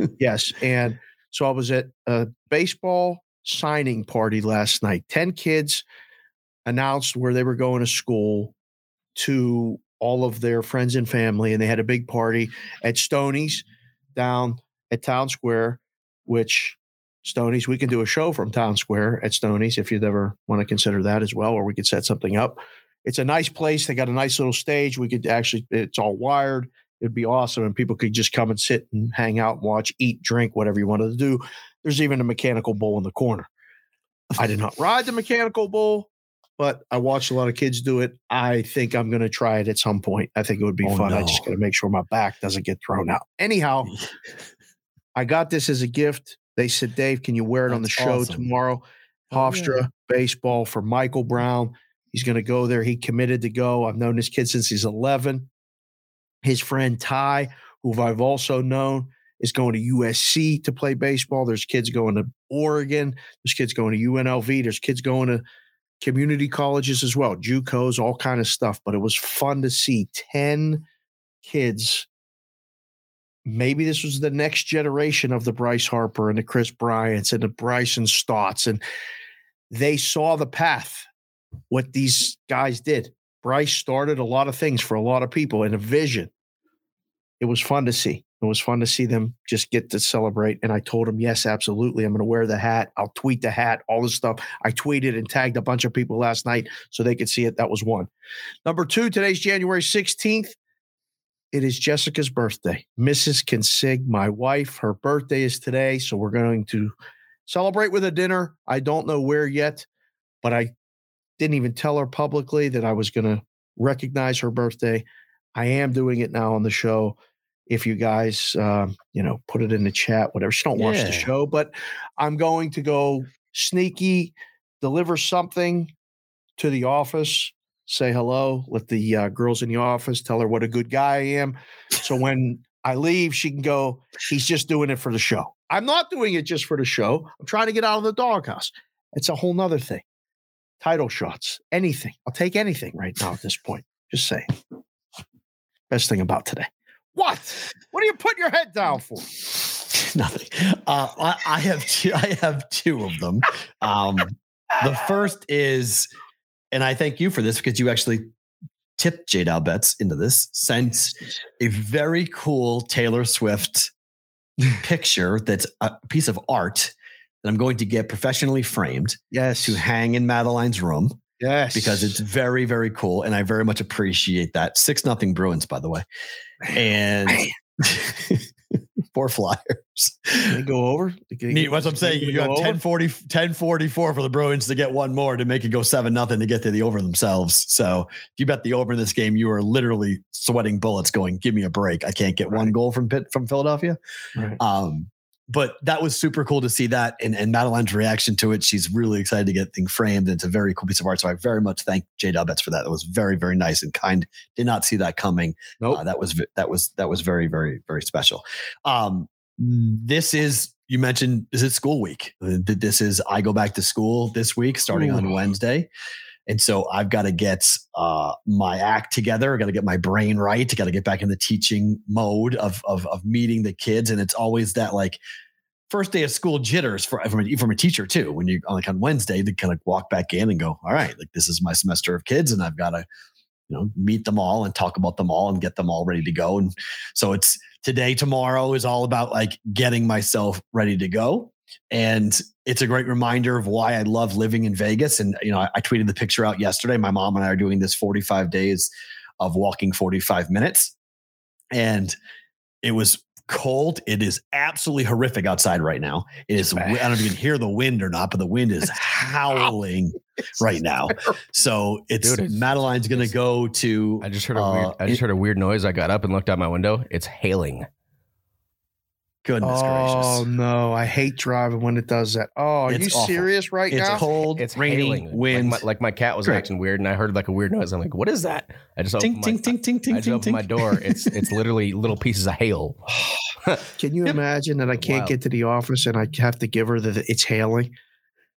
uh, yes, and so I was at a baseball signing party last night. Ten kids announced where they were going to school to all of their friends and family, and they had a big party at Stoney's down at Town Square, which Stoney's, we can do a show from Town Square at Stoney's if you'd ever want to consider that as well, or we could set something up. It's a nice place. They got a nice little stage. We could actually, it's all wired. It'd be awesome. And people could just come and sit and hang out and watch, eat, drink, whatever you wanted to do. There's even a mechanical bull in the corner. I did not ride the mechanical bull, but I watched a lot of kids do it. I think I'm going to try it at some point. I think it would be Oh, fun. I just got to make sure my back doesn't get thrown out. Anyhow, I got this as a gift. They said, Dave, can you wear it on the show awesome. tomorrow? Oh, Hofstra baseball for Michael Brown. He's going to go there. He committed to go. I've known this kid since he's 11. His friend Ty, who I've also known, is going to USC to play baseball. There's kids going to Oregon. There's kids going to UNLV. There's kids going to community colleges as well, JUCOs, all kind of stuff. But it was fun to see 10 kids. Maybe this was the next generation of the Bryce Harper and the Kris Bryants and the Bryson Stotts. And they saw the path, what these guys did. Bryce started a lot of things for a lot of people and a vision. It was fun to see. It was fun to see them just get to celebrate. And I told them, yes, absolutely. I'm going to wear the hat. I'll tweet the hat, all this stuff. I tweeted and tagged a bunch of people last night so they could see it. That was one. Number two, today's January 16th. It is Jessica's birthday. Mrs. Consig, my wife, her birthday is today. So we're going to celebrate with a dinner. I don't know where yet, but I didn't even tell her publicly that I was going to recognize her birthday. I am doing it now on the show. If you guys, um, you know, put it in the chat, whatever. She don't watch the show, but I'm going to go sneaky, deliver something to the office, say hello, let the uh, girls in the office tell her what a good guy I am. So when I leave, she can go, he's just doing it for the show. I'm not doing it just for the show. I'm trying to get out of the doghouse. It's a whole nother thing. Title shots, anything. I'll take anything right now at this point. Just saying. Best thing about today. What? What are you putting your head down for? Nothing. Uh, I, I have two. I have two of them. Um, the first is, and I thank you for this because you actually tipped Jade Albets into this. Sent a very cool Taylor Swift picture that's a piece of art that I'm going to get professionally framed Yes. to hang in Madeline's room Yes. because it's very very cool and I very much appreciate that. Six nothing Bruins, by the way, and four Flyers. they go over. They- Neat. That's what I'm saying. You go got over? 1040, 1044 for the Bruins to get one more to make it go seven nothing to get to the over themselves. So if you bet the over in this game, you are literally sweating bullets going, give me a break. I can't get one goal from Pitt from Philadelphia. Right. Um, but that was super cool to see that and, and Madeline's reaction to it. She's really excited to get things framed. It's a very cool piece of art. So I very much thank Jay Dubbets for that. That was very, very nice and kind. Did not see that coming. Nope. Uh, that was that was that was very, very, very special. Um, this is you mentioned is school week. This is I go back to school this week starting on Wednesday. And so I've got to get uh, my act together. I got to get my brain right. I got to get back in the teaching mode of, of of meeting the kids. And it's always that like first day of school jitters for from a, from a teacher too. When you on like on Wednesday to kind of walk back in and go, all right, like this is my semester of kids, and I've got to you know meet them all and talk about them all and get them all ready to go. And so it's today, tomorrow is all about like getting myself ready to go. And it's a great reminder of why I love living in Vegas. And, you know, I, I tweeted the picture out yesterday. My mom and I are doing this 45 days of walking 45 minutes. And it was cold. It is absolutely horrific outside right now. It is. I don't know if you can hear the wind or not, but the wind is howling right now. So it's, Dude, Madeline's going to go to. I just heard a weird. Uh, I just heard a weird noise. I got up and looked out my window. It's hailing. Goodness Oh gracious! Oh no, I hate driving when it does that. Oh, are It's you awful. serious right It's now? cold. It's raining. hailing. Wind. Like my, like my cat was Great. acting weird, and I heard like a weird noise. I'm like, "What is that?" I just ting opened ting my, ting ting I ting just ting opened ting. my door. It's it's literally little pieces of hail. Can you imagine that I can't Wild. get to the office and I have to give her that it's hailing?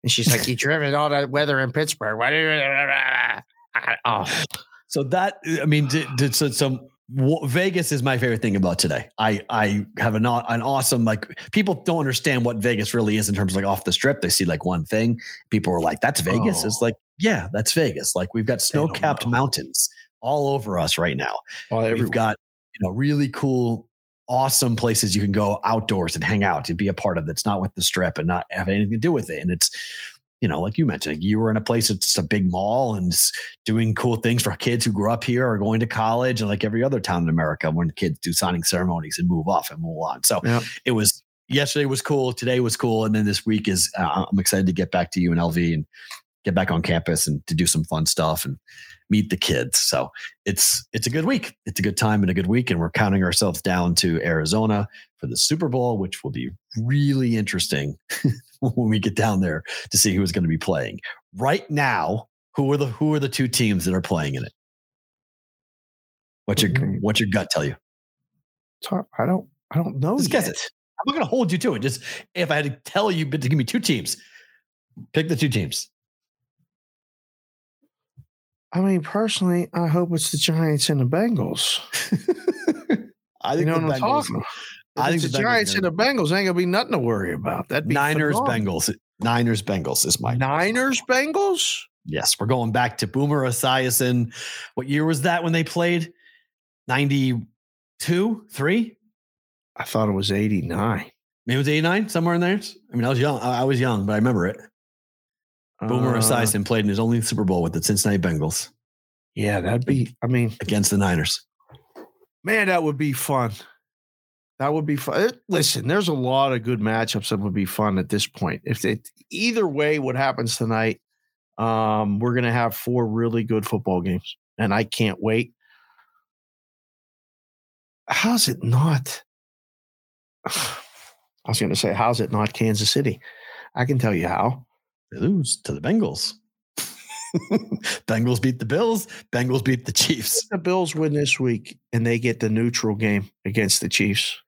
And she's like, You driven all that weather in Pittsburgh. Why do you oh So that I mean, did, did, so some w- Vegas is my favorite thing about today. I I have an an awesome like people don't understand what Vegas really is in terms of like off the strip. They see like one thing. People are like, "That's Vegas." It's Oh. like, yeah, that's Vegas. Like we've got snow capped mountains all over us right now. well, We've got you know really cool. Awesome places you can go outdoors and hang out and be a part of that's not with the strip and not have anything to do with it. And it's, you know, like you mentioned, you were in a place that's a big mall and doing cool things for kids who grew up here or going to college and like every other town in America when kids do signing ceremonies and move off and move on. So Yeah. it was yesterday was cool, today was cool, and then this week is uh, I'm excited to get back to UNLV and get back on campus and to do some fun stuff and meet the kids. So it's it's a good week. It's a good time and a good week, and we're counting ourselves down to Arizona for the Super Bowl, which will be really interesting when we get down there to see who's going to be playing. Right now, who are the who are the two teams that are playing in it? What's your Mhm. what's your gut tell you? I don't I don't know. Just guess yet. it. I'm not going to hold you to it. Just if I had to tell you, but to give me two teams, pick the two teams. I mean, personally, I hope it's the Giants and the Bengals. I You know the Bengals-? I think the the Giants and the Bengals ain't gonna be nothing to worry about. That'd be Niners phenomenal. Bengals. Niners Bengals is my Niners Bengals. yes. We're going back to Boomer Esiason. What year was that when they played? 92, three? I thought it was 89. Maybe it was 89, somewhere in there. I mean, I was young. I I was young, but I remember it. Boomer Uh, Esiason played in his only Super Bowl with the Cincinnati Bengals Yeah, that'd be. I mean, against the Niners. man, that would be fun. That would be fun. Listen, there's a lot of good matchups that would be fun at this point. If it either way, what happens tonight, um, we're gonna have four really good football games, and I can't wait. How's it not? I was gonna say, how's it not Kansas City? I can tell you how. They lose to the Bengals. Bengals beat the Bills. Bengals beat the Chiefs. the Bills win this week and they get the neutral game against the Chiefs,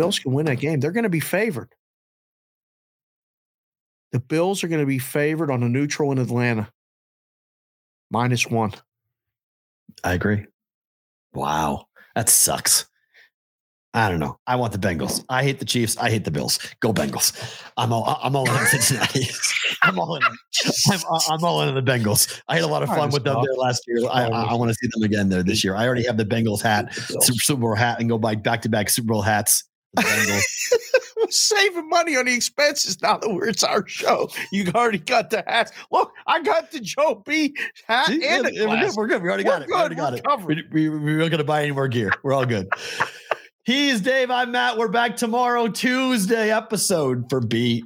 Bills can win that game. They're going to be favored. The Bills are going to be favored on a neutral in Atlanta, minus one. I agree. Wow. That sucks. I don't know. I want the Bengals. I hate the Chiefs. I hate the Bills. Go Bengals. I'm all. I'm all in Cincinnati. I'm all in. I'm, I'm all in the Bengals. I had a lot of fine with them there last year. I, I, I want to see them again there this year. I already have the Bengals hat, Super, Super Bowl hat, and go buy back to back Super Bowl hats. We're saving money on the expenses now that we're, it's our show. You already got the hats. Look, I got the Joe B hat See? and Yeah, the we're good. We're good. We already We're got it. We already got we're it. covered. We, we, we're not going to buy any more gear. We're all good. He's Dave. I'm Matt. We're back tomorrow, Tuesday episode for BvB.